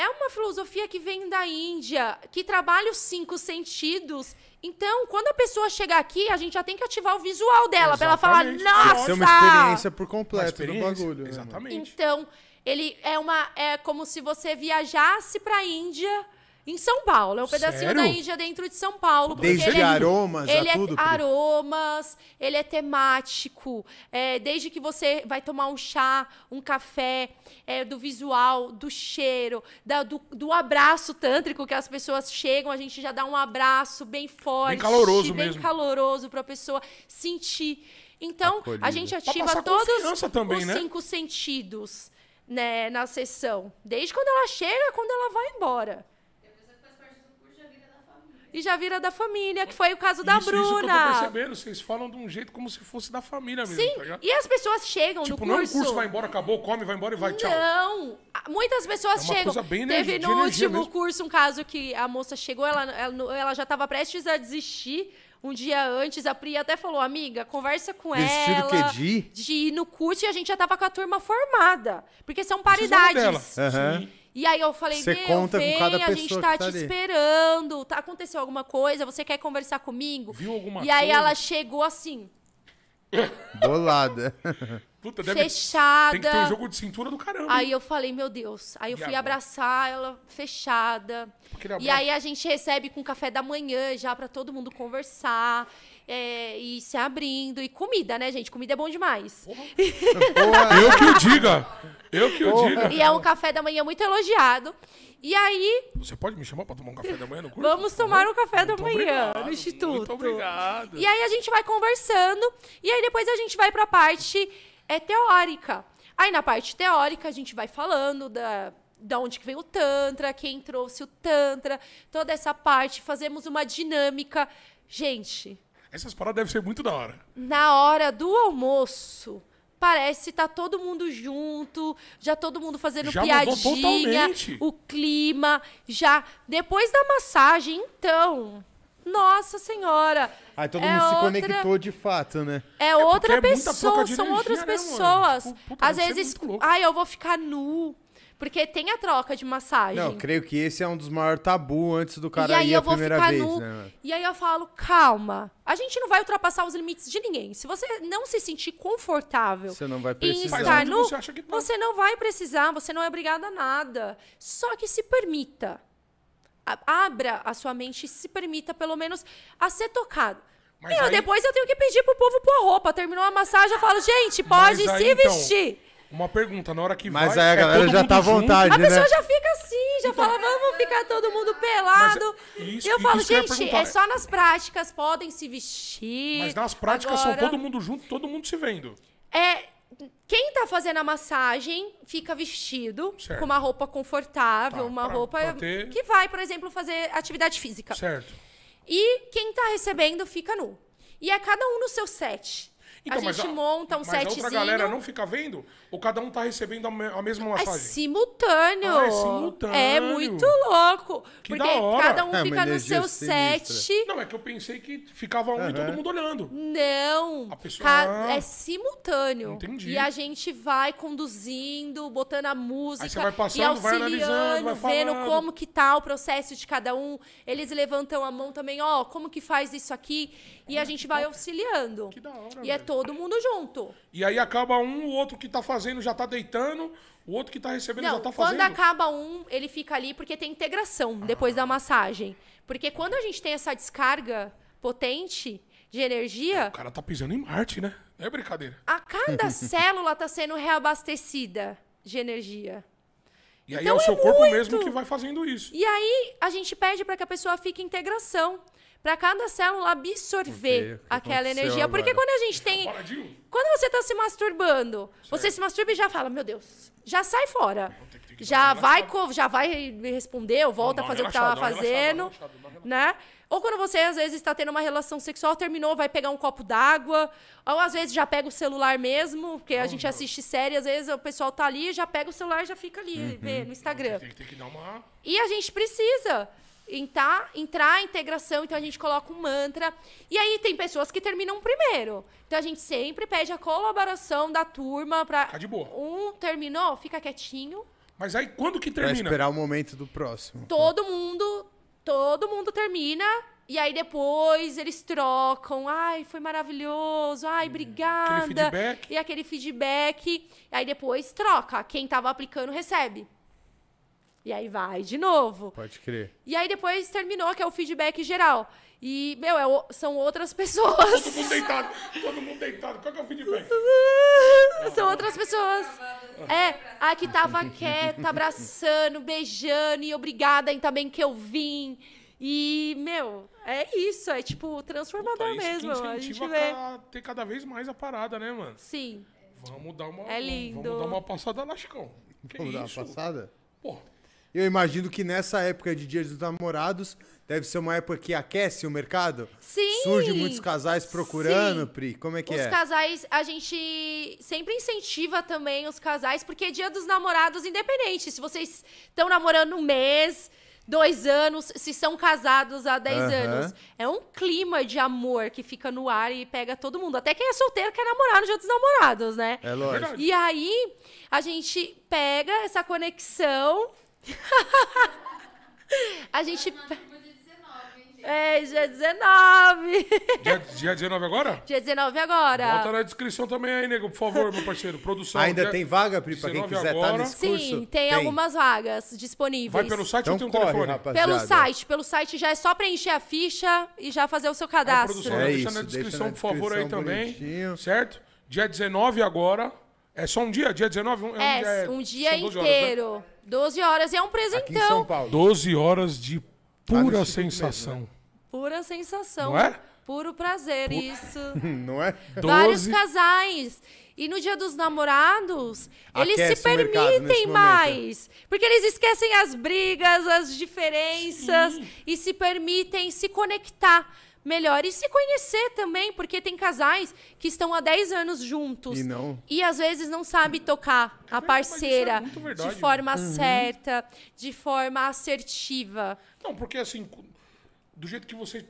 é uma filosofia que vem da Índia, que trabalha os cinco sentidos. Então, quando a pessoa chegar aqui, a gente já tem que ativar o visual dela, pra ela falar, nossa! É uma experiência por completo do experiência. bagulho. né? Exatamente. Então, ele é uma. É como se você viajasse pra Índia em São Paulo. É um pedacinho Sério? da Índia dentro de São Paulo. porque Desde ele é- aromas ele tudo, é Pri? aromas, ele é temático. é, desde que você vai tomar um chá, um café, é, do visual, do cheiro, da- do, do abraço tântrico que as pessoas chegam, a gente já dá um abraço bem forte, caloroso bem mesmo. caloroso para a pessoa sentir. Então, a gente ativa todos também, os né? cinco sentidos né, na sessão. Desde quando ela chega, quando ela vai embora. E a pessoa que faz parte do curso já vira da família. E já vira da família, que foi o caso da isso, Isso que eu tô Bruna. percebendo, vocês falam de um jeito como se fosse da família mesmo, Sim, tá e as pessoas chegam Tipo, no não é um curso. curso, vai embora, acabou, come, vai embora e vai, tchau. Não, muitas pessoas É uma chegam. coisa bem Teve no último mesmo. curso um caso que a moça chegou, ela, ela, ela já estava prestes a desistir. Um dia antes, a Pri até falou, amiga, conversa com Desistir do ela. quê? De ir? De ir no curso e a gente já tava com a turma formada. Porque são paridades. dela. E aí eu falei, Você meu, conta com vem, cada a gente pessoa tá tá te ali." esperando. Tá, aconteceu alguma coisa? Você quer conversar comigo? Viu alguma e aí coisa? ela chegou assim, Bolada. [laughs] Puta, deve... fechada. Tem que ter um jogo de cintura do caramba. Aí eu falei, meu Deus. Aí eu E fui agora? abraçar ela fechada. Aquele E aí a gente recebe com café da manhã já pra todo mundo conversar. É, e se abrindo. E comida, né, gente? Comida é bom demais. Eu que o diga. Eu que o diga. E é um café da manhã muito elogiado. E aí, Você pode me chamar pra tomar um café da manhã no curso? vamos tomar um café da Muito manhã obrigado, no Instituto. Muito obrigado. E aí a gente vai conversando e aí depois a gente vai para a parte é, teórica. Aí na parte teórica a gente vai falando da da onde que vem o tantra, quem trouxe o tantra, toda essa parte, fazemos uma dinâmica. Gente, Essas paradas devem ser muito da hora. na hora do almoço, parece tá todo mundo junto, já todo mundo fazendo Já piadinha, o clima, já depois da massagem, então, nossa senhora. Aí todo é mundo se outra- conectou de fato, né? É outra é pessoa, de são energia, outras né, pessoas. Tipo, puta, Às vezes, ai, eu vou ficar nu. Porque tem a troca de massagem. Não, creio que esse é um dos maiores tabus antes do e cara aí ir eu a vou primeira ficar vez, nu. né? E aí eu falo, calma. A gente não vai ultrapassar os limites de ninguém. Se você não se sentir confortável Você não vai em precisar. Faz estar nu, você acha que tá. você não vai precisar, você não é obrigada a nada. Só que se permita. Abra a sua mente e se permita, pelo menos, a ser tocado. Mas Meu, aí- depois eu tenho que pedir pro povo pôr roupa. Terminou a massagem, eu falo, gente, pode aí, se então, vestir. Uma pergunta, na hora que Mas vai. aí a é galera já tá à junto. vontade, A né? pessoa já fica assim, já fala, vamos ficar todo mundo pelado. Isso- e eu falo, eu gente, perguntar. é só nas práticas, podem se vestir. Mas nas práticas Agora, são todo mundo junto, todo mundo se vendo. É, quem tá fazendo a massagem fica vestido Certo. com uma roupa confortável, Tá, uma pra- roupa pra ter- que vai, por exemplo, fazer atividade física. Certo. E quem tá recebendo fica nu. E é cada um no seu set. A gente monta um Então, mas a outra setzinho. galera não fica vendo? Ou cada um tá recebendo a, me- a mesma É massagem? simultâneo. Ah, é simultâneo. É muito louco. Que porque da hora. cada um É fica no seu sinistra. set. Não, é que eu pensei que ficava um e todo mundo olhando. Não. A pessoa- Ca- Ah. É simultâneo. Entendi. E a gente vai conduzindo, botando a música. Aí você vai e passando, vai auxiliando, analisando, vai vendo como que tá o processo de cada um. Eles levantam a mão também, ó, como que faz isso aqui. E a gente vai auxiliando. Que da hora, E é velho. Todo mundo junto. E aí acaba um, o outro que tá fazendo já tá deitando, o outro que tá recebendo Não, já tá quando fazendo. acaba um, ele fica ali porque tem integração depois da massagem. Porque quando a gente tem essa descarga potente de energia, O cara tá pisando em Marte, né? Não é brincadeira. a cada [laughs] célula está sendo reabastecida de energia. E aí Então é o é seu corpo muito. mesmo que vai fazendo isso. E aí a gente pede para que a pessoa fique em integração. Para cada célula absorver aquela energia. Porque agora. quando a gente tem. Paradinho. Quando você tá se masturbando, você se masturba e já fala, meu Deus, já sai fora. tem que- tem que Já vai, já vai me responder, ou volta Dá a fazer o que relaxada, tava dá uma relaxada, fazendo, dá uma né? Ou quando você, às vezes, está tendo uma relação sexual, terminou, vai pegar um copo d'água. Ou, às vezes, já pega o celular mesmo, porque a gente assiste série, às vezes, o pessoal tá ali, já pega o celular e já fica ali, Uhum. vê no Instagram. Tem, tem que dar uma. E a gente precisa entrar, entrar em integração, então a gente coloca um mantra. E aí tem pessoas que terminam primeiro. Então a gente sempre pede a colaboração da turma para Fica de boa. um terminou, fica quietinho. Mas aí quando que Pra termina? esperar o momento do próximo. Todo mundo, todo mundo termina. E aí depois eles trocam. Ai, foi maravilhoso. Ai, obrigada. feedback. E aquele feedback. Aí depois troca. Quem tava aplicando recebe. E aí vai de novo. Pode crer. E aí depois terminou, que é o feedback geral. E, meu, é o- são outras pessoas. Todo mundo deitado. Todo mundo deitado. Qual que é o feedback? [laughs] são outras pessoas. É, a que tava quieta, abraçando, beijando, e obrigada ainda bem que eu vim. E, meu, é isso, é tipo transformador Tá, isso que mesmo. A gente vê. a ter cada vez mais a parada, né, mano? Sim. Vamos dar uma. É lindo. Vamos dar uma passada lá, Chicão. Que Vamos dar uma passada? Pô, Eu imagino que nessa época de Dia dos Namorados deve ser uma época que aquece o mercado. Sim. Surge muitos casais procurando, Sim. Pri. Como é que Os é? casais, a gente sempre incentiva também os casais, porque é dia dos namorados independente. Se vocês estão namorando um mês, dois anos, se são casados há dez anos. É um clima de amor que fica no ar e pega todo mundo. Até quem é solteiro quer namorar no dia dos namorados, né? É lógico. E aí, a gente pega essa conexão. [laughs] a gente. Na pe- turma de 19, hein, gente? É, dia 19. dia, dia 19 agora? dia 19 agora. Bota na descrição também aí, nego, por favor, meu parceiro. Produção. Ainda dia- tem vaga, Pri, pra quem 19 quiser estar agora. nesse curso? Sim, tem, algumas vagas disponíveis. Vai pelo site Então ou tem um corre, telefone? rapaziada. Pelo site. Pelo site já é só preencher a ficha e já fazer o seu Aí, cadastro. produção, É deixa isso, na deixa descrição, na por favor, aí descrição também. bonitinho. Certo? Dia 19 agora. É só um dia? Dia 19? Um, É, dia, um dia são 12 horas, né? inteiro. 12 horas. E é um Aqui em São presentão. Paulo. 12 horas de Tá pura Instituto sensação. mesmo, Pura sensação. Não é? Puro prazer, isso. [laughs] Não é? Vários 12 casais. E no dia dos namorados, eles se Aquece mercado nesse permitem momento. mais. Porque eles esquecem as brigas, as diferenças e se permitem se conectar melhor e se conhecer também, porque tem casais que estão há 10 anos juntos E não. e às vezes não sabe tocar a verdade, mas isso é parceira muito verdade, de forma Uhum. certa, de forma assertiva. Não, porque assim, do jeito que você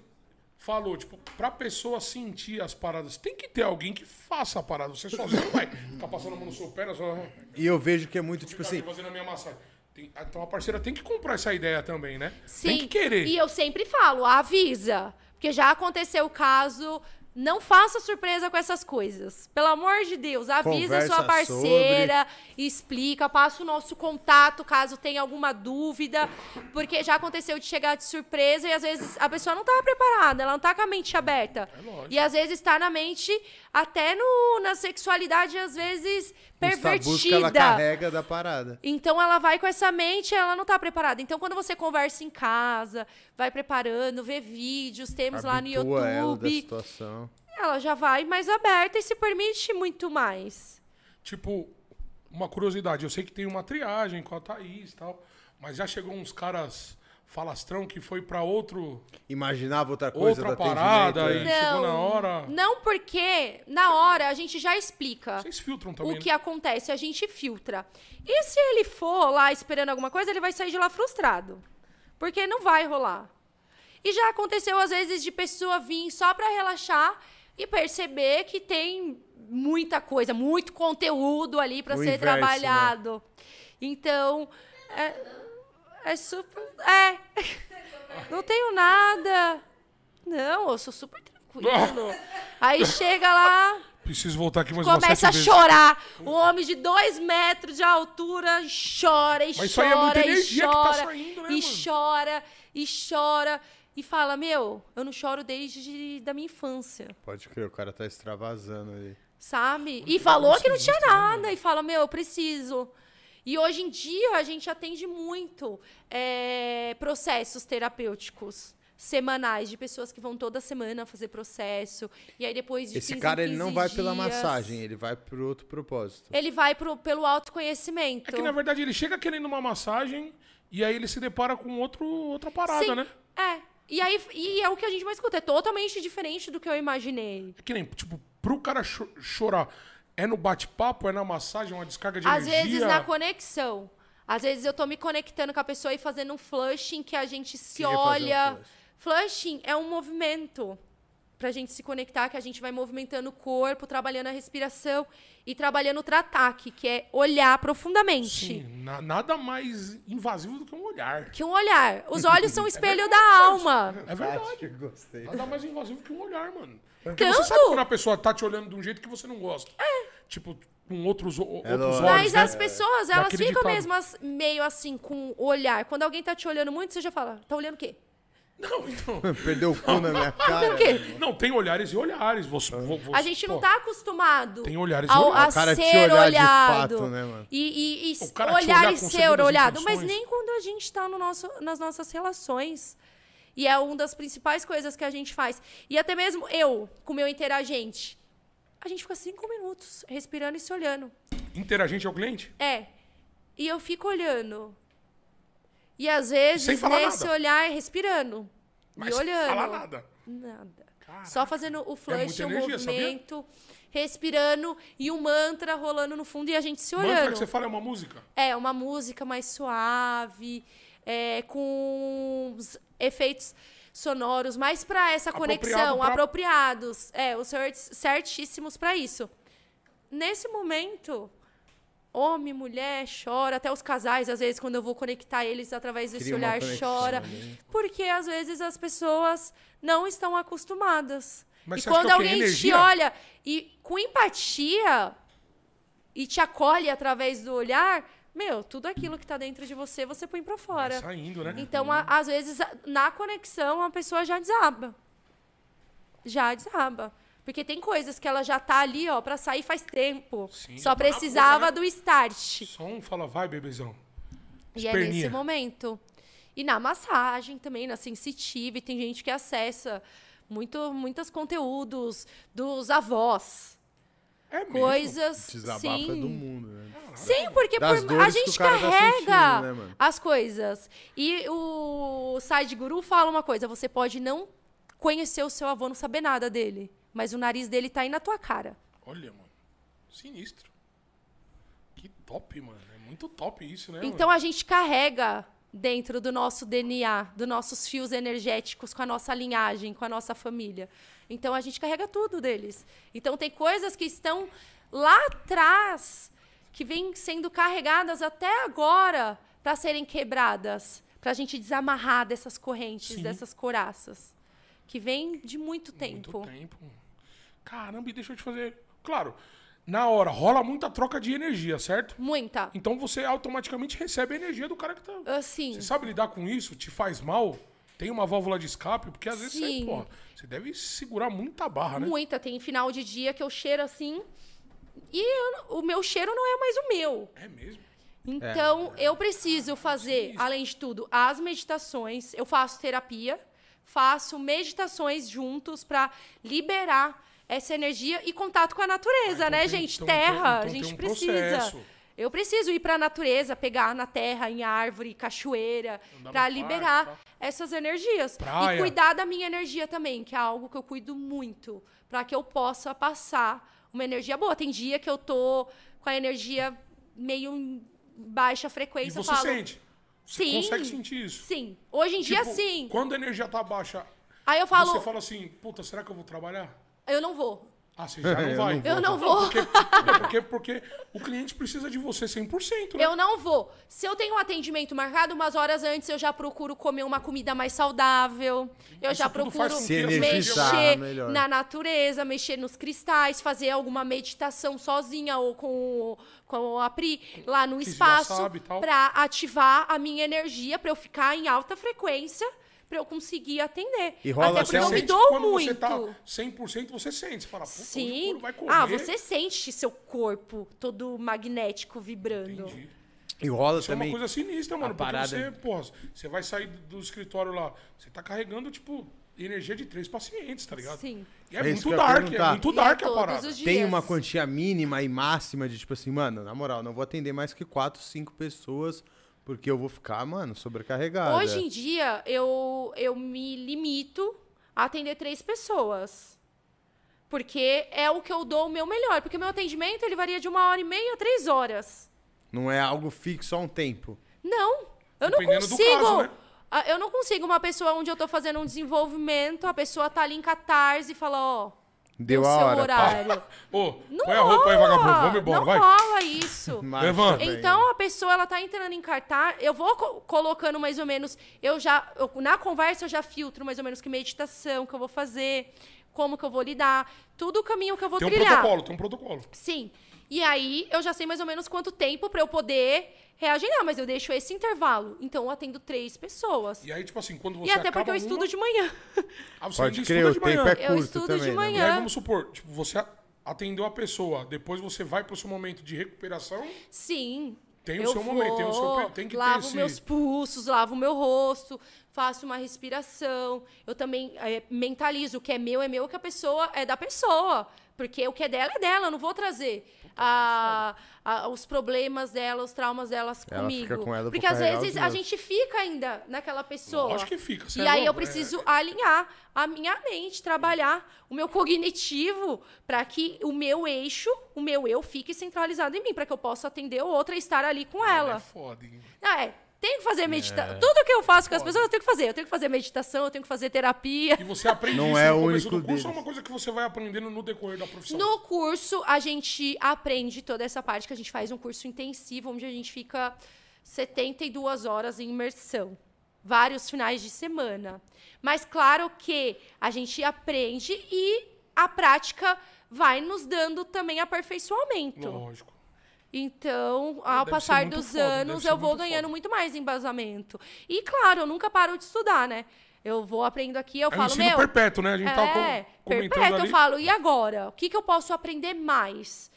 falou, tipo, pra pessoa sentir as paradas, tem que ter alguém que faça a parada. Você sozinho não vai ficar passando a mão no seu pé, sua... E eu vejo que é muito, tipo assim, fazendo a minha massagem. Tem- então a parceira tem que comprar essa ideia também, né? Sim. Tem que querer. E eu sempre falo, avisa. Porque já aconteceu o caso. Não faça surpresa com essas coisas. Pelo amor de Deus, avisa a sua Conversa parceira, explica, passa o nosso contato caso tenha alguma dúvida. Porque já aconteceu de chegar de surpresa e às vezes a pessoa não estava preparada, ela não tá com a mente aberta. É lógico. e às vezes está na mente, até no, na sexualidade, às vezes, tabus que ela pervertida. carrega da parada. Então ela vai com essa mente, ela não tá preparada. Então quando você conversa em casa, vai preparando, vê vídeos, temos lá no Habitua ela da YouTube, situação. ela já vai mais aberta e se permite muito mais. Tipo, uma curiosidade, eu sei que tem uma triagem com a Thaís e tal, mas já chegou uns caras falastrão que foi pra outro, Imaginava outra coisa outra parada atendimento, e é. chegou na hora. Não, porque na hora a gente já explica Vocês filtram também. o né? que acontece, a gente filtra. E se ele for lá esperando alguma coisa, ele vai sair de lá frustrado. Porque não vai rolar. E já aconteceu, às vezes, de pessoa vir só pra relaxar e perceber que tem muita coisa, muito conteúdo ali pra O ser inverso, né? trabalhado. Então, é, é super. É. [laughs] Não tenho nada. Não, eu sou super tranquilo. [laughs] Aí chega lá, Preciso voltar aqui mais umas começa a sete vezes. chorar. Um homem de dois metros de altura chora e Mas isso aí é chora muita e energia que tá chora saindo, né, e mano? chora e chora e fala meu, eu não choro desde da minha infância, Pode crer, o cara tá extravasando ali. sabe? E falou que não tinha né, nada e fala meu, eu preciso. E hoje em dia a gente atende muito é, processos terapêuticos semanais de pessoas que vão toda semana fazer processo e aí depois de Esse 15 cara, em ele não 15 vai pela massagem, ele vai por outro propósito. Ele vai pro, pelo autoconhecimento. É que na verdade ele chega querendo uma massagem e aí ele se depara com outro, outra parada, Sim, né? É. E aí e é o que a gente mais escuta. É totalmente diferente do que eu imaginei. É que nem, tipo, pro cara cho- chorar, é no bate-papo, é na massagem, uma descarga de Às energia? vezes na conexão. Às vezes eu tô me conectando com a pessoa e fazendo um flushing que a gente se Que que é Flushing é um movimento pra gente se conectar, que a gente vai movimentando o corpo, trabalhando a respiração e trabalhando o trataque, que é olhar profundamente. Sim, na- nada mais invasivo do que um olhar. Que um olhar. Os olhos são o [laughs] espelho da alma. É verdade. Gostei. Nada mais invasivo que um olhar, mano. Porque Tanto- você sabe quando a pessoa tá te olhando de um jeito que você não gosta. É. Tipo, com outros, o- outros lógico. olhos, Mas né? as pessoas, elas Daquele ficam ditado. mesmo as- meio assim, com o olhar. Quando alguém tá te olhando muito, você já fala, tá olhando o quê? Não, então... [laughs] Perdeu o cu na minha cara. o quê? Não, tem olhares e olhares. Você, vo- você- A gente não tá acostumado Tem olhares e ao, olhares. a O cara te ser olhado. fato, né, mano? E, e- e O cara te olhar olhar e ser olhado. Mas nem quando a gente tá no nosso, nas nossas relações. E é uma das principais coisas que a gente faz. E até mesmo eu, com o meu interagente. A gente fica cinco minutos respirando e se olhando. Interagente ao cliente? É. E eu fico olhando. E às vezes, nesse nada. olhar, respirando. Mas e olhando. falar nada. Nada. Caraca. Só fazendo o flush, muita o energia, sabia? movimento, respirando e um mantra rolando no fundo e a gente se Mantra olhando. que você fala é uma música? É, uma música mais suave, é, com os efeitos sonoros, mais para essa Apropriado conexão, pra- apropriados. É, os certíssimos para isso. Nesse momento, homem, mulher, chora, até os casais, às vezes, quando eu vou conectar eles através desse Cria olhar, chora. ali. Porque às vezes as pessoas não estão acostumadas. Mas e quando alguém te olha e com empatia e te acolhe através do olhar, meu, tudo aquilo que tá dentro de você, você põe pra fora. Vai saindo, né? Então, a- às vezes, na conexão, a pessoa já desaba. Já desaba. Porque tem coisas que ela já tá ali, ó, pra sair faz tempo. Sim, Só tá precisava boca, né? do start. Só um fala, vai, bebezão. E é Esperninha. nesse momento. E na massagem também, na sensitive, tem gente que acessa muito, muitos conteúdos dos avós. É mesmo. Coisas. Desabafa sim. do mundo, né? Sim, porque por- a gente tá carrega sentindo, né, as coisas. E o Side Guru fala uma coisa: você pode não conhecer o seu avô, não saber nada dele. Mas o nariz dele tá aí na tua cara. Olha, mano. Sinistro. Que top, mano. É muito top isso, né? Então a gente carrega dentro do nosso DNA, dos nossos fios energéticos, com a nossa linhagem, com a nossa família. Então a gente carrega tudo deles. Então tem coisas que estão lá atrás que vêm sendo carregadas até agora para serem quebradas, para a gente desamarrar dessas correntes, Sim. dessas coraças, que vem de muito mano? tempo. Muito tempo. Caramba, e deixa eu te fazer. Claro, na hora rola muita troca de energia, certo? Muita. Então você automaticamente recebe a energia do cara que tá. Assim. Você sabe lidar com isso? Te faz mal? Tem uma válvula de escape? Porque às vezes você, Sim. pô, você deve segurar muita barra, né? Muita. Tem final de dia que eu cheiro assim. E eu- o meu cheiro não é mais o meu. É mesmo. Então, eu preciso fazer, além de tudo, as meditações. Eu faço terapia, faço meditações juntos para liberar essa energia e contato com a natureza, Ah, então né, tem- gente? então- Terra, então- a gente um precisa. processo. Eu preciso ir para a natureza, pegar na terra, em árvore, cachoeira, para parque, liberar tá? essas energias. Praia. E cuidar da minha energia também, que é algo que eu cuido muito, para que eu possa passar uma energia boa. Tem dia que eu tô com a energia meio em baixa E frequência. eu você falo, sente. Você Sim. consegue sentir isso. Sim. Hoje em dia, Tipo, sim. Quando a energia tá baixa, Aí eu falo, você fala assim, puta, será que eu vou trabalhar? Eu não vou. Ah, você já não [laughs] Eu vai. não Eu não vou. Porque, é porque, porque o cliente precisa de você 100%, né? Eu não vou. Se eu tenho um atendimento marcado umas horas antes, eu já procuro comer uma comida mais saudável. Eu Isso já procuro energizar mexer na natureza, mexer nos cristais, fazer alguma meditação sozinha ou com, o- com a Pri lá no Que espaço pra ativar a minha energia, pra eu ficar em alta frequência, pra eu conseguir atender. E rola Até porque eu me dou quando muito. você tá 100%, você sente. Você fala, puta, hoje o Sim. couro vai comer. Ah, você sente seu corpo todo magnético vibrando. Entendi. E rola Isso é também. uma coisa sinistra, mano. Porque parada- você, porra, você vai sair do escritório lá, você tá carregando, tipo, energia de três pacientes, tá ligado? Sim. E é, É muito dark, é muito dark é a parada. os dias. Tem uma quantia mínima e máxima de tipo assim, mano, na moral, não vou atender mais que quatro, cinco pessoas, porque eu vou ficar, mano, sobrecarregado. Hoje em dia, eu, eu me limito a atender três pessoas. Porque é o que eu dou o meu melhor. Porque o meu atendimento, ele varia de uma hora e meia a três horas. Não é algo fixo há um tempo. Não, eu não Dependendo do consigo. caso, né? Eu não consigo uma pessoa onde eu tô fazendo um desenvolvimento, a pessoa tá ali em catarse e fala, ó, Deu a hora. horário. [laughs] Ô, Não põe a roupa aí, vagabundo. Vamos embora, não vai. rola isso. Levanta. Então a pessoa ela tá entrando em cartaz, eu vou co- colocando mais ou menos, eu já eu- na conversa eu já filtro mais ou menos que meditação que eu vou fazer, como que eu vou lidar, tudo o caminho que eu vou Tem um trilhar. protocolo, tem um protocolo. Sim. E aí eu já sei mais ou menos quanto tempo pra eu poder reagir, não, mas eu deixo esse intervalo. Então eu atendo três pessoas. E aí, tipo assim, quando você E até acaba porque eu uma- estudo de manhã. Ah, você Pode crer, estuda o de tempo manhã. é curto estudo também, de né, manhã. E aí, vamos supor, tipo, você atendeu a pessoa, depois você vai pro seu momento de recuperação, Sim. Tem o eu seu momento, tem o seu vou, tem que ter lavo esse- meus pulsos, lavo meu rosto, faço uma respiração. Eu também eh, mentalizo o que é meu é meu, o que a pessoa é da pessoa. Porque o que é dela é dela, eu não vou trazer a- a- os problemas dela, os traumas delas Ela comigo. fica com ela porque às vezes a gente fica ainda naquela pessoa. Lógico que fica, E é aí eu é- preciso alinhar a minha mente, trabalhar o meu cognitivo para que o meu eixo, o meu eu fique centralizado em mim, para que eu possa atender o outro e estar ali com ela. É foda, hein? Ah, é. Tenho que fazer meditação. Tudo que eu faço com as pessoas, eu tenho que fazer. Eu tenho que fazer meditação, eu tenho que fazer terapia. E você aprende Não isso é no o começo do curso ou é uma coisa que você vai aprendendo no decorrer da profissão? No curso, a gente aprende toda essa parte que a gente faz um curso intensivo, onde a gente fica 72 horas em imersão. Vários finais de semana. Mas claro que a gente aprende e a prática vai nos dando também aperfeiçoamento. Lógico. Então, ao deve passar dos foda, anos, eu vou ganhando foda. muito mais embasamento. E claro, eu nunca paro de estudar, né? Eu vou aprendendo aqui, eu É um falo, ensino meu. perpétuo, né? A gente tava É, com- comentando perpétuo, ali. eu falo, e agora? O que, que eu posso aprender mais?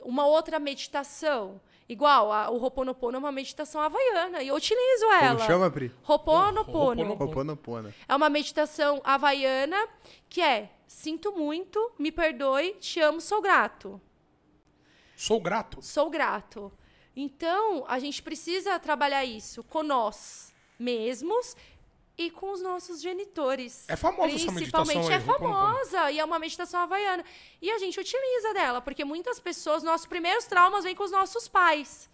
Uma outra meditação? Igual, a, o Ho'oponopono é uma meditação havaiana, e eu utilizo ela. Como chama, Pri? Ho'oponopono. Ho'oponopono. É uma meditação havaiana que é, sinto muito, me perdoe, te amo, sou grato. Sou grato. Sou grato. Então, a gente precisa trabalhar isso com nós mesmos e com os nossos genitores. É famosa essa meditação Principalmente é famosa e é uma meditação havaiana. E a gente utiliza dela, porque muitas pessoas, nossos primeiros traumas vêm com os nossos pais.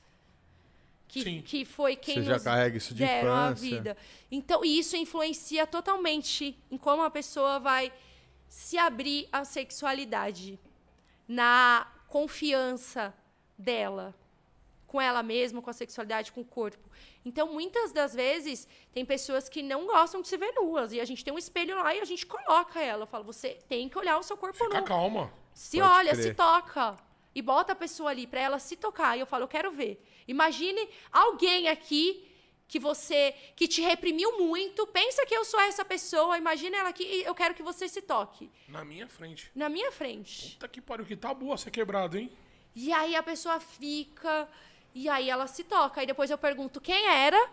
Que, Sim. que foi quem Você já nos carrega isso de deram a infância. vida. Então, e isso influencia totalmente em como a pessoa vai se abrir à sexualidade, na confiança dela com ela mesma, com a sexualidade, com o corpo. Então, muitas das vezes, tem pessoas que não gostam de se ver nuas. E a gente tem um espelho lá e a gente coloca ela. Eu falo, você tem que olhar o seu corpo Fica nu. calma. Se Pode olha, crer. se toca. E bota a pessoa ali pra ela se tocar. E eu falo, eu quero ver. Imagine alguém aqui que você que te reprimiu muito, pensa que eu sou essa pessoa, imagina ela aqui e eu quero que você se toque Na minha frente. na minha frente. Puta que pariu, que tá boa ser quebrado, hein? E aí a pessoa fica e aí ela se toca. Aí depois eu pergunto quem era?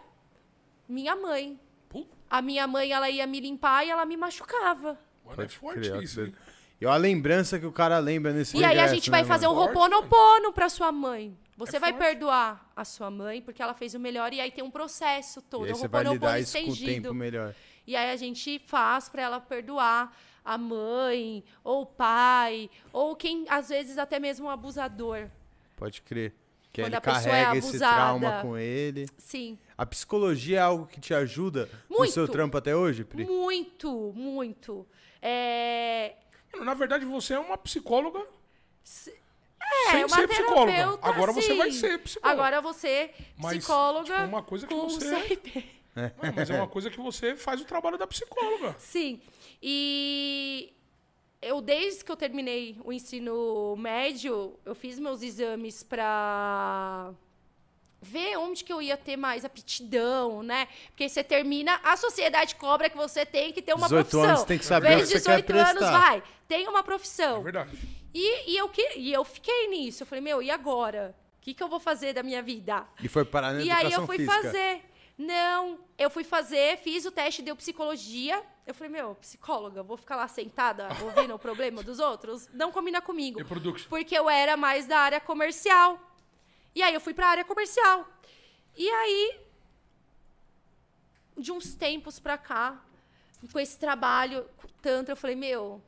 Minha mãe. Puta, A minha mãe, ela ia me limpar e ela me machucava. mano, é Pode isso, hein? E olha a lembrança que o cara lembra nesse E aí a gente né, vai fazer um mano? Roponopono pra sua mãe. Você É vai forte. perdoar a sua mãe porque ela fez o melhor e aí tem um processo todo, E aí um você vai lidar isso com o tempo melhor. E aí a gente faz pra ela perdoar a mãe, ou o pai, ou quem, às vezes, até mesmo um abusador. Pode crer. Que Quando ele a pessoa é carrega esse abusada. trauma com ele. Sim. A psicologia é algo que te ajuda no Muito. seu trampo até hoje, Pri? Muito, muito. É, Mano, Na verdade, você é uma psicóloga é sem uma ser psicóloga. Agora você vai ser psicóloga. Agora você, Mas, psicóloga tipo, uma coisa que com você- CRP. Mano, [laughs] mas é uma coisa que você faz o trabalho da psicóloga. Sim. E eu, desde que eu terminei o ensino médio, eu fiz meus exames pra ver onde que eu ia ter mais aptidão, né? Porque você termina, a sociedade cobra que você tem que ter uma 18 profissão. anos tem que saber Vez o que você quer 18 anos, prestar. vai. Tem uma É profissão. verdade. E, e, eu, que- e eu fiquei nisso. Eu falei, meu, e agora? O que, que eu vou fazer da minha vida? E foi parar na E educação aí eu fui física. fazer. Não, eu fui fazer, fiz o teste, deu psicologia. Eu falei, meu, psicóloga, vou ficar lá sentada [laughs] ouvindo o problema dos outros? Não combina comigo. Reproduction. Porque eu era mais da área comercial. E aí eu fui pra área comercial. E aí, de uns tempos pra cá, com esse trabalho, com tanto, eu falei, meu,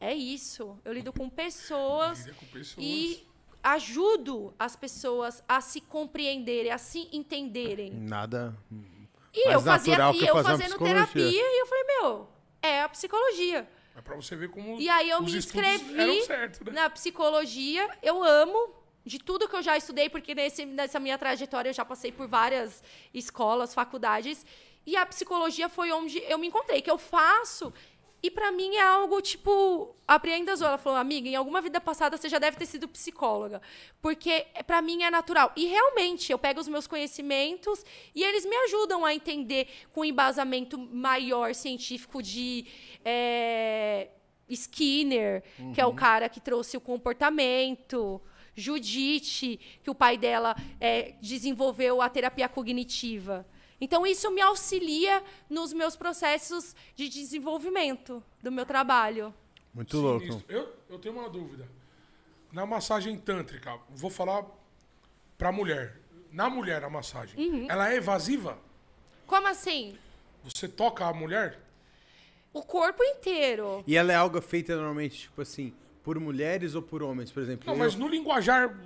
é isso. Eu lido com pessoas com pessoas. e ajudo as pessoas a se compreenderem, a se entenderem. Nada. E Mais eu fazia natural e que eu fazendo terapia e eu falei, meu, é a psicologia. É pra você ver como E aí eu os me inscrevi eram certos, né? na psicologia. Eu amo de tudo que eu já estudei, porque nesse, nessa minha trajetória eu já passei por várias escolas, faculdades. E a psicologia foi onde eu me encontrei, que eu faço. E pra mim é algo tipo. A zoou, ela falou, amiga, em alguma vida passada você já deve ter sido psicóloga. Porque pra mim é natural. E realmente, eu pego os meus conhecimentos e eles me ajudam a entender com embasamento maior científico de. é, Skinner, que é o cara que trouxe o comportamento. Judite, que o pai dela é, desenvolveu a terapia cognitiva. Então, isso me auxilia nos meus processos de desenvolvimento do meu trabalho. Muito louco. Sinistro. Eu, eu tenho uma dúvida. Na massagem tântrica, vou falar pra mulher. Na mulher, a massagem, Uhum. ela é evasiva? Como assim? Você toca a mulher? O corpo inteiro. E ela é algo feita normalmente, tipo assim, por mulheres ou por homens, por exemplo? Não, eu- mas no linguajar.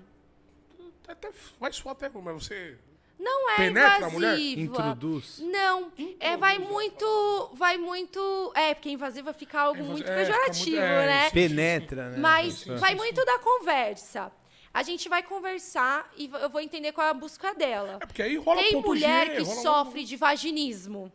Até vai soar até, mas você. Não é Penetra a mulher? invasiva. Introduz. Não, é, vai muito, vai muito, é, porque invasiva fica algo Invasi- muito é, fica pejorativo, muito- é, né? Penetra, né? Mas vai muito da conversa. A gente vai conversar e eu vou entender qual é a busca dela. É porque aí rola Tem ponto mulher G, que rola- sofre de vaginismo.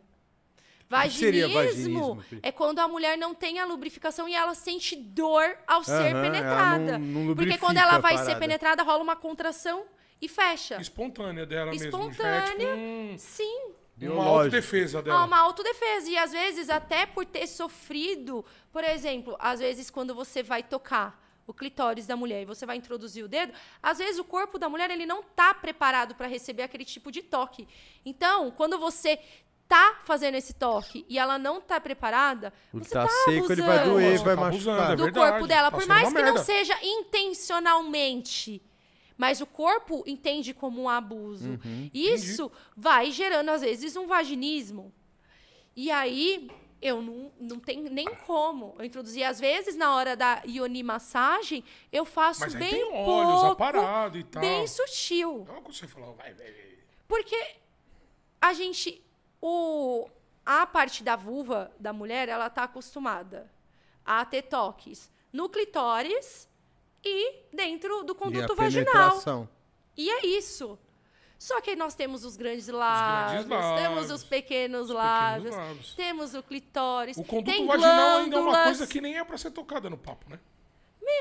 que seria Vaginismo vaginismo, Pri? é quando a mulher não tem a lubrificação e ela sente dor ao ser ela penetrada. não- não Porque lubrifica quando ela a vai ser parada. penetrada, rola uma contração e fecha. Espontânea dela mesmo. Espontânea. É tipo Sim. uma Biológico. autodefesa dela. uma autodefesa. E às vezes, até por ter sofrido, por exemplo, às vezes quando você vai tocar o clitóris da mulher e você vai introduzir o dedo, às vezes o corpo da mulher ele não está preparado para receber aquele tipo de toque. Então, quando você tá fazendo esse toque e ela não tá preparada, O você tá tá seco, ele vai abusando doer, vai tá abusando, machucar. é do verdade, corpo dela, tá por mais uma que não merda. seja intencionalmente. Mas o corpo entende como um abuso. Uhum, Isso vai gerando, às vezes, um vaginismo. E aí, eu não, não tenho nem como. Eu introduzir, às vezes, na hora da ionimassagem, eu faço Mas bem tem pouco, óleos, aparado e tal. bem sutil. Quando você falou, vai, vai, vai. Porque a gente. O, a parte da vulva da mulher, ela tá acostumada a ter toques no clitóris e dentro do E a conduto vaginal. penetração. E é isso. Só que nós temos os grandes lábios, lábios, temos os pequenos pequenos lábios, lábios. temos o clitóris, O conduto tem vaginal ainda é uma glândulas. coisa que nem é pra ser tocada no papo, né?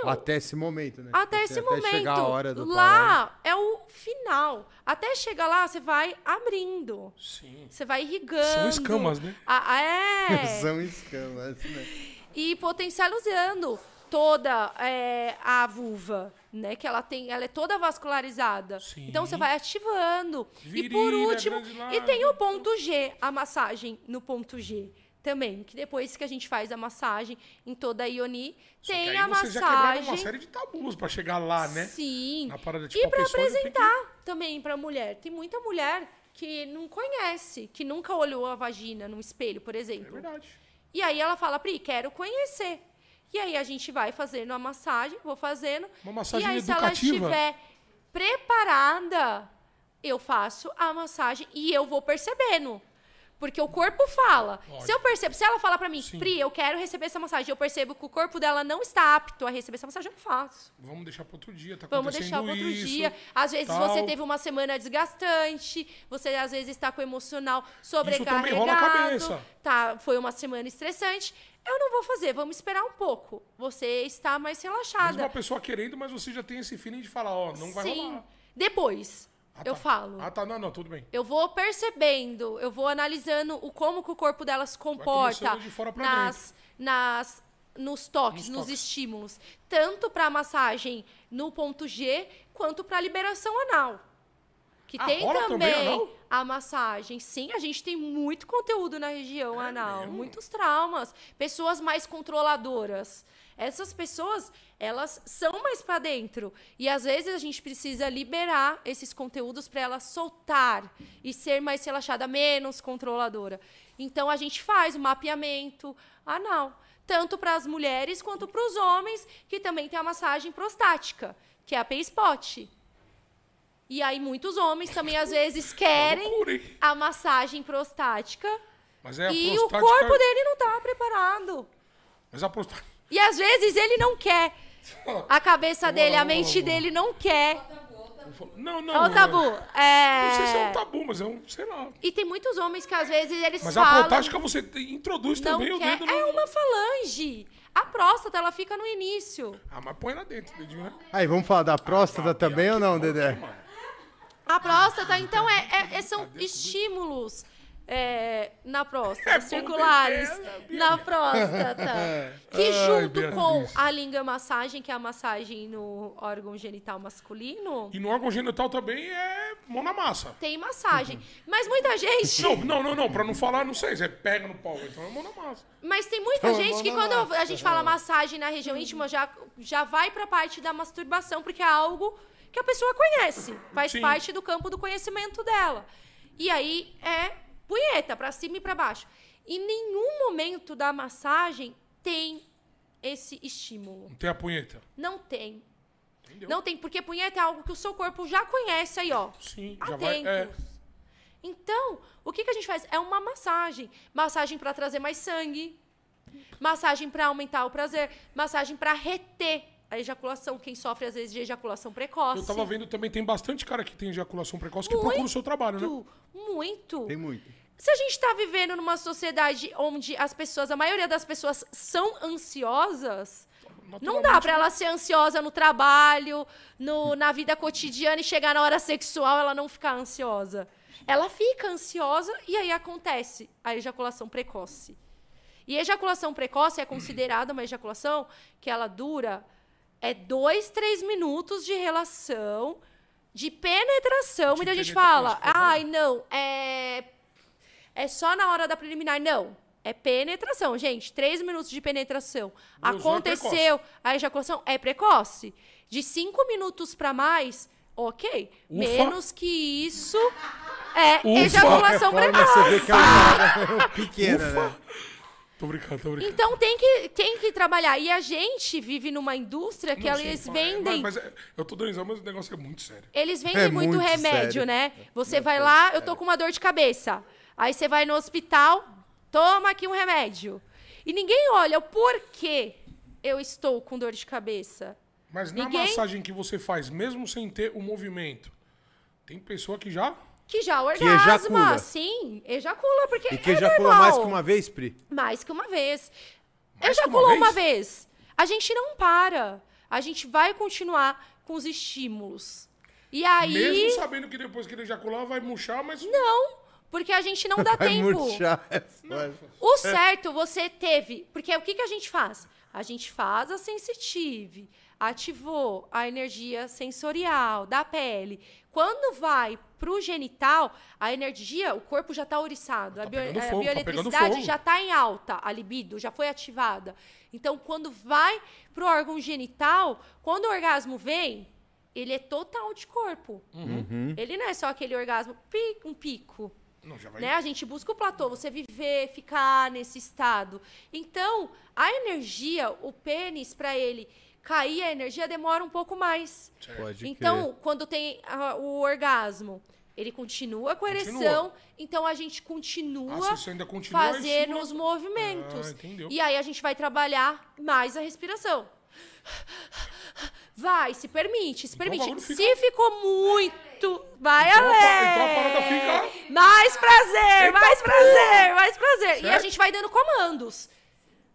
Até esse momento, né? Até esse até momento. chegar a hora do lá é o final. Até chegar lá, você vai abrindo. Sim. Você vai irrigando. São escamas, né? Ah, ah, é. [laughs] São escamas, né? e potencializando toda é, a vulva, né? Que ela tem, ela é toda vascularizada. Sim. Então você vai ativando. e por Virilha, último, e tem o ponto G, a massagem no ponto G, também, que depois que a gente faz a massagem em toda a Ioni, Só tem a vocês já quebraram massagem. uma série de tabus pra chegar lá, né? Sim. Na parada, tipo, e a pra pessoa já tem que- apresentar também pra mulher. Tem muita mulher que não conhece, que nunca olhou a vagina no espelho, por É exemplo. verdade. E aí ela fala, Pri, quero conhecer. E aí a gente vai fazendo a massagem, vou fazendo. Uma massagem e aí, se educativa. ela estiver preparada, eu faço a massagem e eu vou percebendo. Porque o corpo fala. Se Lógico. eu percebo, se ela fala pra mim, Sim. Pri, eu quero receber essa massagem, eu percebo que o corpo dela não está apto a receber essa massagem, eu não faço. Vamos deixar pro outro dia, tá Vamos deixar para outro isso, dia. Às vezes tal. você teve uma semana desgastante, você às vezes está com o emocional sobrecarregado. também rola a cabeça. Tá, foi uma semana estressante. Eu não vou fazer, vamos esperar um pouco. Você está mais Mesmo relaxada. uma pessoa querendo, mas você já tem esse feeling de falar, ó, não vai Sim. rolar. Depois, Ah, eu tá. falo. Ah, tá, não, não, tudo bem. Eu vou percebendo, eu vou analisando o como que o corpo dela se comporta de fora pra nas, nas, nos toques, Nos nos, toques. estímulos, tanto para massagem no ponto G quanto para liberação anal. Que Ah, tem também também anal? A massagem. Sim, a gente tem muito conteúdo na região anal, É mesmo? muitos traumas, pessoas mais controladoras. Essas pessoas, elas são mais para dentro. E às vezes a gente precisa liberar esses conteúdos para ela soltar e ser mais relaxada, menos controladora. Então a gente faz o mapeamento anal, tanto para as mulheres quanto para os homens, que também tem a massagem prostática, que é a P-Spot. E aí muitos homens também às vezes querem a massagem prostática Mas é a e prostática... o corpo dele não tá preparado. Mas a prostática... E às vezes ele não quer. A cabeça dele, a mente dele não quer. Não, não. É o tabu. Não sei se é É... um tabu, mas é um, sei lá. E tem muitos homens que às vezes eles Mas a falam... prostática você introduz não também o dedo É no... uma falange. A próstata, ela fica no início. Ah, mas põe lá dentro, dedinho, né? Aí, vamos falar da próstata também ou não, Dedé? Mano, A próstata, então, é, é- é- são estímulos é, na próstata, É circulares é, na próstata. [laughs] Que Ai, junto Beatriz. com a língua massagem, que é a massagem no órgão genital masculino, E no órgão genital também é mão na massa. tem massagem. Mas muita gente. Não, não, não, não. Pra não falar, não sei. Você pega no pau, então é mão na massa. Mas tem muita Então, gente que quando lá. a gente fala massagem na região íntima já, já vai pra parte da masturbação, porque é algo que a pessoa conhece, faz Sim. parte do campo do conhecimento dela. E aí é punheta, pra cima e pra baixo. Em nenhum momento da massagem tem esse estímulo. Não tem a punheta. Não tem. Entendeu? Não tem, porque punheta é algo que o seu corpo já conhece aí, ó. Sim, há já vai. É, tempos. Então, o que, que a gente faz? É uma massagem. Massagem para trazer mais sangue. Massagem para aumentar o prazer. Massagem para reter a ejaculação. Quem sofre, às vezes, de ejaculação precoce. eu tava vendo também, tem bastante cara que tem ejaculação precoce que procura o seu trabalho, né? Muito, muito. Tem muito. Se a gente está vivendo numa sociedade onde as pessoas, a maioria das pessoas são ansiosas, não dá para ela ser ansiosa no trabalho, no, na vida cotidiana e chegar na hora sexual ela não ficar ansiosa. Ela fica ansiosa e aí acontece a ejaculação precoce. E ejaculação precoce é considerada uma ejaculação que ela dura é dois, três minutos de relação, de penetração. Muita gente penetração, fala, falo. ai, não, é é só na hora da preliminar. Não. É penetração, gente. Três minutos de penetração. É Aconteceu a ejaculação, é precoce. De cinco minutos pra mais, ok. Ufa. Menos que isso é Ufa. ejaculação Forma, precoce. você vê que é uma [laughs] pequena, né? Tô brincando, tô brincando. Então tem que, tem que trabalhar. E a gente vive numa indústria que Não, sim, eles é, vendem. Mas, mas é- eu tô dando mas o negócio é muito sério. Eles vendem É muito, muito remédio, sério. né? Você vai lá, eu tô com uma dor de cabeça. Aí você vai no hospital, toma aqui um remédio. E ninguém olha o porquê eu estou com dor de cabeça. Mas na Ninguém- massagem que você faz, mesmo sem ter o movimento, tem pessoa que já. Que já ejacula. orgasma, sim, ejacula, porque E que é ejaculou normal. mais que uma vez, Pri? Mais que uma vez. Mais que Ejaculou uma uma vez? vez? A gente não para. A gente vai continuar com os estímulos. E aí. Mesmo sabendo que depois que ele ejacular, vai murchar, mas. Não, porque a gente não dá [laughs] Vai tempo. murchar, é. O certo você teve. Porque o que, que a gente faz? A gente faz a sensitive. ativou a energia sensorial da pele. Quando vai pro genital, a energia, o corpo já tá oriçado, a, bio, pegando a fogo, tá bioeletricidade fogo. já tá em alta, a libido já foi ativada. Então, quando vai pro órgão genital, quando o orgasmo vem, ele é total de corpo. Uhum. Ele não é só aquele orgasmo, um pico. Não, já vai. Né? A gente busca o platô, você viver, ficar nesse estado. Então, a energia, o pênis, para ele cair a energia, demora um pouco mais. Pode Então, quando tem ah, o orgasmo, ele continua com a Continua. ereção, então a gente continua Ah, ainda continua, fazendo os movimentos. Ah, e aí a gente vai trabalhar mais a respiração. Vai, se permite, se Então permite. fica- Se ficou muito, vai Então a além. então a parada fica- Mais prazer, Eita mais prazer, mais prazer. E a Certo? gente vai dando comandos.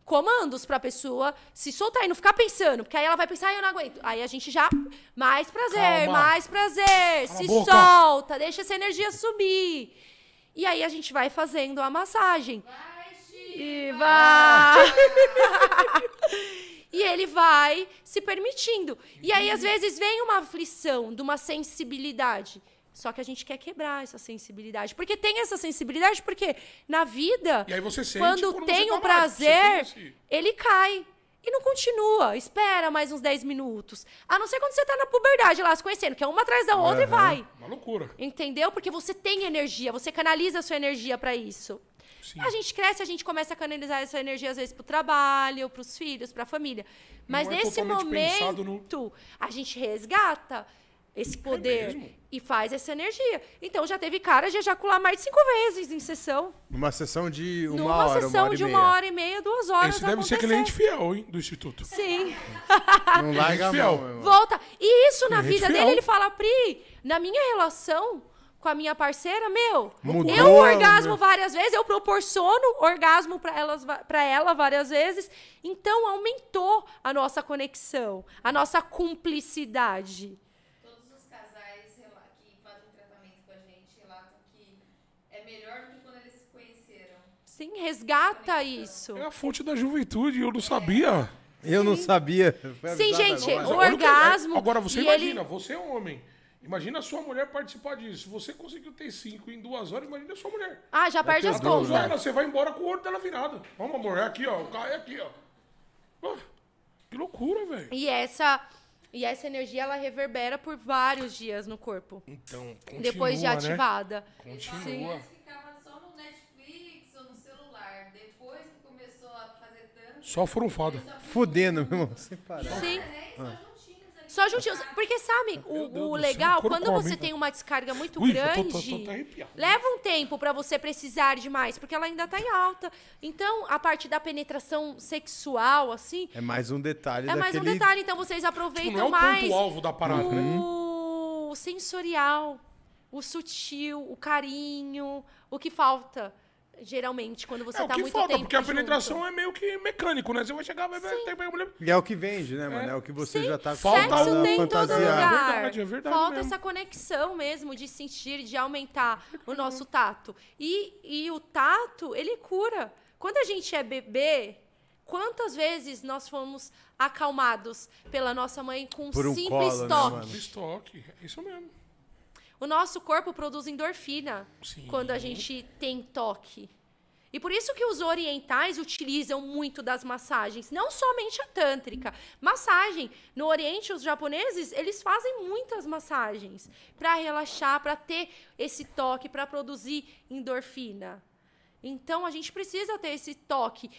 Comandos pra pessoa se soltar e não ficar pensando, porque aí ela vai pensar, "Ai, eu não aguento. Aí a gente já. Mais prazer, Calma. mais prazer. Cala a se solta, deixa essa energia subir. E aí a gente vai fazendo a massagem. Vai, Chico. E vai. [laughs] e ele vai se permitindo. E aí, às vezes, vem uma aflição de uma sensibilidade. Só que a gente quer quebrar essa sensibilidade. Porque tem essa sensibilidade, porque na vida, quando, quando tem tá o prazer, esse- ele cai. E não continua. Espera mais uns 10 minutos. A não ser quando você tá na puberdade lá, se conhecendo, que é uma atrás da outra e vai. Uma loucura. Entendeu? Porque você tem energia, você canaliza a sua energia pra isso. Sim. A gente cresce, a gente começa a canalizar essa energia às vezes pro trabalho, pros filhos, pra família. Mas é nesse momento, a gente resgata esse poder mesmo? e faz essa energia. Então já teve cara de ejacular mais de cinco vezes em sessão. Uma sessão de uma Numa hora, sessão uma hora de e uma meia. hora e meia, duas horas. Esse deve ser acontecer. cliente fiel, hein, do Instituto. Sim. Não [laughs] larga Fiel. mão, meu. Volta. E isso na Cliente vida fiel. dele, ele fala, Pri, na minha relação com a minha parceira, meu, Mudou, eu orgasmo né? várias vezes, eu proporciono orgasmo pra ela várias vezes. Então aumentou a nossa conexão, a nossa cumplicidade. Todos os casais rela- que fazem tratamento com a gente relatam que é melhor do que quando eles se conheceram. Sim, resgata isso. É a fonte da juventude, eu não sabia. Eu não sabia. Foi Sim, gente, agora. o que- orgasmo. Agora você e imagina, ele- você é um homem. Imagina a sua mulher participar disso. Você conseguiu ter cinco em duas horas, imagina a sua mulher. Ah, já perde as contas. né? Olha, você vai embora com o olho dela virado. Vamos, amor, é aqui, ó. O carro é aqui, ó. Ah, que loucura, velho. E essa, e essa energia, ela reverbera por vários dias no corpo. Então, continua, depois de né? ativada. Continua. Antes ficava só no Netflix ou no celular. Depois que começou a Só furunfada. Fudendo, meu irmão, sem parar. Sim. É, só juntinhos ali. Só juntinhos. Porque, sabe, o, o céu, legal, quando você tem cara? uma descarga muito Ui, grande, tô- tô- tô leva um tempo pra você precisar de mais, porque ela ainda tá em alta. Então, a parte da penetração sexual, assim, É mais um detalhe é mais um daquele... detalhe. Então, vocês Tipo, aproveitam não é o mais ponto-alvo da parada, né? o sensorial, o sutil, o carinho, o que falta, geralmente, quando você É tá que muito falta, tempo porque a junto. penetração é meio que mecânico, né? Você vai chegar, vai, vai, tem, vai, mulher. E é o que vende, né, mano? É o que você Sim, já tá Falta Sexo o- a tem em todo lugar. É verdade, é verdade Falta mesmo. essa conexão mesmo de sentir, de aumentar o nosso tato. E, e o tato, ele cura. Quando a gente é bebê, quantas vezes nós fomos acalmados pela nossa mãe com um um simples colo, né, toque? mano? Estoque, é isso mesmo. O nosso corpo produz endorfina Sim. quando a gente tem toque. E por isso que os orientais utilizam muito das massagens, não somente a tântrica. Massagem. No Oriente, os japoneses, eles fazem muitas massagens para relaxar, para ter esse toque, para produzir endorfina. Então, a gente precisa ter esse toque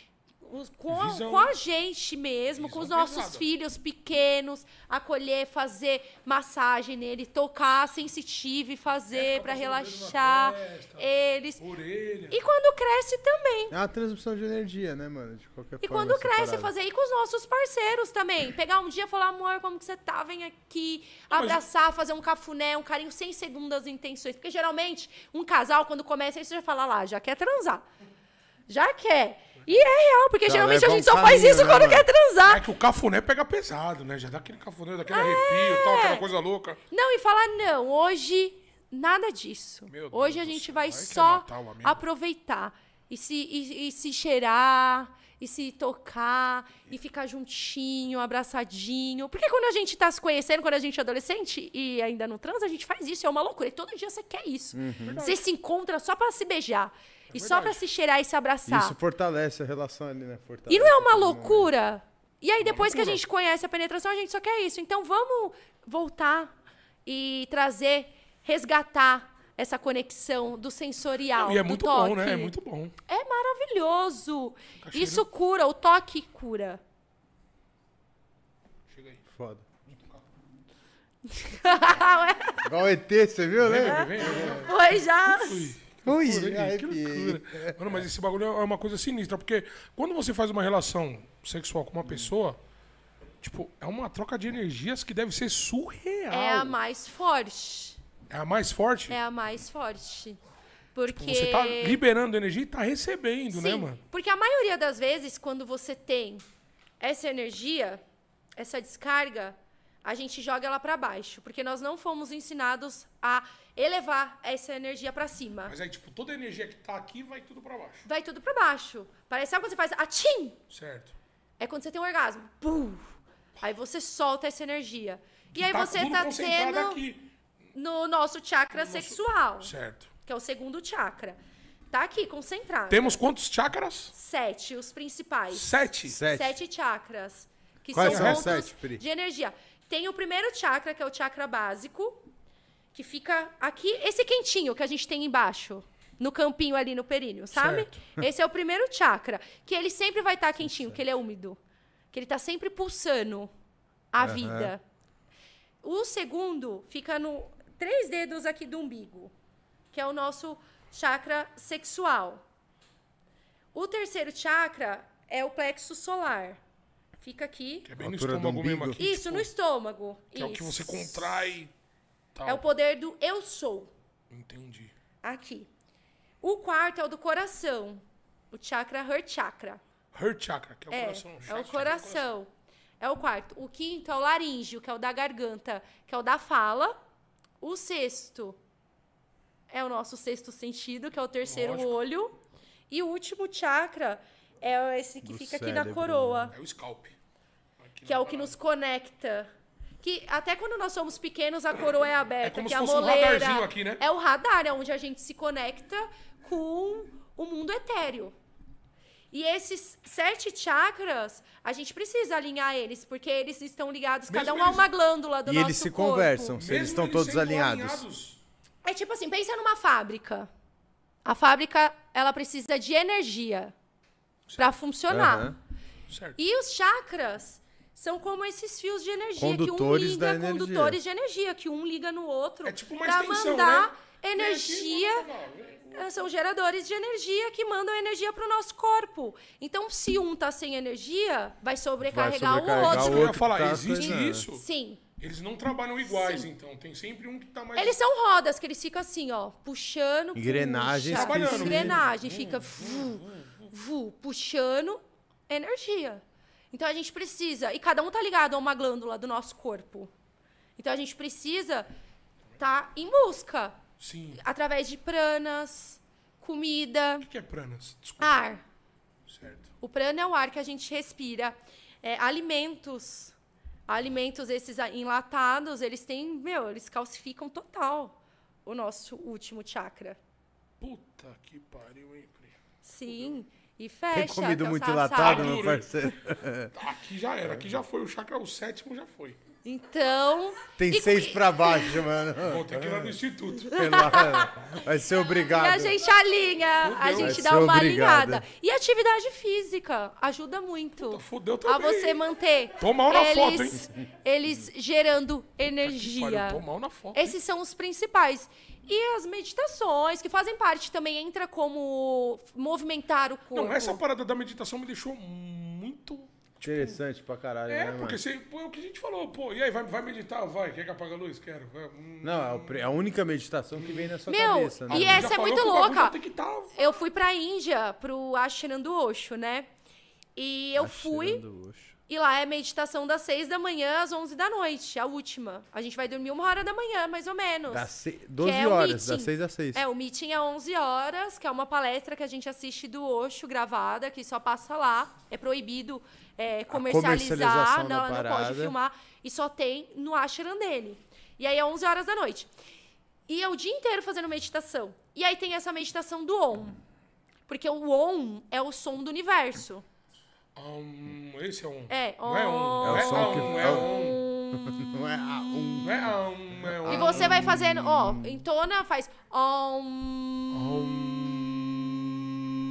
os- com, a, Visão. com a gente mesmo, com os Visão nossos pesada. filhos pequenos, acolher, fazer massagem nele, tocar sensitivo e fazer para relaxar testa, eles. Orelha. E quando cresce também. É uma transmissão de energia, né, mano? De qualquer E forma. quando essa cresce, parada. fazer aí com os nossos parceiros também. Pegar um dia e falar, amor, como que você tá? Vem aqui, mas- abraçar, fazer um cafuné, um carinho sem segundas intenções. Porque geralmente, um casal, quando começa, aí você já fala lá, já quer transar. Já quer. E é real, porque Já geralmente a gente um só faz isso né, quando mano? quer transar. É que o cafuné pega pesado, né? Já dá aquele cafuné, daquele arrepio, tal, aquela coisa louca. Não, e falar, não, hoje nada disso. Meu Deus hoje a do gente vai quer só aproveitar e se, e, e se cheirar e se tocar e ficar juntinho, abraçadinho. Porque quando a gente tá se conhecendo, quando a gente é adolescente e ainda não transa, a gente faz isso, é uma loucura. E todo dia você quer isso. Você se encontra só pra se beijar. E só pra se cheirar e se abraçar. Isso fortalece a relação ali, né? Fortalece E não é uma mundo. loucura? E aí, depois que a gente conhece a penetração, a gente só quer isso. Então, vamos voltar e trazer, resgatar essa conexão do sensorial. E é muito toque. bom, né? É muito bom. É maravilhoso. cheirando. Isso cura, o toque cura. Chega aí. Foda. [laughs] Igual o ET, você viu, né? Foi já. Ui, loucura, que loucura. Mano, mas esse bagulho é uma coisa sinistra, porque quando você faz uma relação sexual com uma pessoa, tipo, é uma troca de energias que deve ser surreal. É a mais forte. É a mais forte. É a mais forte. Porque. Você tá liberando energia e tá recebendo, né, Sim, mano? porque a maioria das vezes, quando você tem essa energia, essa descarga, a gente joga ela pra baixo. Porque nós não fomos ensinados a elevar essa energia pra cima. Mas aí, tipo, toda a energia que tá aqui vai tudo pra baixo. Vai tudo pra baixo. Parece sabe quando você faz atim? Certo. É quando você tem um orgasmo. Pum! Aí você solta essa energia. E aí tá você tudo tá tendo aqui. no nosso chakra sexual, Certo. que é o segundo chakra. Tá aqui, concentrado. Temos quantos chakras? Sete, os principais. Sete. Sete. Sete chakras. Que Quais são são os pontos sete, Pri? de energia. Tem o primeiro chakra, que é o chakra básico, que fica aqui, esse quentinho que a gente tem embaixo. No campinho ali no períneo, sabe? Certo. [laughs] Esse é o primeiro chakra. Que ele sempre vai estar quentinho, que ele é úmido. Que ele tá sempre pulsando a vida. O segundo fica no três dedos aqui do umbigo, que é o nosso chakra sexual. O terceiro chakra é o plexo solar. Fica aqui. Que é bem no estômago mesmo aqui. Isso, tipo, no estômago. Que é o que Isso. você contrai. Tal. É o poder do eu sou. Entendi. Aqui. O quarto é o do coração. O chakra Heart Chakra. Heart chakra, que é o É, coração. é o coração. É o quarto. O quinto é o laríngeo, que é o da garganta, que é o da fala. O sexto é o nosso sexto sentido, que é o terceiro Lógico. olho. E o último chakra é esse que Do fica aqui na cérebro, coroa, É o scalp. Que é o que nos conecta. Que até quando nós somos pequenos, a coroa é aberta, É como que se a fosse um moleira radarzinho aqui, né? é o radar, é onde a gente se conecta com o mundo etéreo. E esses sete chakras, a gente precisa alinhar eles, porque eles estão ligados, cada Mesmo um a eles- uma glândula do E nosso eles se corpo. conversam, se eles estão todos sendo alinhados. É tipo assim, pensa numa fábrica. A fábrica, ela precisa de energia para funcionar. Certo. E os chakras são como esses fios de energia que um Condutores liga da energia. condutores de energia, que um liga no outro É tipo uma para mandar né? energia. Vem. Eh, São geradores de energia que mandam energia para o nosso corpo. Então, se um tá sem energia, vai sobrecarregar, sobrecarregar o outro. que eu ia outro falar, tá existe isso. Sim. Eles não trabalham iguais, então. Tem sempre um que tá mais. Eles são rodas que eles ficam assim, ó, puxando, Engrenagens puxa. engrenagem, fica vu, vu, puxando energia. Então a gente precisa, e cada um tá ligado a uma glândula do nosso corpo. Então a gente precisa tá em busca Sim. através de pranas, comida, O que é pranas? Desculpa. ar. Certo. O prana é o ar que a gente respira. É, alimentos. Alimentos esses enlatados, eles têm, meu, eles calcificam total o nosso último chakra. Puta que pariu, hein, Pri? Sim. E Tem fecha. comido que é muito enlatado, meu parceiro. Aqui já era, aqui já foi. O chakra, o sétimo já foi. Então. Tem e- seis pra baixo, mano. Vou ter que ir lá no instituto. [laughs] Vai ser E obrigado. a gente alinha, a gente Vai dá uma alinhada. E atividade física ajuda muito. Fudeu a também. você manter Tô mal na foto, eles, eles gerando energia. Tô mal na foto. Esses são os principais. E as meditações, que fazem parte também, entra como movimentar o corpo. Não, essa parada da meditação me deixou muito. Interessante pra caralho, É, né, porque você, pô, é o que a gente falou, pô, e aí, vai, vai meditar? Vai, quer que apague a luz? Quero. Vai, hum. Não, é é a única meditação que vem na sua Meu, cabeça, né? e essa é muito louca. Tá... Eu fui pra Índia, pro Ashram do Osho, né? E eu fui. Cheirando o Osho. E lá é meditação das 6 da manhã às 11 da noite, a última. A gente vai dormir uma hora da manhã, mais ou menos. Das se... 12 é horas, das 6 às 6. É, o meeting é 11 horas, que é uma palestra que a gente assiste do Osho, gravada, que só passa lá. É proibido é, comercializar, não, não pode filmar. E só tem no ashram dele. E aí é 11 horas da noite. E é o dia inteiro fazendo meditação. E aí tem essa meditação do Om. Porque o Om é o som do universo. Um, esse é um. É, Não é um. É o É som que- um. é É um. [laughs] Não é a um. Não é um. É um. E você vai fazendo, ó, entona, faz Om.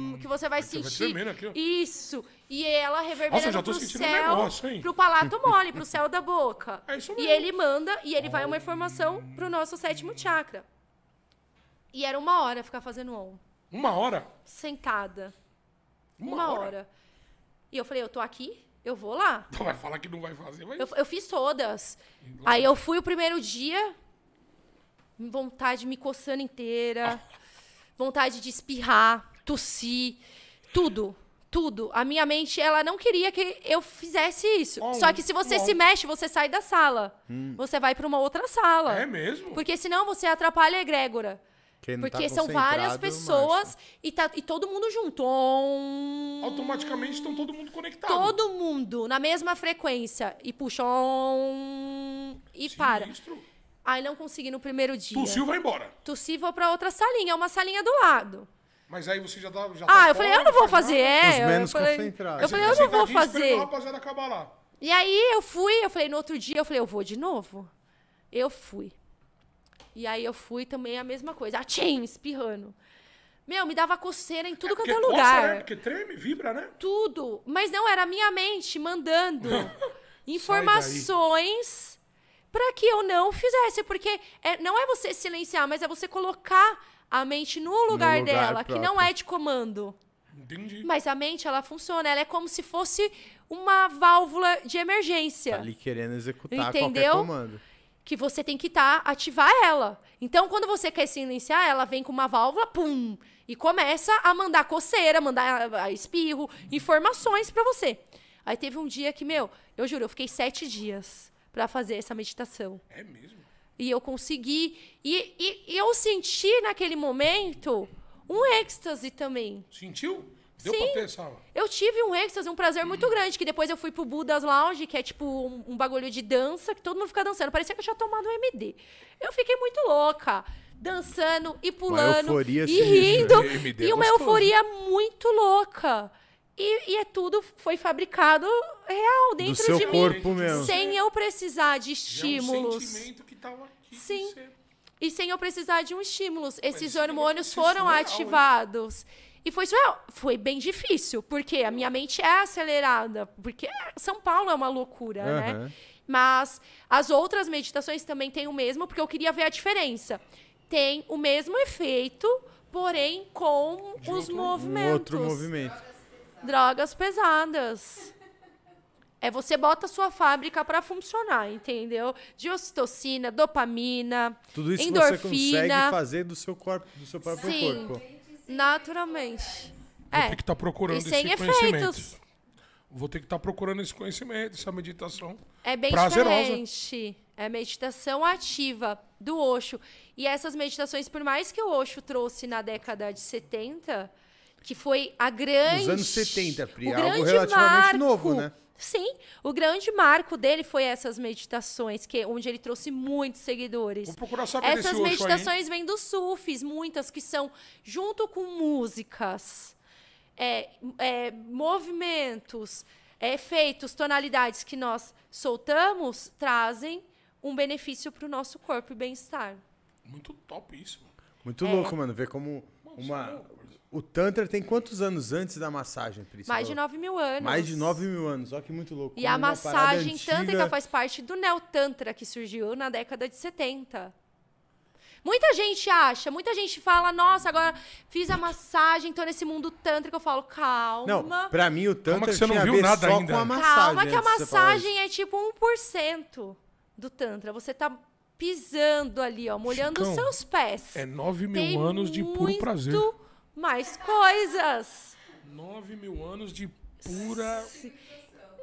Um. Que você vai Você vai sentir. tremendo aqui, ó. Isso. E ela reverberando Nossa, eu já tô pro sentindo um céu, negócio, hein? pro palato mole, pro céu da boca. É isso E mesmo. ele manda, e ele vai uma informação pro nosso sétimo chakra. E era uma hora ficar fazendo on. Uma hora? Sentada. Uma, Uma, hora. hora. E eu falei, eu tô aqui, eu vou lá. Então vai falar que não vai fazer, vai. Eu, eu fiz todas. Aí eu fui o primeiro dia, vontade me coçando inteira, [laughs] vontade de espirrar, tossir, tudo. Tudo. A minha mente, ela não queria que eu fizesse isso. Oh, Só que se você oh. se mexe, você sai da sala. Você vai para uma outra sala. É mesmo? Porque senão você atrapalha a egrégora. Não tá Porque são várias pessoas e, tá, e todo mundo junto. Om. Automaticamente estão todo mundo conectado. Todo mundo na mesma frequência. E puxa. e para. Aí não consegui no primeiro dia. Tossiu, vai embora. Tossi vou pra outra salinha. É uma salinha do lado. Mas aí você já tá. Já Ah, tá eu falei, fora, eu não vou faz fazer. nada. É, menos eu falei, concentrados. eu falei, eu não vou fazer. rapaziada acabar lá. E aí eu fui, eu falei, no outro dia, eu falei, eu vou de novo? Eu fui. E aí eu fui também a mesma coisa. Atchim, espirrando. Meu, me dava coceira em tudo É quanto é coça, lugar. né? Porque treme, vibra, né? Tudo. Mas não, era a minha mente mandando [laughs] informações para que eu não fizesse. Porque é- não é você silenciar, mas é você colocar a mente no lugar, lugar dela, que não próprio. é de comando. Entendi. Mas a mente, ela funciona. Ela é como se fosse uma válvula de emergência. Tá ali querendo executar Entendeu? qualquer comando. Que você tem que tá, ativar ela. Então, quando você quer silenciar, ela vem com uma válvula, pum, e começa a mandar coceira, mandar ah, espirro, informações pra você. Aí teve um dia que, meu, eu juro, eu fiquei sete dias pra fazer essa meditação. É mesmo. E eu consegui. E, e- e eu senti naquele momento um êxtase também. Sentiu? Deu Sim. pra ter essa. Eu tive um êxtase, um prazer muito grande, que depois eu fui pro Budas Lounge, que é tipo um, um bagulho de dança, que todo mundo fica dançando. Parecia que eu tinha tomado um MD. Eu fiquei muito louca, dançando e pulando euforia e rindo. [laughs] MD é e uma gostoso. euforia muito louca. E, e é tudo foi fabricado real dentro seu de corpo mim, mesmo. sem eu precisar de É um estímulos. sentimento que tava aqui. Sim. E sem eu precisar de um estímulo. Esses é hormônios foram hein? E foi surreal. Foi bem difícil, porque a minha mente é acelerada. Porque São Paulo é uma loucura, né? Aham. Mas as outras meditações também têm o mesmo, porque eu queria ver a diferença. Tem o mesmo efeito, porém com os outro- Um movimentos. outro movimento. Drogas pesadas. É você bota a sua fábrica para funcionar, entendeu? De ocitocina, dopamina, Tudo isso endorfina. você consegue fazer do seu corpo, do seu próprio Sim. corpo. Naturalmente. Vou É. ter que estar procurando E sem esse conhecimento. efeitos. Vou ter que estar procurando esse conhecimento, essa meditação. É bem Prazerosa. diferente. É meditação ativa do Osho. E essas meditações, por mais que o Osho trouxe na década de 70, que foi a grande. Nos anos 70, Pri, o algo relativamente marco, novo, né? Sim, o grande marco dele foi essas meditações, que onde ele trouxe muitos seguidores. Vou procurar saber Essas meditações vêm dos sufis, muitas que são junto com músicas, é, é, movimentos, é, efeitos, tonalidades que nós soltamos, trazem um benefício para o nosso corpo e bem-estar. Muito top isso. mano. Muito É. louco, mano, ver como uma... O Tantra tem quantos anos antes da massagem, Pri? Você Mais de falou? 9 mil anos. Mais de 9 mil anos, olha que muito louco. E Como a massagem antiga- tântrica faz parte do Neo-Tantra, que surgiu na década de 70. Muita gente acha, muita gente fala, nossa, agora fiz a massagem, tô nesse mundo tântrico. Eu falo, calma. Não, pra mim o Tantra Calma que você não viu nada só ainda. com a massagem. calma que a massagem é tipo 1% do Tantra. Você tá pisando ali, ó, molhando os seus pés. É 9 mil Tem anos de puro muito prazer. Mais coisas. 9 mil anos de pura.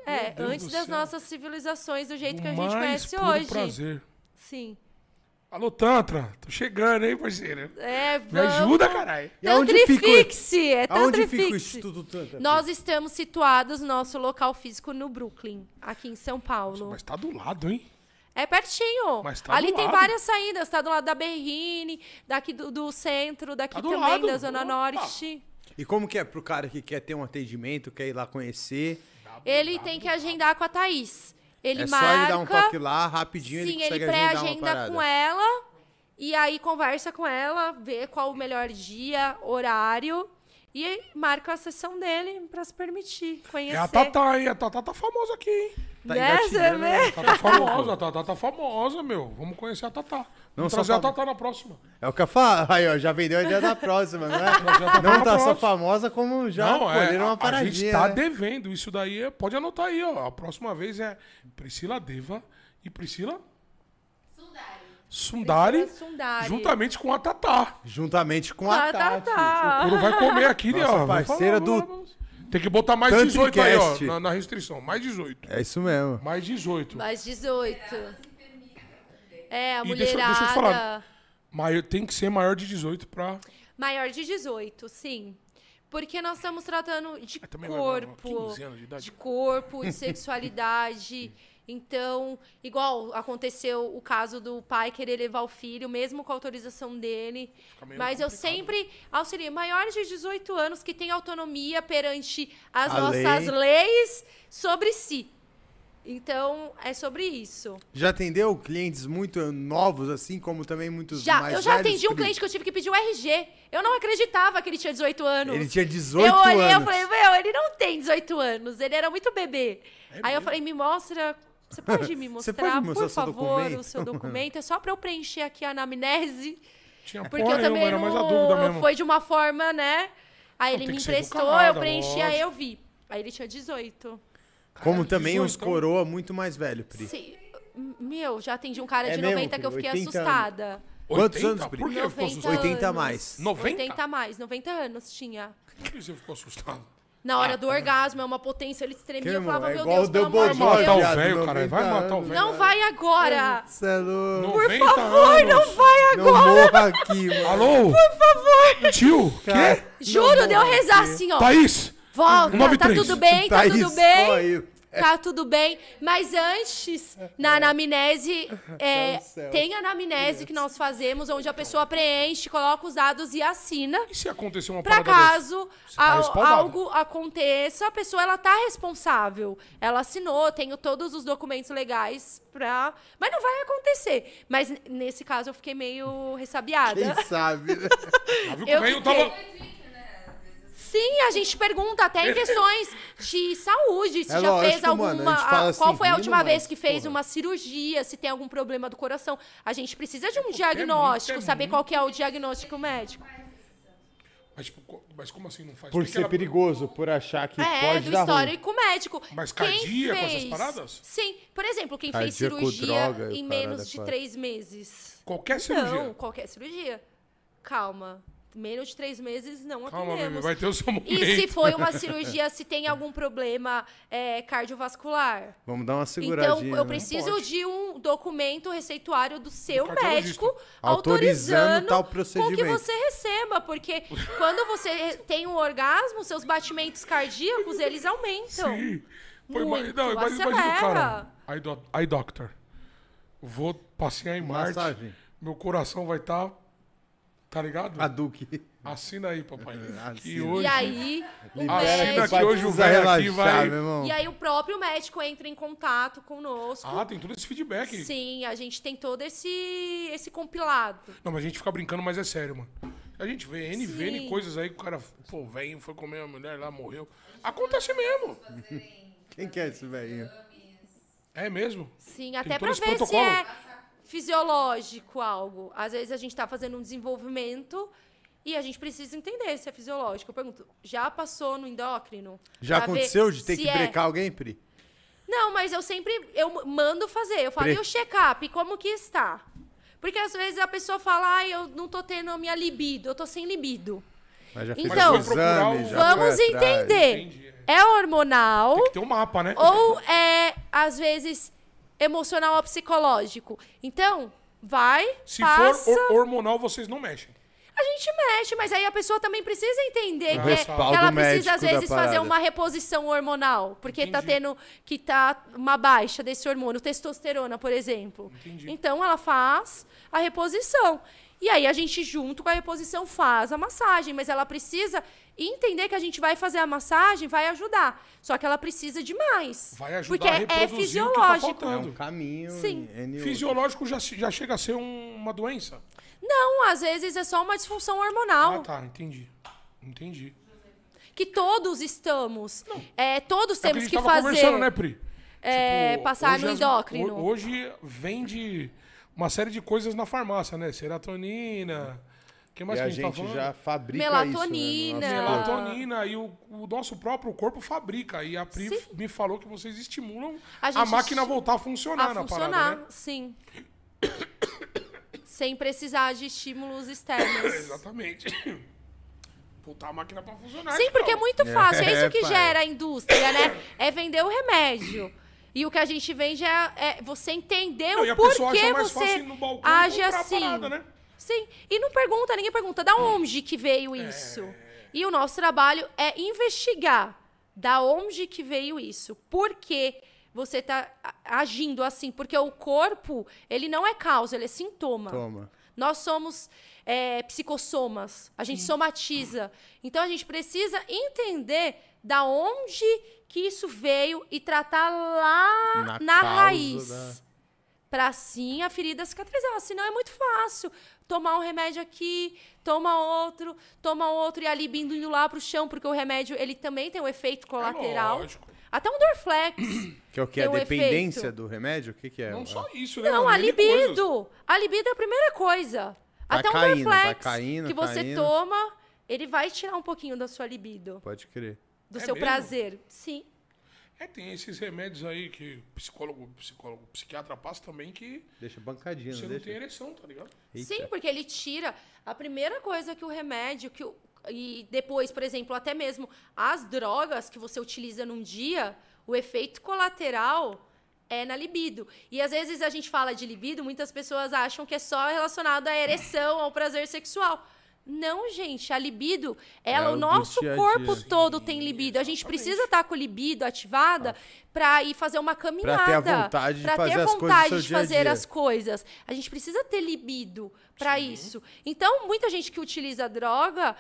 É, Meu Deus antes das céu. nossas civilizações do jeito O que a gente mais conhece puro hoje. prazer. Sim. Alô, Tantra, tô chegando, hein, parceiro? É, Me vamos... ajuda, caralho. E aonde fica o- Tantrifix, é fica o. Instituto Tantra? Nós estamos situados no nosso local físico no Brooklyn, aqui em São Paulo. Mas tá do lado, hein? É pertinho. Mas tá Ali do tem lado. várias saídas. Tá do lado da Berrine, daqui do, do centro, daqui Tá do também lado. da Zona Opa. Norte. E como que é pro cara que quer ter um atendimento, quer ir lá conhecer? Ele tem que agendar com a Thaís. Ele é marca. só ele dar um toque lá, rapidinho, Sim, ele ele pré-agenda com ela. E aí conversa com ela, vê qual o melhor dia, horário. E marca a sessão dele pra se permitir conhecer. É a Tatá, hein? A Tatá tá famosa aqui, hein? Tá né? Você engatilhando, vê? né? A Tatá famosa, a Tatá tá famosa, meu. Vamos conhecer a Tatá. Não Vamos só trazer a fam- Tatá na próxima. É o que eu falo. [laughs] Aí, ó, já vendeu a ideia da próxima, [laughs] não é? tá Não tá só famosa, como já Não, é, colheram a, uma a paradinha. gente tá né? devendo. Isso daí, é- pode anotar aí, ó. A próxima vez é Priscila Deva e Priscila Sundari. Sundari, juntamente com a Tatá. Juntamente com a tá, Tati. tá. O Curo vai comer aqui, né, Nossa ó. Parceira falar, do vou- Tem que botar mais 18 aí, ó, na, na restrição. Mais 18. É isso mesmo. Mais 18. Mais 18. É, a E deixa- deixa eu te mulherada. falar. Maior, tem que ser maior de 18 pra... Maior de 18, sim. Porque nós estamos tratando de Ah, corpo, 15 anos de idade. de corpo, de sexualidade. [laughs] Então, igual aconteceu o caso do pai querer levar o filho, mesmo com a autorização dele. Mas eu complicado. sempre auxilio maiores de 18 anos que têm autonomia perante as A nossas lei. leis sobre si. Então, é sobre isso. Já atendeu clientes muito novos, assim, como também muitos Já, mais eu já atendi um cliente que eu tive que pedir o RG. Eu não acreditava que ele tinha 18 anos. Ele tinha 18 eu olhei, anos. eu falei, meu, ele não tem 18 anos, ele era muito bebê. É Aí eu falei, me mostra, você pode [laughs] me mostrar, pode me mostrar por seu favor, documento? o seu documento? É só pra eu preencher aqui a anamnese, Tinha porque porra eu também nenhuma, era mais a não... dúvida mesmo. Foi de uma forma, né? Aí ele me emprestou, eu preenchi, aí lógico. eu vi. Aí ele tinha 18. Como Caralho, também 18, os então. coroa muito mais velho, Pri. Sim. Meu, já atendi um cara É de mesmo, 90 que eu fiquei 80 anos. assustada. Quantos 80? anos, Pri? Por que ficou 90 assustado? 80 a anos. mais. 90? 80 a mais, 90 anos tinha. Por que você ficou assustado? Na Ah, hora do orgasmo, é uma potência, ele Que, tremia. Eu falava, é meu Deus, pelo amor de Dumbledore, Vai matar o Deus. velho, caralho. Vai 90 matar o velho. Não vai agora. Cê é louco. 90 Por favor, anos. não vai Não agora. morra aqui, mano. Alô? Por favor. Tio, Cara, quê? Juro, deu rezar assim, ó. Thaís? Volta, tá 93. tudo bem, tá Thaís, tudo bem. Tá tudo bem. Mas antes, na anamnese, [laughs] é, do céu. tem a anamnese que nós fazemos, onde a pessoa preenche, coloca os dados e assina. E se acontecer uma Pra caso tá al- respaldado. algo aconteça, a pessoa ela tá responsável. Ela assinou, tenho todos os documentos legais pra. Mas não vai acontecer. Mas n- nesse caso eu fiquei meio ressabiada. Quem sabe, né? Ah, [laughs] viu que Eu o velho fiquei. Sim, a gente pergunta até em [laughs] questões de saúde, se É já lógico, fez mano, alguma. a gente fala a- qual assim, foi a última vez que fez porra. uma cirurgia, se tem algum problema do coração. A gente precisa de um muito- diagnóstico, é saber muito- qual que é o diagnóstico médico. Mas, tipo, mas como assim não faz? Por ser ela- perigoso, por achar que É, pode do dar ruim. histórico médico. Mas Quem cardíaco, essas fez- paradas? Sim. Por exemplo, quem fez Cardíaco, cirurgia droga em menos de três meses. Qualquer cirurgia. Não, qualquer cirurgia. Calma. Menos de três meses não Calma, atendemos. vai ter o seu momento. E se foi uma [laughs] cirurgia, se tem algum problema é, cardiovascular? Vamos dar uma Então, seguradinha. eu né? preciso de um documento receituário do seu médico Autorizando autorizando tal com que procedimento. você receba, porque quando você tem um orgasmo, seus batimentos cardíacos, eles aumentam. Sim. Pô, Muito, não, imagina, imagina o cara. Eye, do, eye doctor. Vou passear em Marte. Massagem. Meu coração vai estar. Tá ligado? A Duque. Assina aí, papai. Assina. E hoje. E aí, o Assina médico... que hoje o Precisa velho aqui relaxar, vai. meu irmão. E aí o próprio médico entra em contato conosco. Ah, tem todo esse feedback. Sim, a gente tem todo esse, esse compilado. Não, mas a gente fica brincando, mas é sério, mano. A gente vê N, vê N Sim. coisas aí que o cara, pô, velho, foi comer uma mulher lá, morreu. Acontece mesmo. Quem que é esse velhinho? É mesmo. Sim, até todo pra esse ver se protocolo. é fisiológico algo. Às vezes a gente tá fazendo um desenvolvimento e a gente precisa entender se é fisiológico. Eu pergunto, já passou no endócrino? Já Pra aconteceu de ter que é- brecar alguém, Pri? Não, mas eu sempre eu mando fazer. Eu falo, Pre- e o check-up, como que está? Porque às vezes a pessoa fala, ai, eu não tô tendo a minha libido, eu tô sem libido. Mas já fez Então, exame, já vamos entender. Entendi. é. é hormonal Tem que ter um mapa, né? ou é, às vezes, emocional ou psicológico. Então, vai, Se passa, for hor- hormonal, vocês não mexem. a gente mexe, mas aí a pessoa também precisa entender Ah, que, é- que ela precisa, às vezes, fazer uma reposição hormonal. Porque tá Entendi. tendo que tá uma baixa desse hormônio, testosterona, por exemplo. Entendi. Então, ela faz a reposição. E aí, a gente, junto com a reposição, faz a massagem. Mas ela precisa entender que a gente vai fazer a massagem, vai ajudar. Só que ela precisa de mais. Vai ajudar porque a é reproduzir que tá fisiológico. faltando. É um caminho. Sim. N- Fisiológico já, já chega a ser um- uma doença. Não, às vezes é só uma disfunção hormonal. Ah, tá, entendi. Entendi. Que todos estamos. É, todos É que temos gente que tava fazer. conversando, né, Pri? É, passar hoje no as- endócrino. ho- Hoje vende uma série de coisas na farmácia, né? Serotonina. Que mais E que a gente, tá gente falando? já fabrica Melatonina. isso, né, no. Melatonina e o, o nosso próprio corpo fabrica. E a Pri Sim. me falou que vocês estimulam A a, máquina voltar a funcionar a na funcionar, parada, né? sim. [coughs] Sem precisar de estímulos externos. Exatamente. [coughs] Botar a máquina pra funcionar. Sim, porque é então. muito fácil. É isso que pai. gera a indústria, né? É vender o remédio. E o que a gente vende é, é você entender Não, o porquê você fácil ir no balcão age assim. parada, né? Sim. E não pergunta, ninguém pergunta da onde que veio isso. E o nosso trabalho é investigar da onde que veio isso. Por que você está agindo assim? Porque o corpo, ele não é causa, ele é sintoma. Toma. Nós somos é, psicossomas, a gente somatiza. Então a gente precisa entender da onde que isso veio e tratar lá Na na, raiz. da- Pra sim a ferida cicatrizar. Senão é muito fácil. Tomar um remédio aqui, toma outro, toma outro e a libido indo lá pro chão, porque o remédio ele também tem um efeito colateral. É lógico. Até um Dorflex. [coughs] Que é o que? A um dependência efeito. do remédio? O que, que é? Não só isso, né? Não, a Mil coisas. libido. A libido é a primeira coisa. Vai Até um caindo, vai Dorflex caindo, que você caindo. toma, ele vai tirar um pouquinho da sua libido, Pode crer. do É seu mesmo? prazer. Sim. É, tem esses remédios aí que psicólogo, psicólogo, psiquiatra passa também que Deixa bancadinha, você não não deixa? tem ereção, tá ligado? Eita. Sim, porque ele tira a primeira coisa que o remédio, que o, e depois, por exemplo, até mesmo as drogas que você utiliza num dia, o efeito colateral é na libido. E às vezes a gente fala de libido, muitas pessoas acham que é só relacionado à ereção, ao prazer sexual. Não, gente, a libido, ela, É o o nosso dia corpo dia. todo tem libido. A gente precisa estar com o libido ativada para ir fazer uma caminhada. ter a vontade de pra fazer ter as coisas vontade seu de fazer dia. as coisas. A gente precisa ter libido para isso. Então, muita gente que utiliza droga,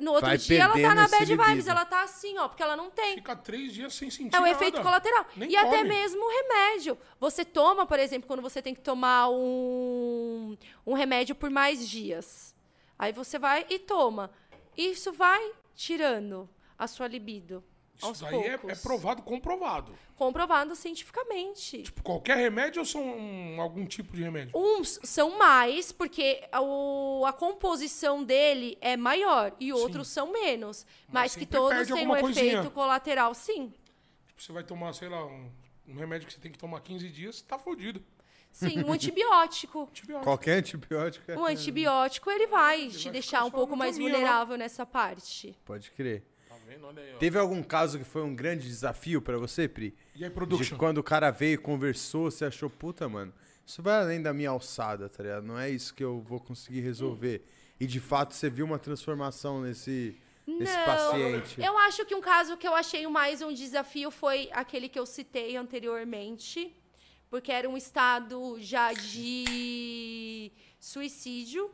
no outro Vai dia ela tá na bad vibes, libido. ela tá assim, ó, porque ela não tem. Fica três dias sem sentir É o nada. efeito colateral. Nem e até come. mesmo o remédio. Você toma, por exemplo, quando você tem que tomar um, um remédio por mais dias. Aí você vai e toma. Isso vai tirando a sua libido. aos Isso daí é, é provado, comprovado. Comprovado cientificamente. Tipo, qualquer remédio ou são um- algum tipo de remédio? Uns são mais, porque o- a composição dele é maior, e outros são menos. Mas, que sempre todos têm um alguma efeito coisinha. colateral, sim. Tipo, você vai tomar, sei lá, um, um remédio que você tem que tomar 15 dias, tá fodido. Sim, um antibiótico. Antibiótico. Qualquer antibiótico é... Um antibiótico, ele vai te vai deixar um pouco mais caminho, né? vulnerável nessa parte. Pode crer. Tá vendo? Olha aí, ó. Teve algum caso que foi um grande desafio pra você, Pri? E aí, De production? quando o cara veio e conversou, você achou, puta, mano, isso vai além da minha alçada, tá ligado? Não é isso que eu vou conseguir resolver. E de fato você viu uma transformação nesse, nesse Não, paciente. Eu acho que um caso que eu achei mais um desafio foi aquele que eu citei anteriormente, porque era um estado já de suicídio.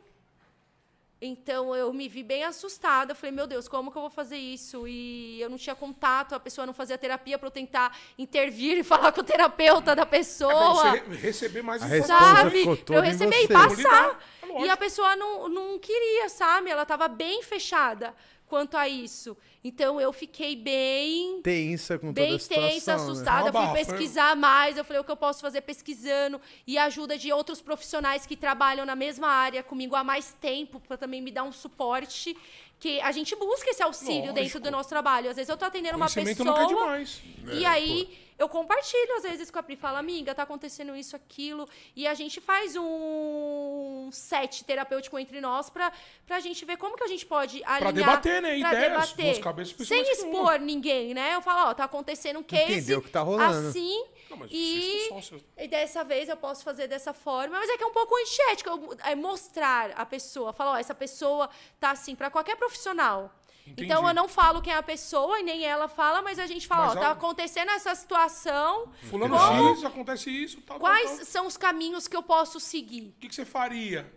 Então eu me vi bem assustada. Eu falei, meu Deus, como que eu vou fazer isso? E eu não tinha contato, a pessoa não fazia terapia para eu tentar intervir e [laughs] falar com o terapeuta da É pra pessoa. você re- receber mais sabe? Pra eu receber e passar. É lógico. E a pessoa não, não queria, sabe? Ela tava bem fechada quanto a isso. Então eu fiquei bem Tensa com toda bem a situação, tensa, né? assustada. Tava Fui pesquisar mais. Eu falei o que eu posso fazer pesquisando e a ajuda de outros profissionais que trabalham na mesma área comigo há mais tempo para também me dar um suporte. Que a gente busca esse auxílio dentro Lógico. do nosso trabalho. Às vezes eu tô atendendo uma pessoa. nunca é demais. E É, aí eu compartilho às vezes com a Pri, fala, amiga, tá acontecendo isso, aquilo. E a gente faz um set terapêutico entre nós pra, pra gente ver como que a gente pode alinhar. debater, né? pra Ideias, debater. Sem expor ninguém, né? Eu falo, ó, tá acontecendo um case. Entender o que tá rolando. Assim. Não, mas e, vocês são sócios. e dessa vez eu posso fazer dessa forma, mas é que é um pouco antiético eu, é mostrar a pessoa, falar, ó, essa pessoa tá assim pra qualquer profissional. Entendi. Então eu não falo quem é a pessoa e nem ela fala, mas a gente fala, Mas ó, tá acontecendo essa situação. Fulano X, acontece isso, tal, tal, Quais tal. são os caminhos que eu posso seguir? O que, que você faria?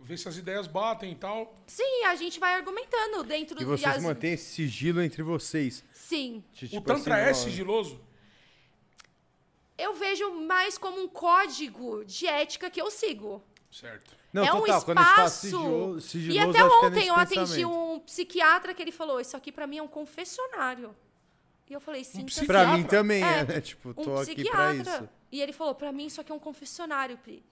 Ver se as ideias batem e tal. Sim, a gente vai argumentando dentro E do vocês as- mantêm esse sigilo entre vocês. Sim. De, o tipo Tantra assim, é sigiloso? Eu vejo mais como um código de ética que eu sigo. Certo. Não, é total, um espaço. sigilo- e sigiloso, até é ontem eu atendi um psiquiatra que ele falou: Isso aqui pra mim é um confessionário. E eu falei: Sim, psiquiatra? Pra Psiquiatra? mim também é, É, né? Tipo, um tô aqui pra psiquiatra. isso. E ele falou: Pra mim isso aqui é um confessionário, Pri.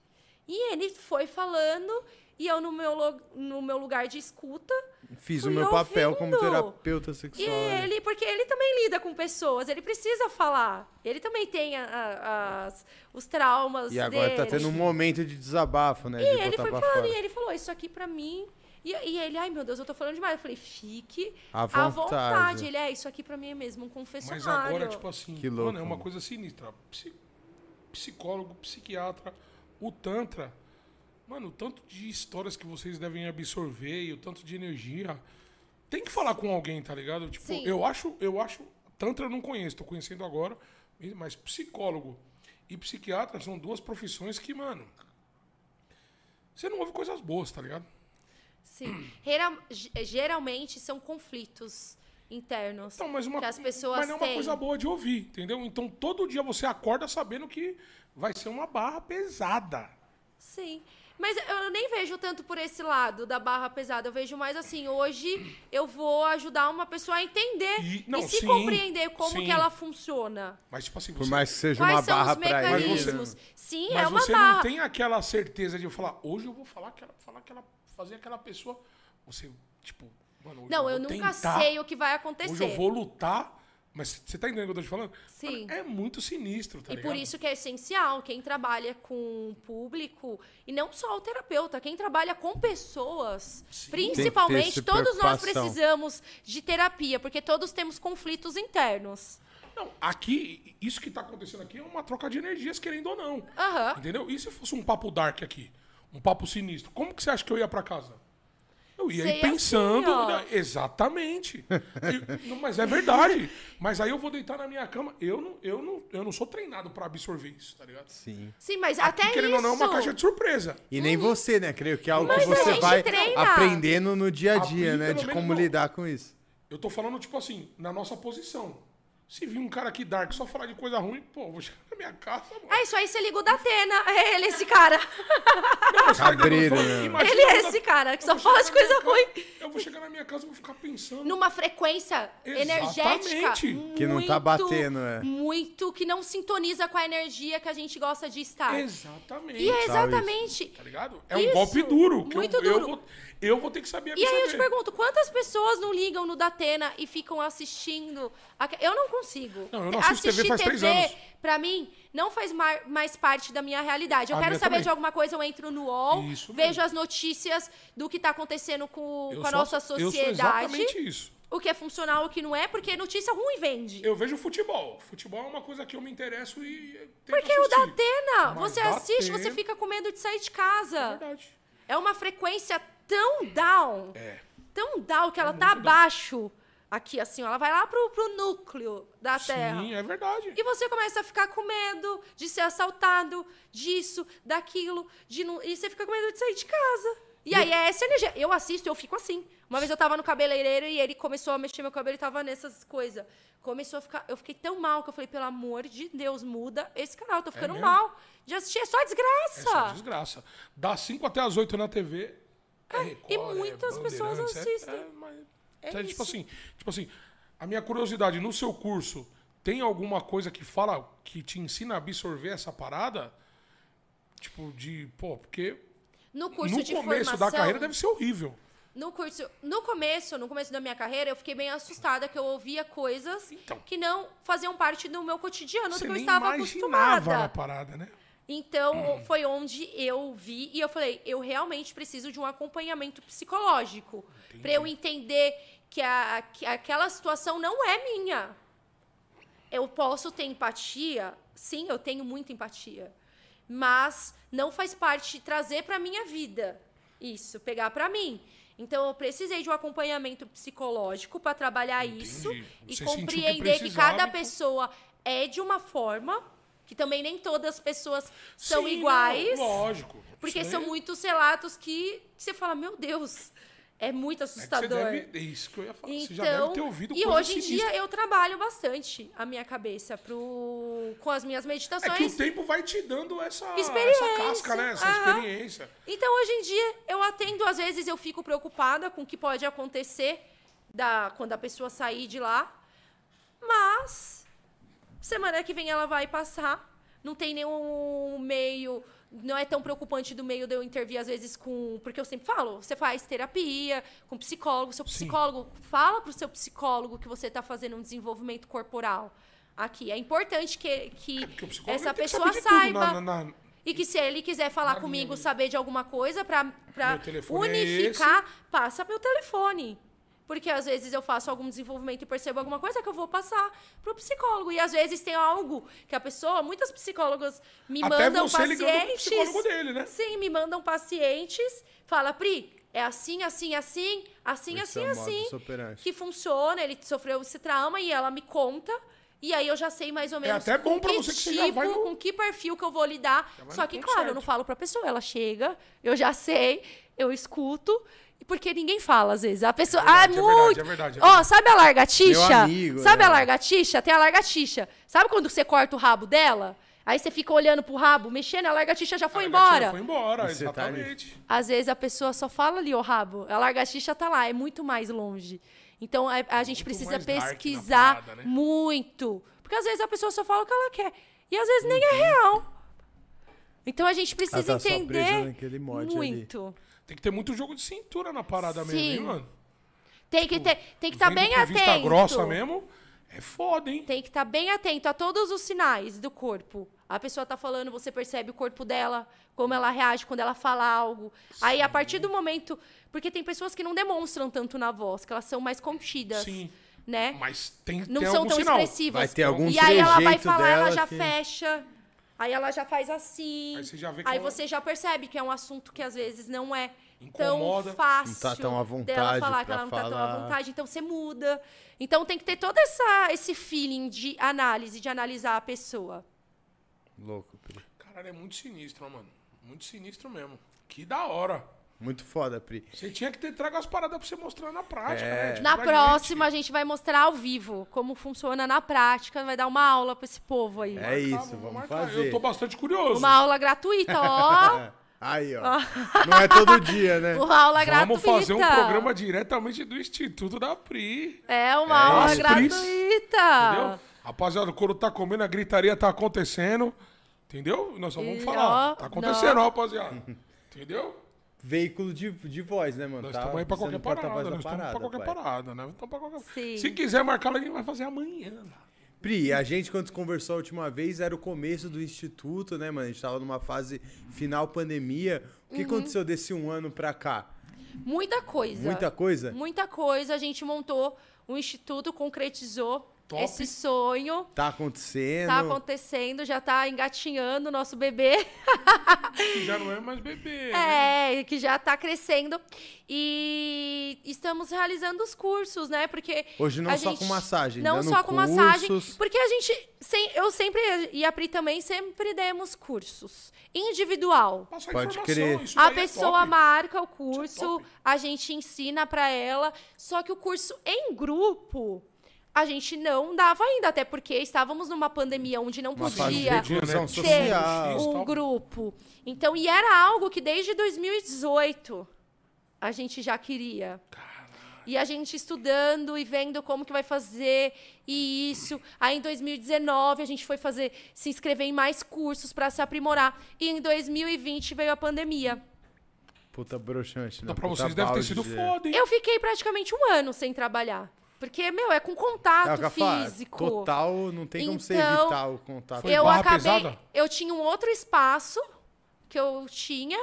E ele foi falando, e eu no meu, no meu lugar de escuta. Fiz Fui o meu papel como ouvindo. terapeuta E sexual. né? ele, porque ele também lida com pessoas, ele precisa falar. Ele também tem a- a- as- os traumas E agora tá dele. tendo um momento de desabafo, né? E de ele botar foi falando, fora. e ele falou, isso aqui pra mim. E, e ele, ai meu Deus, eu tô falando demais. Eu falei, fique À à vontade. vontade. Ele, é, isso aqui pra mim é mesmo um confessionário. Mas agora, tipo assim, Que mano, louco, é uma mano. coisa sinistra. Psi- psicólogo, psiquiatra, o Tantra. Mano, o tanto de histórias que vocês devem absorver e o tanto de energia. Tem que falar com alguém, tá ligado? Tipo, Sim. eu acho, eu acho. Tantra eu não conheço, tô conhecendo agora. Mas psicólogo e psiquiatra são duas profissões que, mano. Você não ouve coisas boas, tá ligado? Sim. Gera- ge- geralmente são conflitos internos Então, mas uma, que as pessoas mas não é uma coisa boa de ouvir, entendeu? Então todo dia você acorda sabendo que vai ser uma barra pesada. Sim. Mas eu nem vejo tanto por esse lado da barra pesada. Eu vejo mais assim, hoje eu vou ajudar uma pessoa a entender E- e, não, se sim, compreender como sim. que ela funciona. Mas, tipo assim, Por você, mais que seja Quais uma são barra os pra ele. mecanismos? Sim, mas é uma você barra. não tem aquela certeza de eu falar, hoje eu vou falar aquela, falar aquela, fazer aquela pessoa. Você, tipo, mano, hoje Não, eu eu nunca tentar, sei o que vai acontecer. Hoje eu vou lutar. Mas você tá entendendo o que eu tô te falando? Sim. Mano, é muito sinistro, tá E ligado? por isso que é essencial quem trabalha com o público, e não só o terapeuta, quem trabalha com pessoas, que principalmente, todos nós precisamos de terapia, porque todos temos conflitos internos. Não, aqui, isso que tá acontecendo aqui é uma troca de energias, querendo ou não. Aham. Entendeu? E se fosse um papo dark aqui? Um papo sinistro? Como que você acha que eu ia pra casa? Eu ia ir pensando. assim, né? Exatamente. Eu- mas é verdade. Mas aí eu vou deitar na minha cama. Eu não, eu não, eu não sou treinado pra absorver isso, tá ligado? Sim. Sim, mas Aqui, até querendo isso... ou não, é uma caixa de surpresa. E nem você, né? Creio que é algo Mas que você vai treina. aprendendo no dia a dia, Pri, né? De como lidar com isso. Eu tô falando, tipo assim, na nossa posição. Se vir um cara aqui dark só falar de coisa ruim, pô, eu vou chegar na minha casa, mano. É isso aí, você liga o da Atena. [laughs] É ele, esse cara. Eu Cabreiro, né? Ele é eu- esse cara que eu só fala de coisa ruim. casa- Eu vou chegar na minha casa e vou ficar pensando. Numa frequência energética Exatamente. Que não tá muito, batendo, é. Muito, que não sintoniza com a energia que a gente gosta de estar. Exatamente. E é exatamente. Tá ligado? É um Isso, golpe duro. Que muito eu, Eu, duro. vou, eu vou ter que saber E aí eu te pergunto, quantas pessoas não ligam no Datena e ficam assistindo? aque- Eu não consigo. Não, eu não assisto TV faz três anos. pra mim, não faz mais parte da minha realidade. Eu A quero saber também. de alguma coisa, eu entro no UOL, Isso vejo mesmo. as notícias do que tá acontecendo com, Eu com a sou- nossa Eu sou sociedade. exatamente isso. O que é funcional, o que não é, porque notícia ruim vende. Eu vejo futebol. Futebol é uma coisa que eu me interesso e Porque o assistir. Datena, Mas você assiste, Datena- você fica com medo de sair de É casa. verdade. É uma frequência tão down, É. tão down que ela tá abaixo. Aqui, assim, ó, ela vai lá pro, pro núcleo da Terra. Sim, é verdade. E você começa a ficar com medo de ser assaltado, disso, daquilo, de não... e você fica com medo de sair de casa. E aí é essa energia. Eu assisto, eu fico assim. Uma vez eu tava no cabeleireiro e ele começou a mexer meu cabelo e tava nessas coisas. Começou a ficar. Eu fiquei tão mal que eu falei, pelo amor de Deus, muda esse canal. Eu tô ficando mesmo? mal. De assistir é só É desgraça. só desgraça. Das 5 até as 8 na TV. É Record, e muitas é pessoas é- assistem. É, mas- É é tipo assim, tipo assim, a minha curiosidade, no seu curso, tem alguma coisa que fala, que te ensina a absorver essa parada? Tipo, de, pô, porque No curso no de começo formação. da carreira deve ser horrível. No curso, no começo, no começo da minha carreira, eu fiquei bem assustada que eu ouvia coisas Então. que não faziam parte do meu cotidiano, do que eu estava acostumada. na parada, né? Então, foi onde eu vi e eu falei, eu realmente preciso de um acompanhamento psicológico para eu entender que, a, que aquela situação não é minha. Eu posso ter empatia, sim, eu tenho muita empatia, mas não faz parte trazer para minha vida isso, pegar para mim. Então, eu precisei de um acompanhamento psicológico para trabalhar isso Entendi. e Você que compreender que, precisava, cada então- pessoa é de uma forma, que também nem todas as pessoas são Sim, iguais. não, lógico. Porque são muitos relatos que, você fala, meu Deus, é muito É assustador. deve, é isso que eu ia falar. Então, você já deve ter ouvido e hoje em sinistra. dia eu trabalho bastante a minha cabeça pro, com as minhas É meditações. que o tempo vai te dando essa, Experiência, essa casca, né? Essa aham. experiência. Então, hoje em dia, eu atendo, às vezes eu fico preocupada com o que pode acontecer da, quando a pessoa sair de lá. Mas, semana que vem ela vai passar. Não tem nenhum meio. Não é tão preocupante do meio de eu intervir, às vezes, com. Porque eu sempre falo, você faz terapia com psicólogo. Seu psicólogo, fala pro seu psicólogo que você está fazendo um desenvolvimento corporal aqui. É importante que, que psicólogo essa que pessoa tudo saiba. na- na- na- E que se ele quiser falar comigo, linha. saber de alguma coisa telefone é unificar, passa meu telefone. Porque às vezes eu faço algum desenvolvimento e percebo alguma coisa que eu vou passar pro psicólogo. E às vezes tem algo que a pessoa, muitas psicólogas me Até mandam você ligando pro pacientes. psicólogo dele, né? Sim, me mandam pacientes. Fala, Pri, é assim, assim, assim, assim, Esse assim, é assim. operandi. Que funciona, ele sofreu esse trauma e ela me conta. E aí eu já sei mais ou menos É até bom com pra que você que você tipo, vai no- com que perfil que eu vou lidar. Só que, claro, eu certo. não falo pra pessoa, ela chega, eu já sei, eu escuto. Porque ninguém fala, às vezes. A pessoa. verdade, ah, é verdade, muito. é verdade, é Ó, verdade. sabe a largatixa? Amigo, sabe né? a largatixa? Tem a largatixa. Sabe quando você corta o rabo dela? Aí você fica olhando pro rabo, mexendo, a largatixa já foi A embora. Foi embora, tá exatamente. Às vezes a pessoa só fala ali o rabo. A largatixa tá lá, é muito mais longe. Então a, a gente precisa dark na pesquisar parada, né? muito. Porque às vezes a pessoa só fala o que ela quer. E às vezes nem Uhum. é real. Então a gente precisa tá só presa entender molde ali. Tem que ter muito jogo de cintura na parada mesmo, hein, Sim. mano? Tem que ter, tem que estar Vendo bem com vista atento. grossa mesmo, é foda, hein? Tem que estar bem atento a todos os sinais do corpo. A pessoa tá falando, você percebe o corpo dela, como ela reage quando ela fala algo. Aí, a partir do momento. Porque tem pessoas que não demonstram tanto na voz, que elas são mais contidas. Sim. Né? Mas tem, Não tem são tão sinal. expressivas. Vai ter algum E aí ela vai falar, ela dela já que- fecha. Aí ela já faz assim. Aí você já vê que Aí ela- você já percebe que é um assunto que às vezes não é Incomoda. tão fácil Não tá tão à dela vontade falar que ela não tá tão à falar. vontade, então você muda. Então tem que ter todo essa, esse feeling de análise, de analisar a pessoa. Louco, Pri. Caralho, é muito sinistro, mano. Muito sinistro mesmo. Que da hora. Muito foda, Pri. Você tinha que ter trago as paradas pra você mostrar na prática, É. né? Tipo, Na próxima, gente. a gente vai mostrar ao vivo como funciona na prática, vai dar uma aula pra esse povo aí. É isso, Calma, vamos marcar. fazer. Eu tô bastante curioso. Uma aula gratuita, ó. [laughs] Aí, ó. [laughs] Não é todo dia, né? Uma aula gratuita. Vamos fazer um programa diretamente do Instituto da Pri. É uma É aula isso. gratuita. Entendeu? Rapaziada, o couro tá comendo, a gritaria tá acontecendo. Entendeu? Nós só vamos E, falar. ó, Tá acontecendo, não. rapaziada. Entendeu? Veículo de, de voz, né, mano? Nós Tá estamos aí pra qualquer porta-voz parada. da Nós estamos pra qualquer pai. parada, né? Então, pra qualquer... Sim. Se quiser marcar, a gente vai fazer amanhã. lá. Pri, a gente, quando conversou a última vez, era o começo do instituto, né, mano? A gente tava numa fase final pandemia. O Uhum. que aconteceu desse um ano pra cá? Muita coisa. Muita coisa? Muita coisa. A gente montou o instituto, concretizou Top. esse sonho. Tá acontecendo? Tá acontecendo, já tá engatinhando o nosso bebê. Que já não é mais bebê. né? É, que já tá crescendo. E estamos realizando os cursos, né? Porque. Hoje não a só gente- com massagem, Não dando só com massagem. Porque a gente. sem- eu sempre. E a Pri também sempre demos cursos. Individual. Passa Pode crer. A é pessoa top. marca o Isso curso, é a gente ensina pra ela. Só que o curso em grupo. A gente não dava ainda, até porque estávamos numa pandemia onde não Uma podia né? X, um grupo. Então, e era algo que desde 2018 a gente já queria. E a gente estudando e vendo como que vai fazer e isso. Aí em 2019 a gente foi fazer, se inscrever em mais cursos para se aprimorar. E em 2020 veio a pandemia. Puta broxante, né? Dá pra Puta vocês deve ter sido foda, hein? Eu fiquei praticamente um ano sem trabalhar. Porque, meu, é com É contato falo, físico. Total, não tem como você Então, evitar o contato. Foi eu barra acabei. pesada? Eu tinha um outro espaço que eu tinha.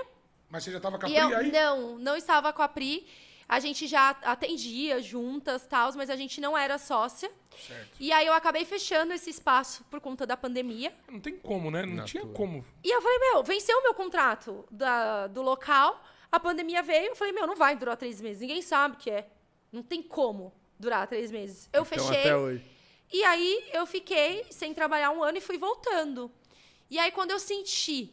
Mas você já tava com a Pri eu aí? não, não estava com a Pri. A gente já atendia juntas, tal, mas a gente não era sócia. Certo. E aí eu acabei fechando esse espaço por conta da pandemia. Não tem como, né? Não Na tinha tua. como. E eu falei, meu, venceu o meu contrato da, do local, a pandemia veio, eu falei, meu, não vai durar três meses. Ninguém sabe o que é. Não tem como durar três meses. Eu Então, fechei. até hoje. E aí eu fiquei sem trabalhar um ano e fui voltando. E aí quando eu senti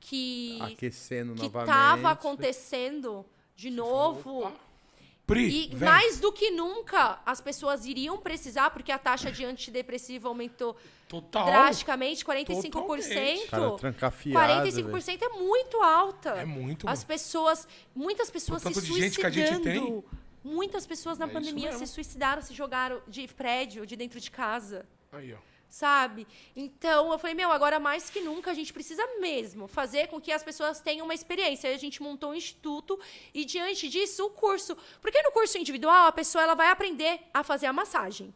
que Aquecendo que novamente. tava acontecendo de novo, Opa. Pri, e vem. mais do que nunca as pessoas iriam precisar porque a taxa de antidepressivo aumentou Total. drasticamente, 45%. Totalmente. Cara, trancafiado, 45% é muito alta. É muito, As pessoas, muitas pessoas se tanto de gente que a gente suicidando. Muitas pessoas na É pandemia se suicidaram, se jogaram de prédio, de dentro de casa Aí, ó. sabe? Então eu falei, meu, agora mais que nunca a gente precisa mesmo fazer com que as pessoas tenham uma experiência. Aí a gente montou um instituto e diante disso o curso, porque no curso individual a pessoa ela vai aprender a fazer a massagem.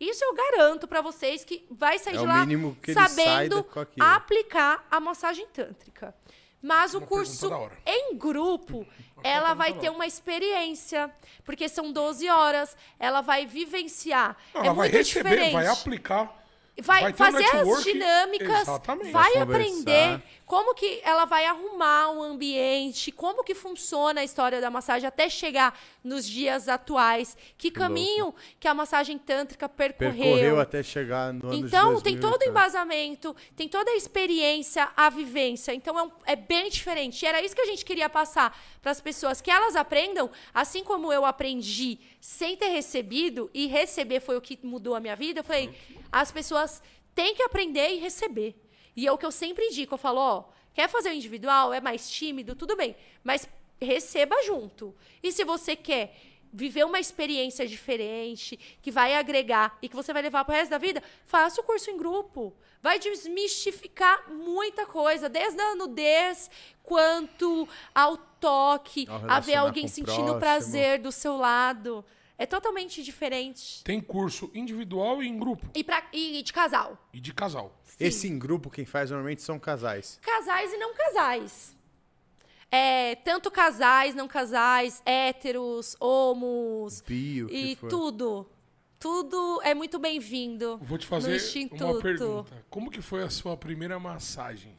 Isso eu garanto pra vocês que vai sair É de o lá sabendo aplicar a massagem tântrica. Mas o Uma curso da hora. em grupo, ela vai ter uma experiência, porque são 12 horas, ela vai vivenciar. Não, é ela vai muito receber, diferente vai aplicar. vai, Vai ter um fazer as dinâmicas, exatamente. vai Vai aprender. Como que ela vai arrumar o ambiente, como que funciona a história da massagem até chegar nos dias atuais, que, caminho que a massagem tântrica percorreu. Percorreu até chegar no ano Então, tem 2000, todo o embasamento, tem toda a experiência, a vivência. Então, é, um- é bem diferente. E era isso que a gente queria passar para as pessoas, que elas aprendam, assim como eu aprendi sem ter recebido, e receber foi o que mudou a minha vida. Eu falei, as pessoas têm que aprender e receber. E é o que eu sempre indico. Eu falo, ó, quer fazer o individual, é mais tímido, tudo bem. Mas receba junto. E se você quer viver uma experiência diferente, que vai agregar e que você vai levar pro resto da vida, faça o curso em grupo. Vai desmistificar muita coisa, desde a nudez quanto ao toque, Ao a ver alguém o sentindo próximo. prazer do seu lado. É totalmente diferente. Tem curso individual e em grupo. E, pra, e de casal. E de casal. Sim. Esse em grupo, quem faz normalmente são casais. Casais e não casais. É, tanto casais, não casais, héteros, homos Bi, o que e tudo. Tudo é muito bem-vindo. Vou te no fazer uma pergunta. Como que foi a sua primeira massagem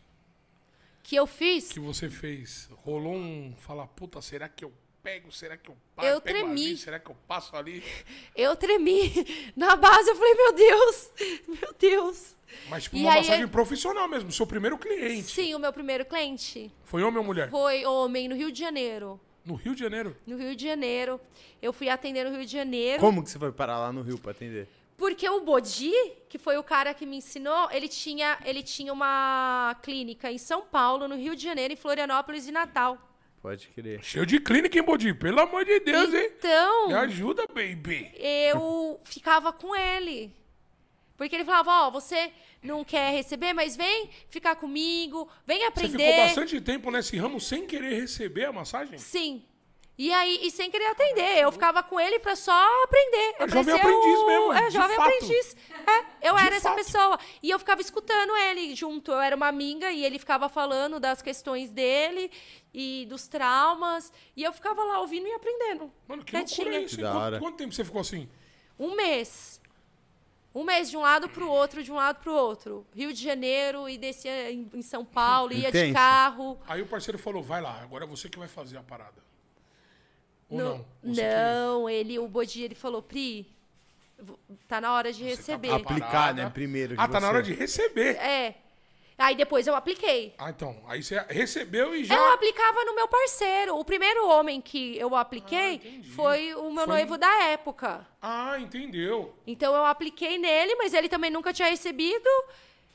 Que eu fiz, que você fez? Rolou um... Falar, puta, será que eu pego? Será que eu passo? Eu pego tremi. Ali? Será que eu passo ali? eu tremi. [laughs] Na base eu falei, meu Deus, [laughs] meu Deus. Mas tipo, E uma aí, massagem é- profissional mesmo. Seu primeiro cliente. Sim, o meu primeiro cliente Foi homem ou mulher? foi homem no Rio de Janeiro. No Rio de Janeiro. No Rio de Janeiro. Eu fui atender no Rio de Janeiro. Como que você foi parar lá no Rio pra atender? Porque o Bodi, que foi o cara que me ensinou, ele tinha, ele tinha uma clínica em São Paulo, no Rio de Janeiro, em Florianópolis e Natal. Pode crer. Cheio de clínica em Bodi. Pelo amor de Deus, hein? Então, Me ajuda, baby. eu ficava com ele. Porque ele falava, ó, você não quer receber, mas vem ficar comigo, vem Você aprender. ficou bastante tempo nesse ramo sem querer receber a massagem? Sim. E aí, e sem querer atender. Eu ficava com ele pra só aprender. Eu É jovem aprendiz o- mesmo, É, jovem fato. aprendiz. É, eu De era essa fato. pessoa. E eu ficava escutando ele junto. Eu era uma amiga e ele ficava falando das questões dele e dos traumas. E eu ficava lá ouvindo e aprendendo. Mano, que Quietinha. loucura é isso? Que Quanto, quanto tempo você ficou assim? Um mês. Um mês de um lado pro outro, de um lado pro outro. Rio de Janeiro e descia em, São Paulo, ia de carro. Aí o parceiro falou, vai lá, agora é você que vai fazer a parada. Ou No- não? Você que- não, ele, o Bodi, ele falou, Pri, tá na hora de Você tá receber. aplicado. Aplicar, né? Primeiro. Ah, de tá na você. hora de receber. É. Aí depois eu apliquei. Ah, então. Aí você recebeu e já... Eu aplicava no meu parceiro. O primeiro homem que eu apliquei Ah, foi o meu Foi- noivo da época. Ah, entendeu. Então eu apliquei nele, mas ele também nunca tinha recebido.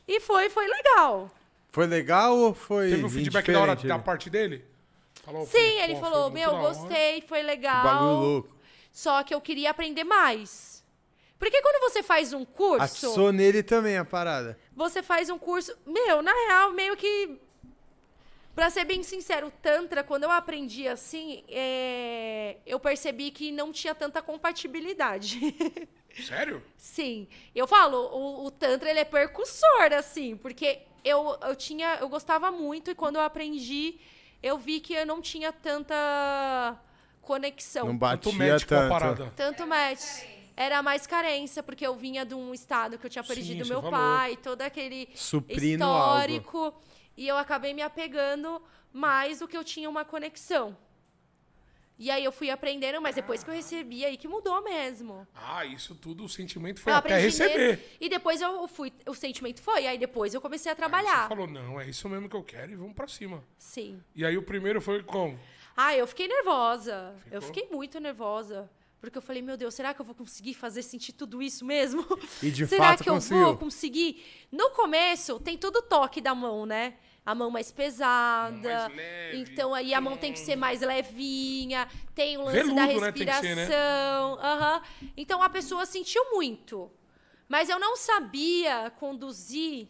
E foi, foi legal. Foi legal ou foi Teve um feedback da hora da parte dele? Falou, Sim, ele falou: Meu, gostei, foi legal. Bagulho louco. Só que eu queria aprender mais. Porque quando você faz um curso, Atiçou nele também a parada. você faz um curso. Meu, na real, meio que. Pra ser bem sincero, o Tantra, quando eu aprendi assim, é, eu percebi que não tinha tanta compatibilidade. [laughs] Sério? Sim. Eu falo, o, o Tantra ele é percussor, assim, porque eu, eu tinha. Eu gostava muito e quando eu aprendi, eu vi que eu não tinha tanta conexão. Não Tanto batia médico a tanto. parada. Tanto match. Era mais carência, porque eu vinha de um estado que eu tinha Sim, perdido você meu falou. pai, todo aquele Suprindo histórico. E eu acabei me apegando mais do que eu tinha uma conexão. E aí eu fui aprendendo, mas depois que eu recebi, aí que mudou mesmo. Ah, isso tudo, o sentimento foi eu até receber. nele, e depois eu fui, o sentimento foi, aí depois eu comecei a Aí trabalhar. Você falou, não, é isso mesmo que eu quero e vamos pra cima. Sim. E aí o primeiro foi como? Ah, eu fiquei nervosa. Eu Ficou? fiquei muito nervosa. Porque eu falei, meu Deus, será que eu vou conseguir fazer sentir tudo isso mesmo? E de [laughs] será fato que eu conseguiu. vou conseguir? No começo, tem todo o toque da mão, né? A mão mais pesada. Mais leve. Então aí a mão tem que ser mais levinha. Tem o lance Veludo, da né? Respiração. ser, né? aham. Então a pessoa sentiu muito. Mas eu não sabia conduzir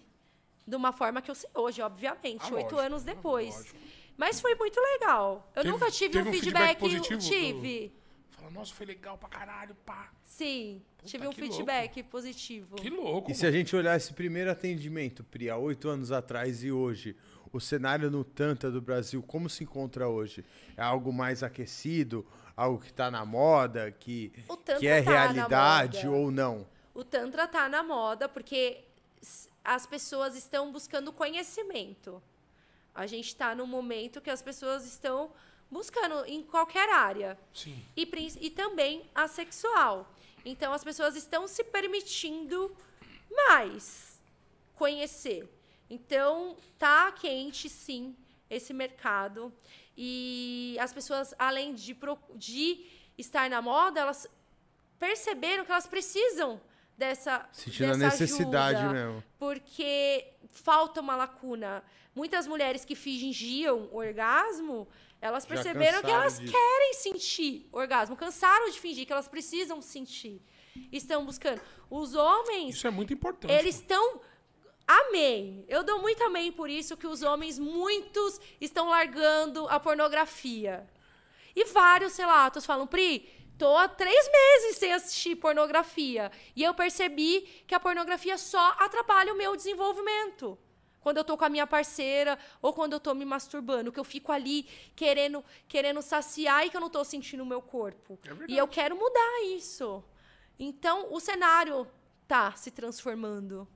de uma forma que eu sei hoje, obviamente, Ah, oito lógico, anos depois. lógico. Mas foi muito legal. Eu Teve- nunca tive um um feedback, feedback positivo do- tive. Fala, nossa, foi legal pra caralho, pá. Sim, tive um feedback positivo. Que louco. E se a gente olhar esse primeiro atendimento, Pri, há oito anos atrás e hoje, o cenário no Tanta do Brasil, como se encontra hoje? É algo mais aquecido? Algo que está na moda? Que, que é tá realidade ou não? O Tantra tá na moda porque as pessoas estão buscando conhecimento. A gente está num momento que as pessoas estão buscando em qualquer área. Sim. E, e também a sexual. Então as pessoas estão se permitindo mais conhecer. Então tá quente sim esse mercado e as pessoas além de, de estar na moda, elas perceberam que elas precisam dessa Sentindo a dessa necessidade ajuda, mesmo. Porque falta uma lacuna. Muitas mulheres que fingiam orgasmo, elas perceberam que elas disso. querem sentir orgasmo, cansaram de fingir que elas precisam sentir. Estão buscando. Os homens, Isso é muito importante. eles estão Amém. Eu dou muito amém por isso que os homens, muitos, estão largando a pornografia. E vários relatos falam, Pri, tô há três meses sem assistir pornografia. E eu percebi que a pornografia só atrapalha o meu desenvolvimento. Quando eu tô com a minha parceira ou quando eu tô me masturbando, que eu fico ali querendo, querendo saciar e que eu não tô sentindo o meu corpo. É verdade. e eu quero mudar isso. Então, o cenário tá se transformando.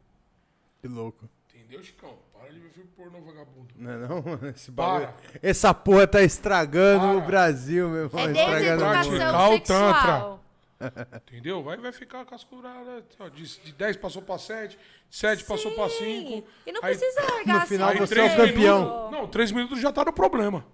Que louco. Entendeu, Chicão? Para de ver filme pornô vagabundo. Não é não? [laughs] Esse Para. bagulho. Essa porra tá estragando Para. o Brasil, meu irmão. É deseducação o sexual. Entendeu? Vai, vai ficar cascurada. De, de 10 passou pra 7, de 7 passou pra 5. E não precisa largar no assim. final ó, você é o campeão. minutos. Não, 3 minutos já tá no problema.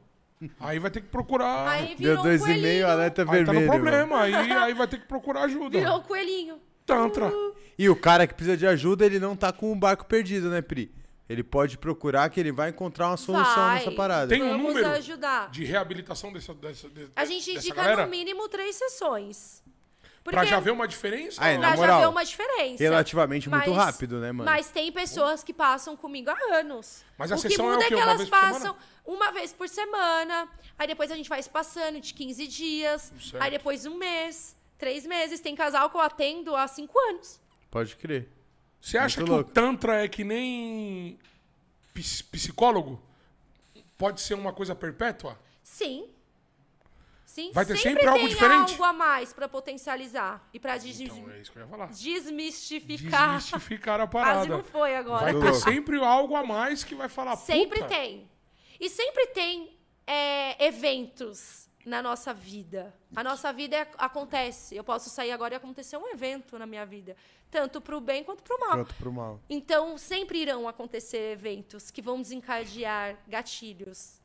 Aí vai ter que procurar. Aí Aí, virou Deu um dois e coelhinho. meio, alerta tá vermelho. no mano. problema. Aí, aí vai ter que procurar ajuda. Virou um coelhinho. Tantra. E o cara que precisa de ajuda, ele não tá com o barco perdido, né, Pri? Ele pode procurar que ele vai encontrar uma solução Vai. nessa parada. Tem um Vamos número ajudar. de reabilitação dessa, dessa, de- A gente dessa indica galera? no mínimo três sessões. Porque Pra já ver uma diferença? Aí, pra já moral, ver uma diferença. Relativamente muito Mas- rápido, né, mano? Mas tem pessoas que passam comigo há anos. Mas a o que sessão é o muda é, quê? que elas vez por semana? passam uma vez por semana. Aí depois a gente vai se passando de 15 dias. Certo. Aí depois um mês, três meses. Tem casal que eu atendo há cinco anos. Pode crer. Você acha Muito que louco. o Tantra é que nem ps- psicólogo? Pode ser uma coisa perpétua? Sim. Sim, Vai ter sempre, sempre algo tem diferente? algo a mais pra potencializar e pra des- Então é isso que eu ia falar. desmistificar. Desmistificar a [laughs] Quase parada. não foi agora. Vai ter sempre algo a mais que vai falar. Sempre "Puta, tem. E sempre tem é, eventos na nossa vida. A nossa vida é- acontece. Eu posso sair agora e acontecer um evento na minha vida. Tanto pro bem quanto pro mal. Quanto pro mal. Então, sempre irão acontecer eventos que vão desencadear gatilhos.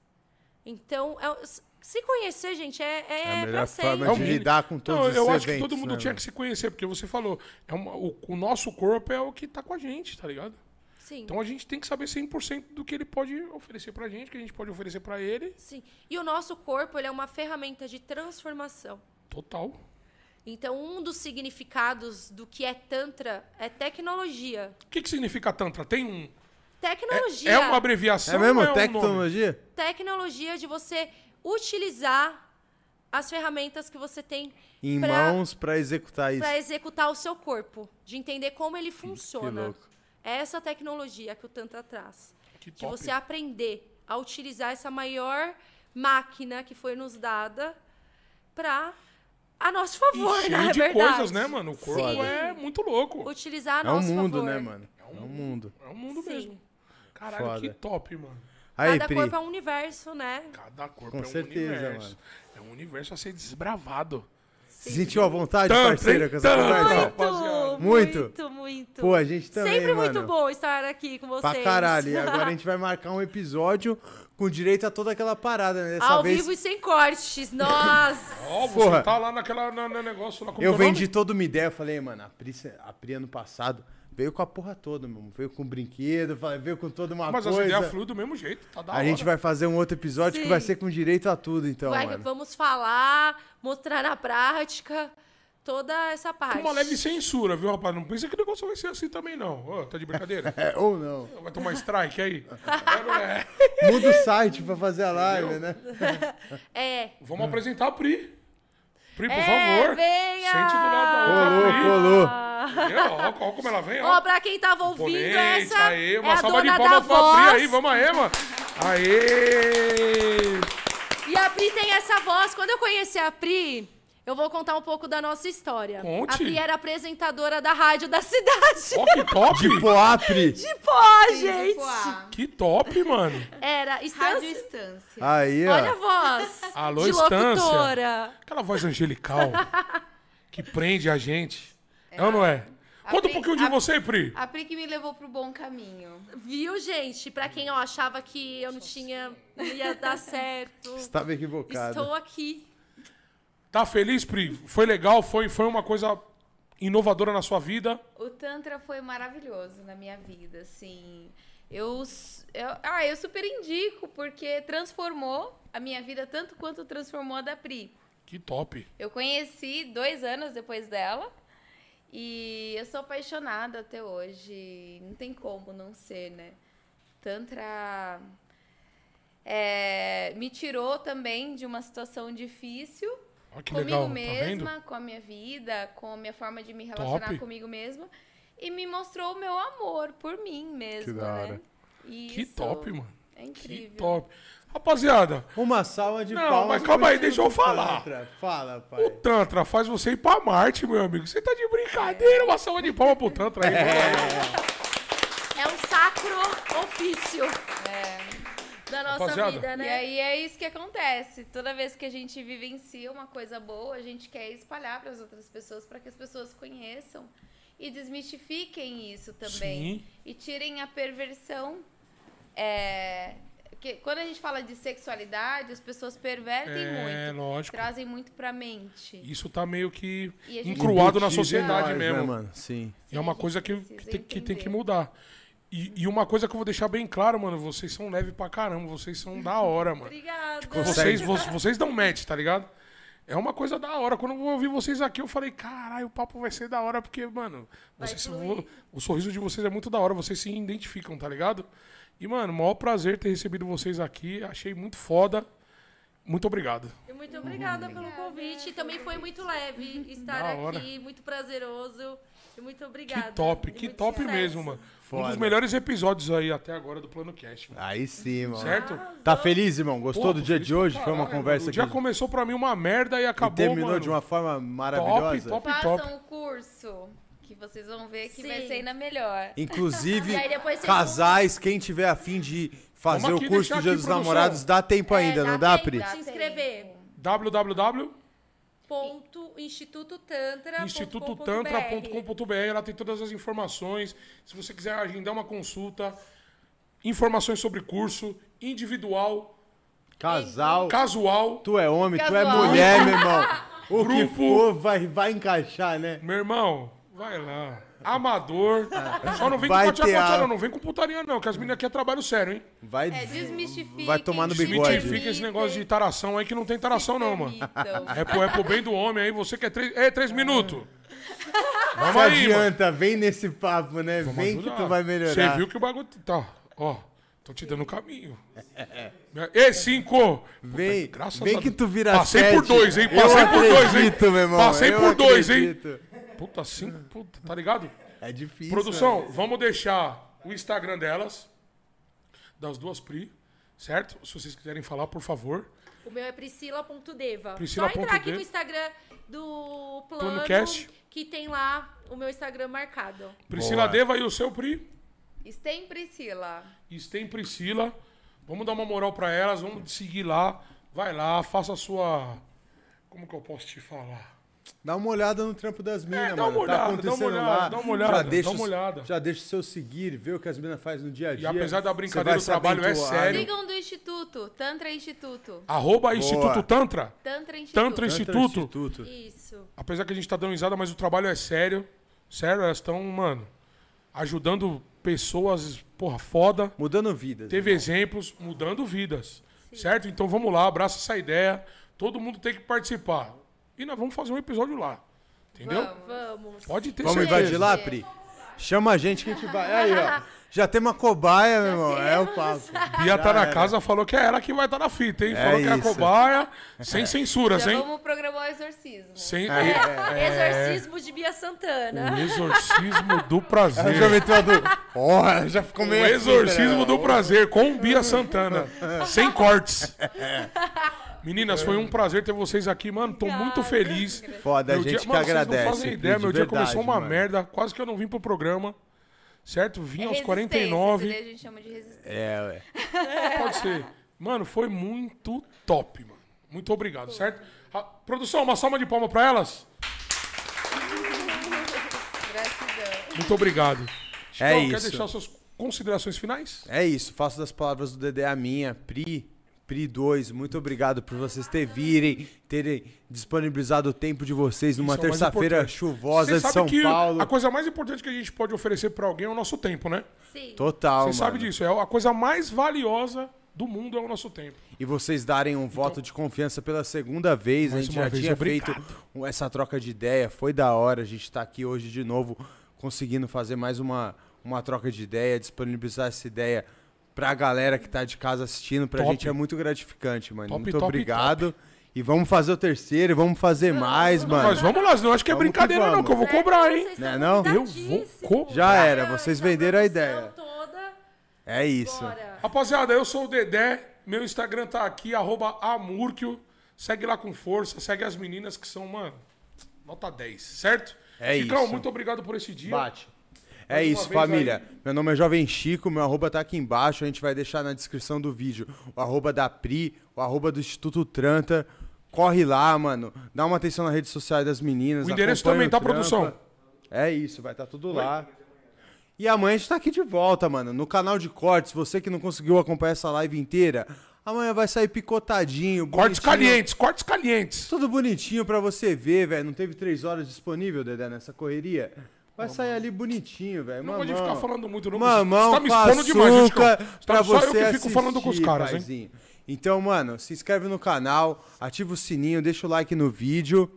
Então, é- se conhecer, gente, é, é, É a melhor pra forma sempre. É de lidar com todos Não, esses eu eventos. acho que todo mundo né, tinha que se conhecer, porque você falou, é uma- o, o nosso corpo é o que tá com a gente, tá ligado? Sim. Então a gente tem que saber 100% do que ele pode oferecer pra gente, que a gente pode oferecer pra ele. Sim. E o nosso corpo ele é uma ferramenta de transformação. Total. Então, um dos significados do que é Tantra é tecnologia. O que, que significa Tantra? Tem um. Tecnologia. É, é uma abreviação? É mesmo? é um nome? Tecnologia? Tecnologia de você utilizar as ferramentas que você tem Em pra- mãos pra executar isso. para executar o seu corpo, de entender como ele funciona. louco. É essa tecnologia que o Tantra traz. Que De top. você aprender a utilizar essa maior máquina que foi nos dada para a nosso E favor, cheio [laughs] né? de É verdade. coisas, né, mano? O corpo Sim. é muito louco. Utilizar a É um nosso mundo, favor. né, mano? É um mundo. É um mundo Sim. mesmo. Caralho, Foda. que top, mano. Aí, Cada Pri. corpo é um universo, né? Cada corpo Com é um certeza, universo. mano. É um universo a ser desbravado. Se sentiu à vontade, Tanto, parceira, com essa Tanto. conversa? rapaziada. Muito. Muito, muito. Pô, a gente também, Sempre mano. muito bom estar aqui com vocês. Pra caralho. E agora a [laughs] gente vai marcar um episódio com direito a toda aquela parada, né? Dessa Ao vez vivo e sem cortes. Nossa. [laughs] Ó, você Porra. tá lá naquela na, na negócio lá. eu é o nome? vendi toda uma ideia. Eu falei, mano, a Pri, a Pri ano passado veio com a porra toda, meu irmão. Veio com brinquedo, veio com toda uma Mas as coisa. ideias fluem do mesmo jeito, tá da a hora. gente vai fazer um outro episódio que Sim. vai ser com direito a tudo, então, Vai- mano. vamos falar, mostrar na prática toda essa parte. Com uma leve censura, viu, rapaz? Não pensa que o negócio vai ser assim também, não. Ô, tá de brincadeira? [laughs] É, ou não. Vai tomar strike aí? É, [laughs] é? Muda o site pra fazer a live, né? [laughs] É. Vamos apresentar a Pri. Pri, por é, favor. venha! Sente do lado da Colou, outra colou. Ó, ó como ela vem, ó. Ó, pra quem tava ouvindo, Imponente. essa Aê, é uma a salva de dona da palmas pra Pri voz. aí. Vamos aí, mano. Aê! E a Pri tem essa voz. Quando eu conheci a Pri, eu vou contar um pouco da nossa história. Conte. A Pri era apresentadora da rádio da cidade. Ó, que top. De Poá, Pri. [laughs] De pó, Sim, gente. tipo, ah, Que top, mano. Era Rádio Estância. Estância. Aí, ó. Olha a voz. Alô, de Estância. locutora. Aquela voz angelical [laughs] que prende a gente. É ou não é? Conta um Pri- pouquinho de a- você, Pri. A Pri que me levou pro bom caminho. Viu, gente? Pra quem ó, achava que eu não tinha, não ia dar certo. Estava equivocado. Estou aqui. Tá feliz, Pri? Foi legal? Foi, foi uma coisa inovadora na sua vida? O Tantra foi maravilhoso na minha vida, assim. Eu, eu, ah, eu super indico, porque transformou a minha vida tanto quanto transformou a da Pri. Que top. Eu conheci dois anos depois dela e eu sou apaixonada até hoje. Não tem como não ser, né? Tantra é, me tirou também de uma situação difícil Olha que comigo legal. Tá vendo? mesma, com a minha vida, com a minha forma de me relacionar Top. comigo mesma. E me mostrou o meu amor por mim mesma, da né? hora. Que Isso top, mano. É Que incrível. top. Rapaziada, Uma salva de Não, palmas. mas calma aí, deixa eu falar. Tantra. Fala, o pai. Tantra faz você ir pra Marte, meu amigo. Você tá de brincadeira. Uma salva de palma pro Tantra aí. [laughs] É um sacro ofício da nossa Rapaziada. vida, E né? aí é isso que acontece. Toda vez que a gente vivencia uma coisa boa, a gente quer espalhar para as outras pessoas, para que as pessoas conheçam e desmistifiquem isso também. Sim. E tirem a perversão. É, que quando a gente fala de sexualidade, as pessoas pervertem É, muito. lógico. Trazem muito pra mente. Isso tá meio que E encruado na sociedade nós, mesmo. Né, mano? Sim. E é uma coisa que, que tem, que tem que mudar. E, e uma coisa que eu vou deixar bem claro, mano, vocês são leve pra caramba, vocês são da hora, mano. Obrigada. Vocês, vo- vocês dão match, tá ligado? É uma coisa da hora. Quando eu ouvi vocês aqui, eu falei, caralho, o papo vai ser da hora, porque, mano, vocês, vo- o sorriso de vocês é muito da hora, vocês se identificam, tá ligado? E, mano, maior prazer ter recebido vocês aqui. Achei muito foda. Muito obrigado. E Muito obrigada pelo convite. Também foi muito leve estar aqui, muito prazeroso. E muito obrigada. Que top, E que top sucesso. mesmo, mano. Um Foda. dos melhores episódios aí até agora do Plano Cast, mano. Aí sim, mano. Certo? Tá feliz, irmão? Gostou Pô, do dia de hoje? Foi uma conversa mano. O dia que começou pra mim uma merda e acabou, terminou mano. de uma forma maravilhosa. top. Façam o curso, que vocês vão ver que vai Sim. ser ainda melhor. Inclusive, [laughs] E casais, quem tiver afim de fazer o curso do Dia dos. Namorados, dá tempo É, ainda, dá não dá, tempo. Pri? Dá. se inscrever. www. Ponto Instituto Tantra. institutotantra.com.br. Ela tem todas as informações. Se você quiser agendar uma consulta, informações sobre curso, individual, Casal, casual. tu é homem, tu é Casual. mulher, meu irmão. [laughs] O que Grupo. for vai, vai encaixar, né? Meu irmão, vai lá. Amador. Só não vem Vai com ter a- patinha, não. Não vem com putaria, não. Que as meninas aqui é trabalho sério, hein? Vai, É, desmistifiquem. vai tomar no bigode. Desmitifica esse negócio de taração aí que não tem taração, não, mano. É pro, é pro bem do homem aí. Você quer três. É, três minutos. Vamos Não aí, mano. adianta, vem nesse papo, né? Vamos vem ajudar. que tu vai melhorar. Você viu que o bagulho. Tá. Ó, tô te dando o caminho. Ei, cinco! Vem, Graças vem a que Deus. tu vira Passei sete. por dois, hein? Eu Passei por dois, hein? acredito, meu irmão. Passei eu por dois, hein? acredito. Puta, cinco, puta, tá ligado? É difícil. Produção, né? vamos deixar o Instagram delas, das duas Pri, certo? Se vocês quiserem falar, por favor. O meu é priscila.deva. Priscila Só entrar aqui no Instagram do Plano, Planocast. que tem lá o meu Instagram marcado. Priscila Boa. Deva e o seu Pri. Tem Priscila. Tem Priscila. Vamos dar uma moral pra elas, vamos seguir lá. Vai lá, faça a sua. Como que eu posso te falar? Dá uma olhada no trampo das minas, É, dá uma mano. olhada, tá dá uma acontecendo olhada, lá. dá uma olhada, já deixa dá uma olhada. Já deixa o seu seguir, ver o que as minas fazem no dia a E dia. apesar da brincadeira, o trabalho é sério. Sigam do Instituto, Tantra Instituto. Arroba Instituto Tantra. Tantra Instituto. Tantra Tantra Instituto. Instituto. Isso. Apesar que a gente tá dando risada, mas o trabalho é sério. Sério, elas estão, mano, ajudando pessoas, porra, foda. Mudando vidas. Teve exemplos, mudando vidas. Certo? Então vamos lá, abraça essa ideia. Todo mundo tem que participar. E nós vamos fazer um episódio lá. Entendeu? Vamos. Pode ter Vamos certeza. invadir lá, Pri? Chama a gente que a gente vai. Aí, ó. Já tem uma cobaia, meu irmão. É o papo. Bia tá Já na era. casa, falou que é ela que vai estar na fita, hein? É falou que é a isso. cobaia, sem censuras, Já hein? vamos programar o exorcismo. Sem É. Exorcismo de Bia Santana. o exorcismo do prazer. Ela já meteu a do. Ó, já ficou O meio. assim, exorcismo né? do prazer com Bia Santana. [laughs] Sem cortes. Meninas, foi um prazer ter vocês aqui, mano. Tô muito feliz. Foda, a Meu gente dia- que mano, Vocês agradece. não fazem ideia, de meu dia verdade, começou uma mano. merda. Quase que eu não vim pro programa. Certo? Vim É aos resistência, 49. isso daí a gente chama de resistência. É, ué. Pode ser. Mano, foi muito top, mano. Muito obrigado, certo? Ah, produção, uma salva de palma pra elas. Gratidão. Muito obrigado. É Quer isso. deixar suas considerações finais? É isso, faço das palavras do Dedé a minha. Pri, Pri 2, muito obrigado por vocês ter virem, terem disponibilizado o tempo de vocês numa é terça-feira chuvosa Você de sabe São que Paulo. a coisa mais importante que a gente pode oferecer pra alguém é o nosso tempo, né? Sim. Total, Você sabe disso. É a coisa mais valiosa do mundo é o nosso tempo. E vocês darem um voto de confiança pela segunda vez. A gente já vez, tinha obrigado. feito essa troca de ideia. Foi da hora. A gente tá aqui hoje de novo conseguindo fazer mais uma, uma troca de ideia, disponibilizar essa ideia pra galera que tá de casa assistindo. Pra Top. gente é muito gratificante, mano. Top, muito top, obrigado. E vamos fazer o terceiro, vamos fazer mais, mano. Mas vamos lá, não acho que é Vamos que brincadeira não, vamos. que eu vou cobrar, hein? Né, estão não? Eu vou cobrar. Já era, vocês venderam a ideia. toda. É isso. Bora. Rapaziada, eu sou o Dedé. Meu Instagram tá aqui, arroba Amurkio. Segue lá com força. Segue as meninas que são, mano, nota 10, certo? É Chicão, isso. muito obrigado por esse dia. Bate. É isso, família. aí. Meu nome é Jovem Chico, meu arroba tá aqui embaixo. A gente vai deixar na descrição do vídeo o arroba da Pri, o arroba do Instituto Tranta. Corre lá, mano. Dá uma atenção nas redes sociais das meninas. O endereço também, tá, produção? É isso, vai estar tudo lá. E amanhã a gente tá aqui de volta, mano. No canal de cortes, você que não conseguiu acompanhar essa live inteira, amanhã vai sair picotadinho, Cortes bonitinho. calientes, cortes calientes. Tudo bonitinho pra você ver, velho. Não teve três horas disponível, Dedé, nessa correria? Vai sair ali bonitinho, velho. Não pode ficar falando muito, não. Mamão Você tá me expondo demais, Você pra Só eu você que fico assistir, falando com os caras, hein? Então, mano, se inscreve no canal, ativa o sininho, deixa o like no vídeo.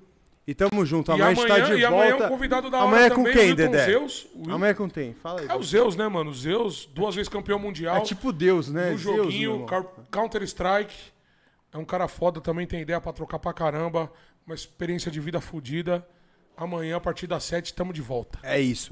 E tamo junto. E Amanhã, a gente tá amanhã, de e amanhã volta. é um convidado da hora Amanhã é com também, quem, Dedé? Zeus. O Amanhã é com quem? Fala aí. É o Zeus, né, mano? O Zeus, duas vezes campeão mundial. É tipo Deus, né? no Zeus, joguinho, Counter-Strike. É um cara foda, também tem ideia pra trocar pra caramba. Uma experiência de vida fodida. Amanhã, a partir das 7, tamo de volta. É isso.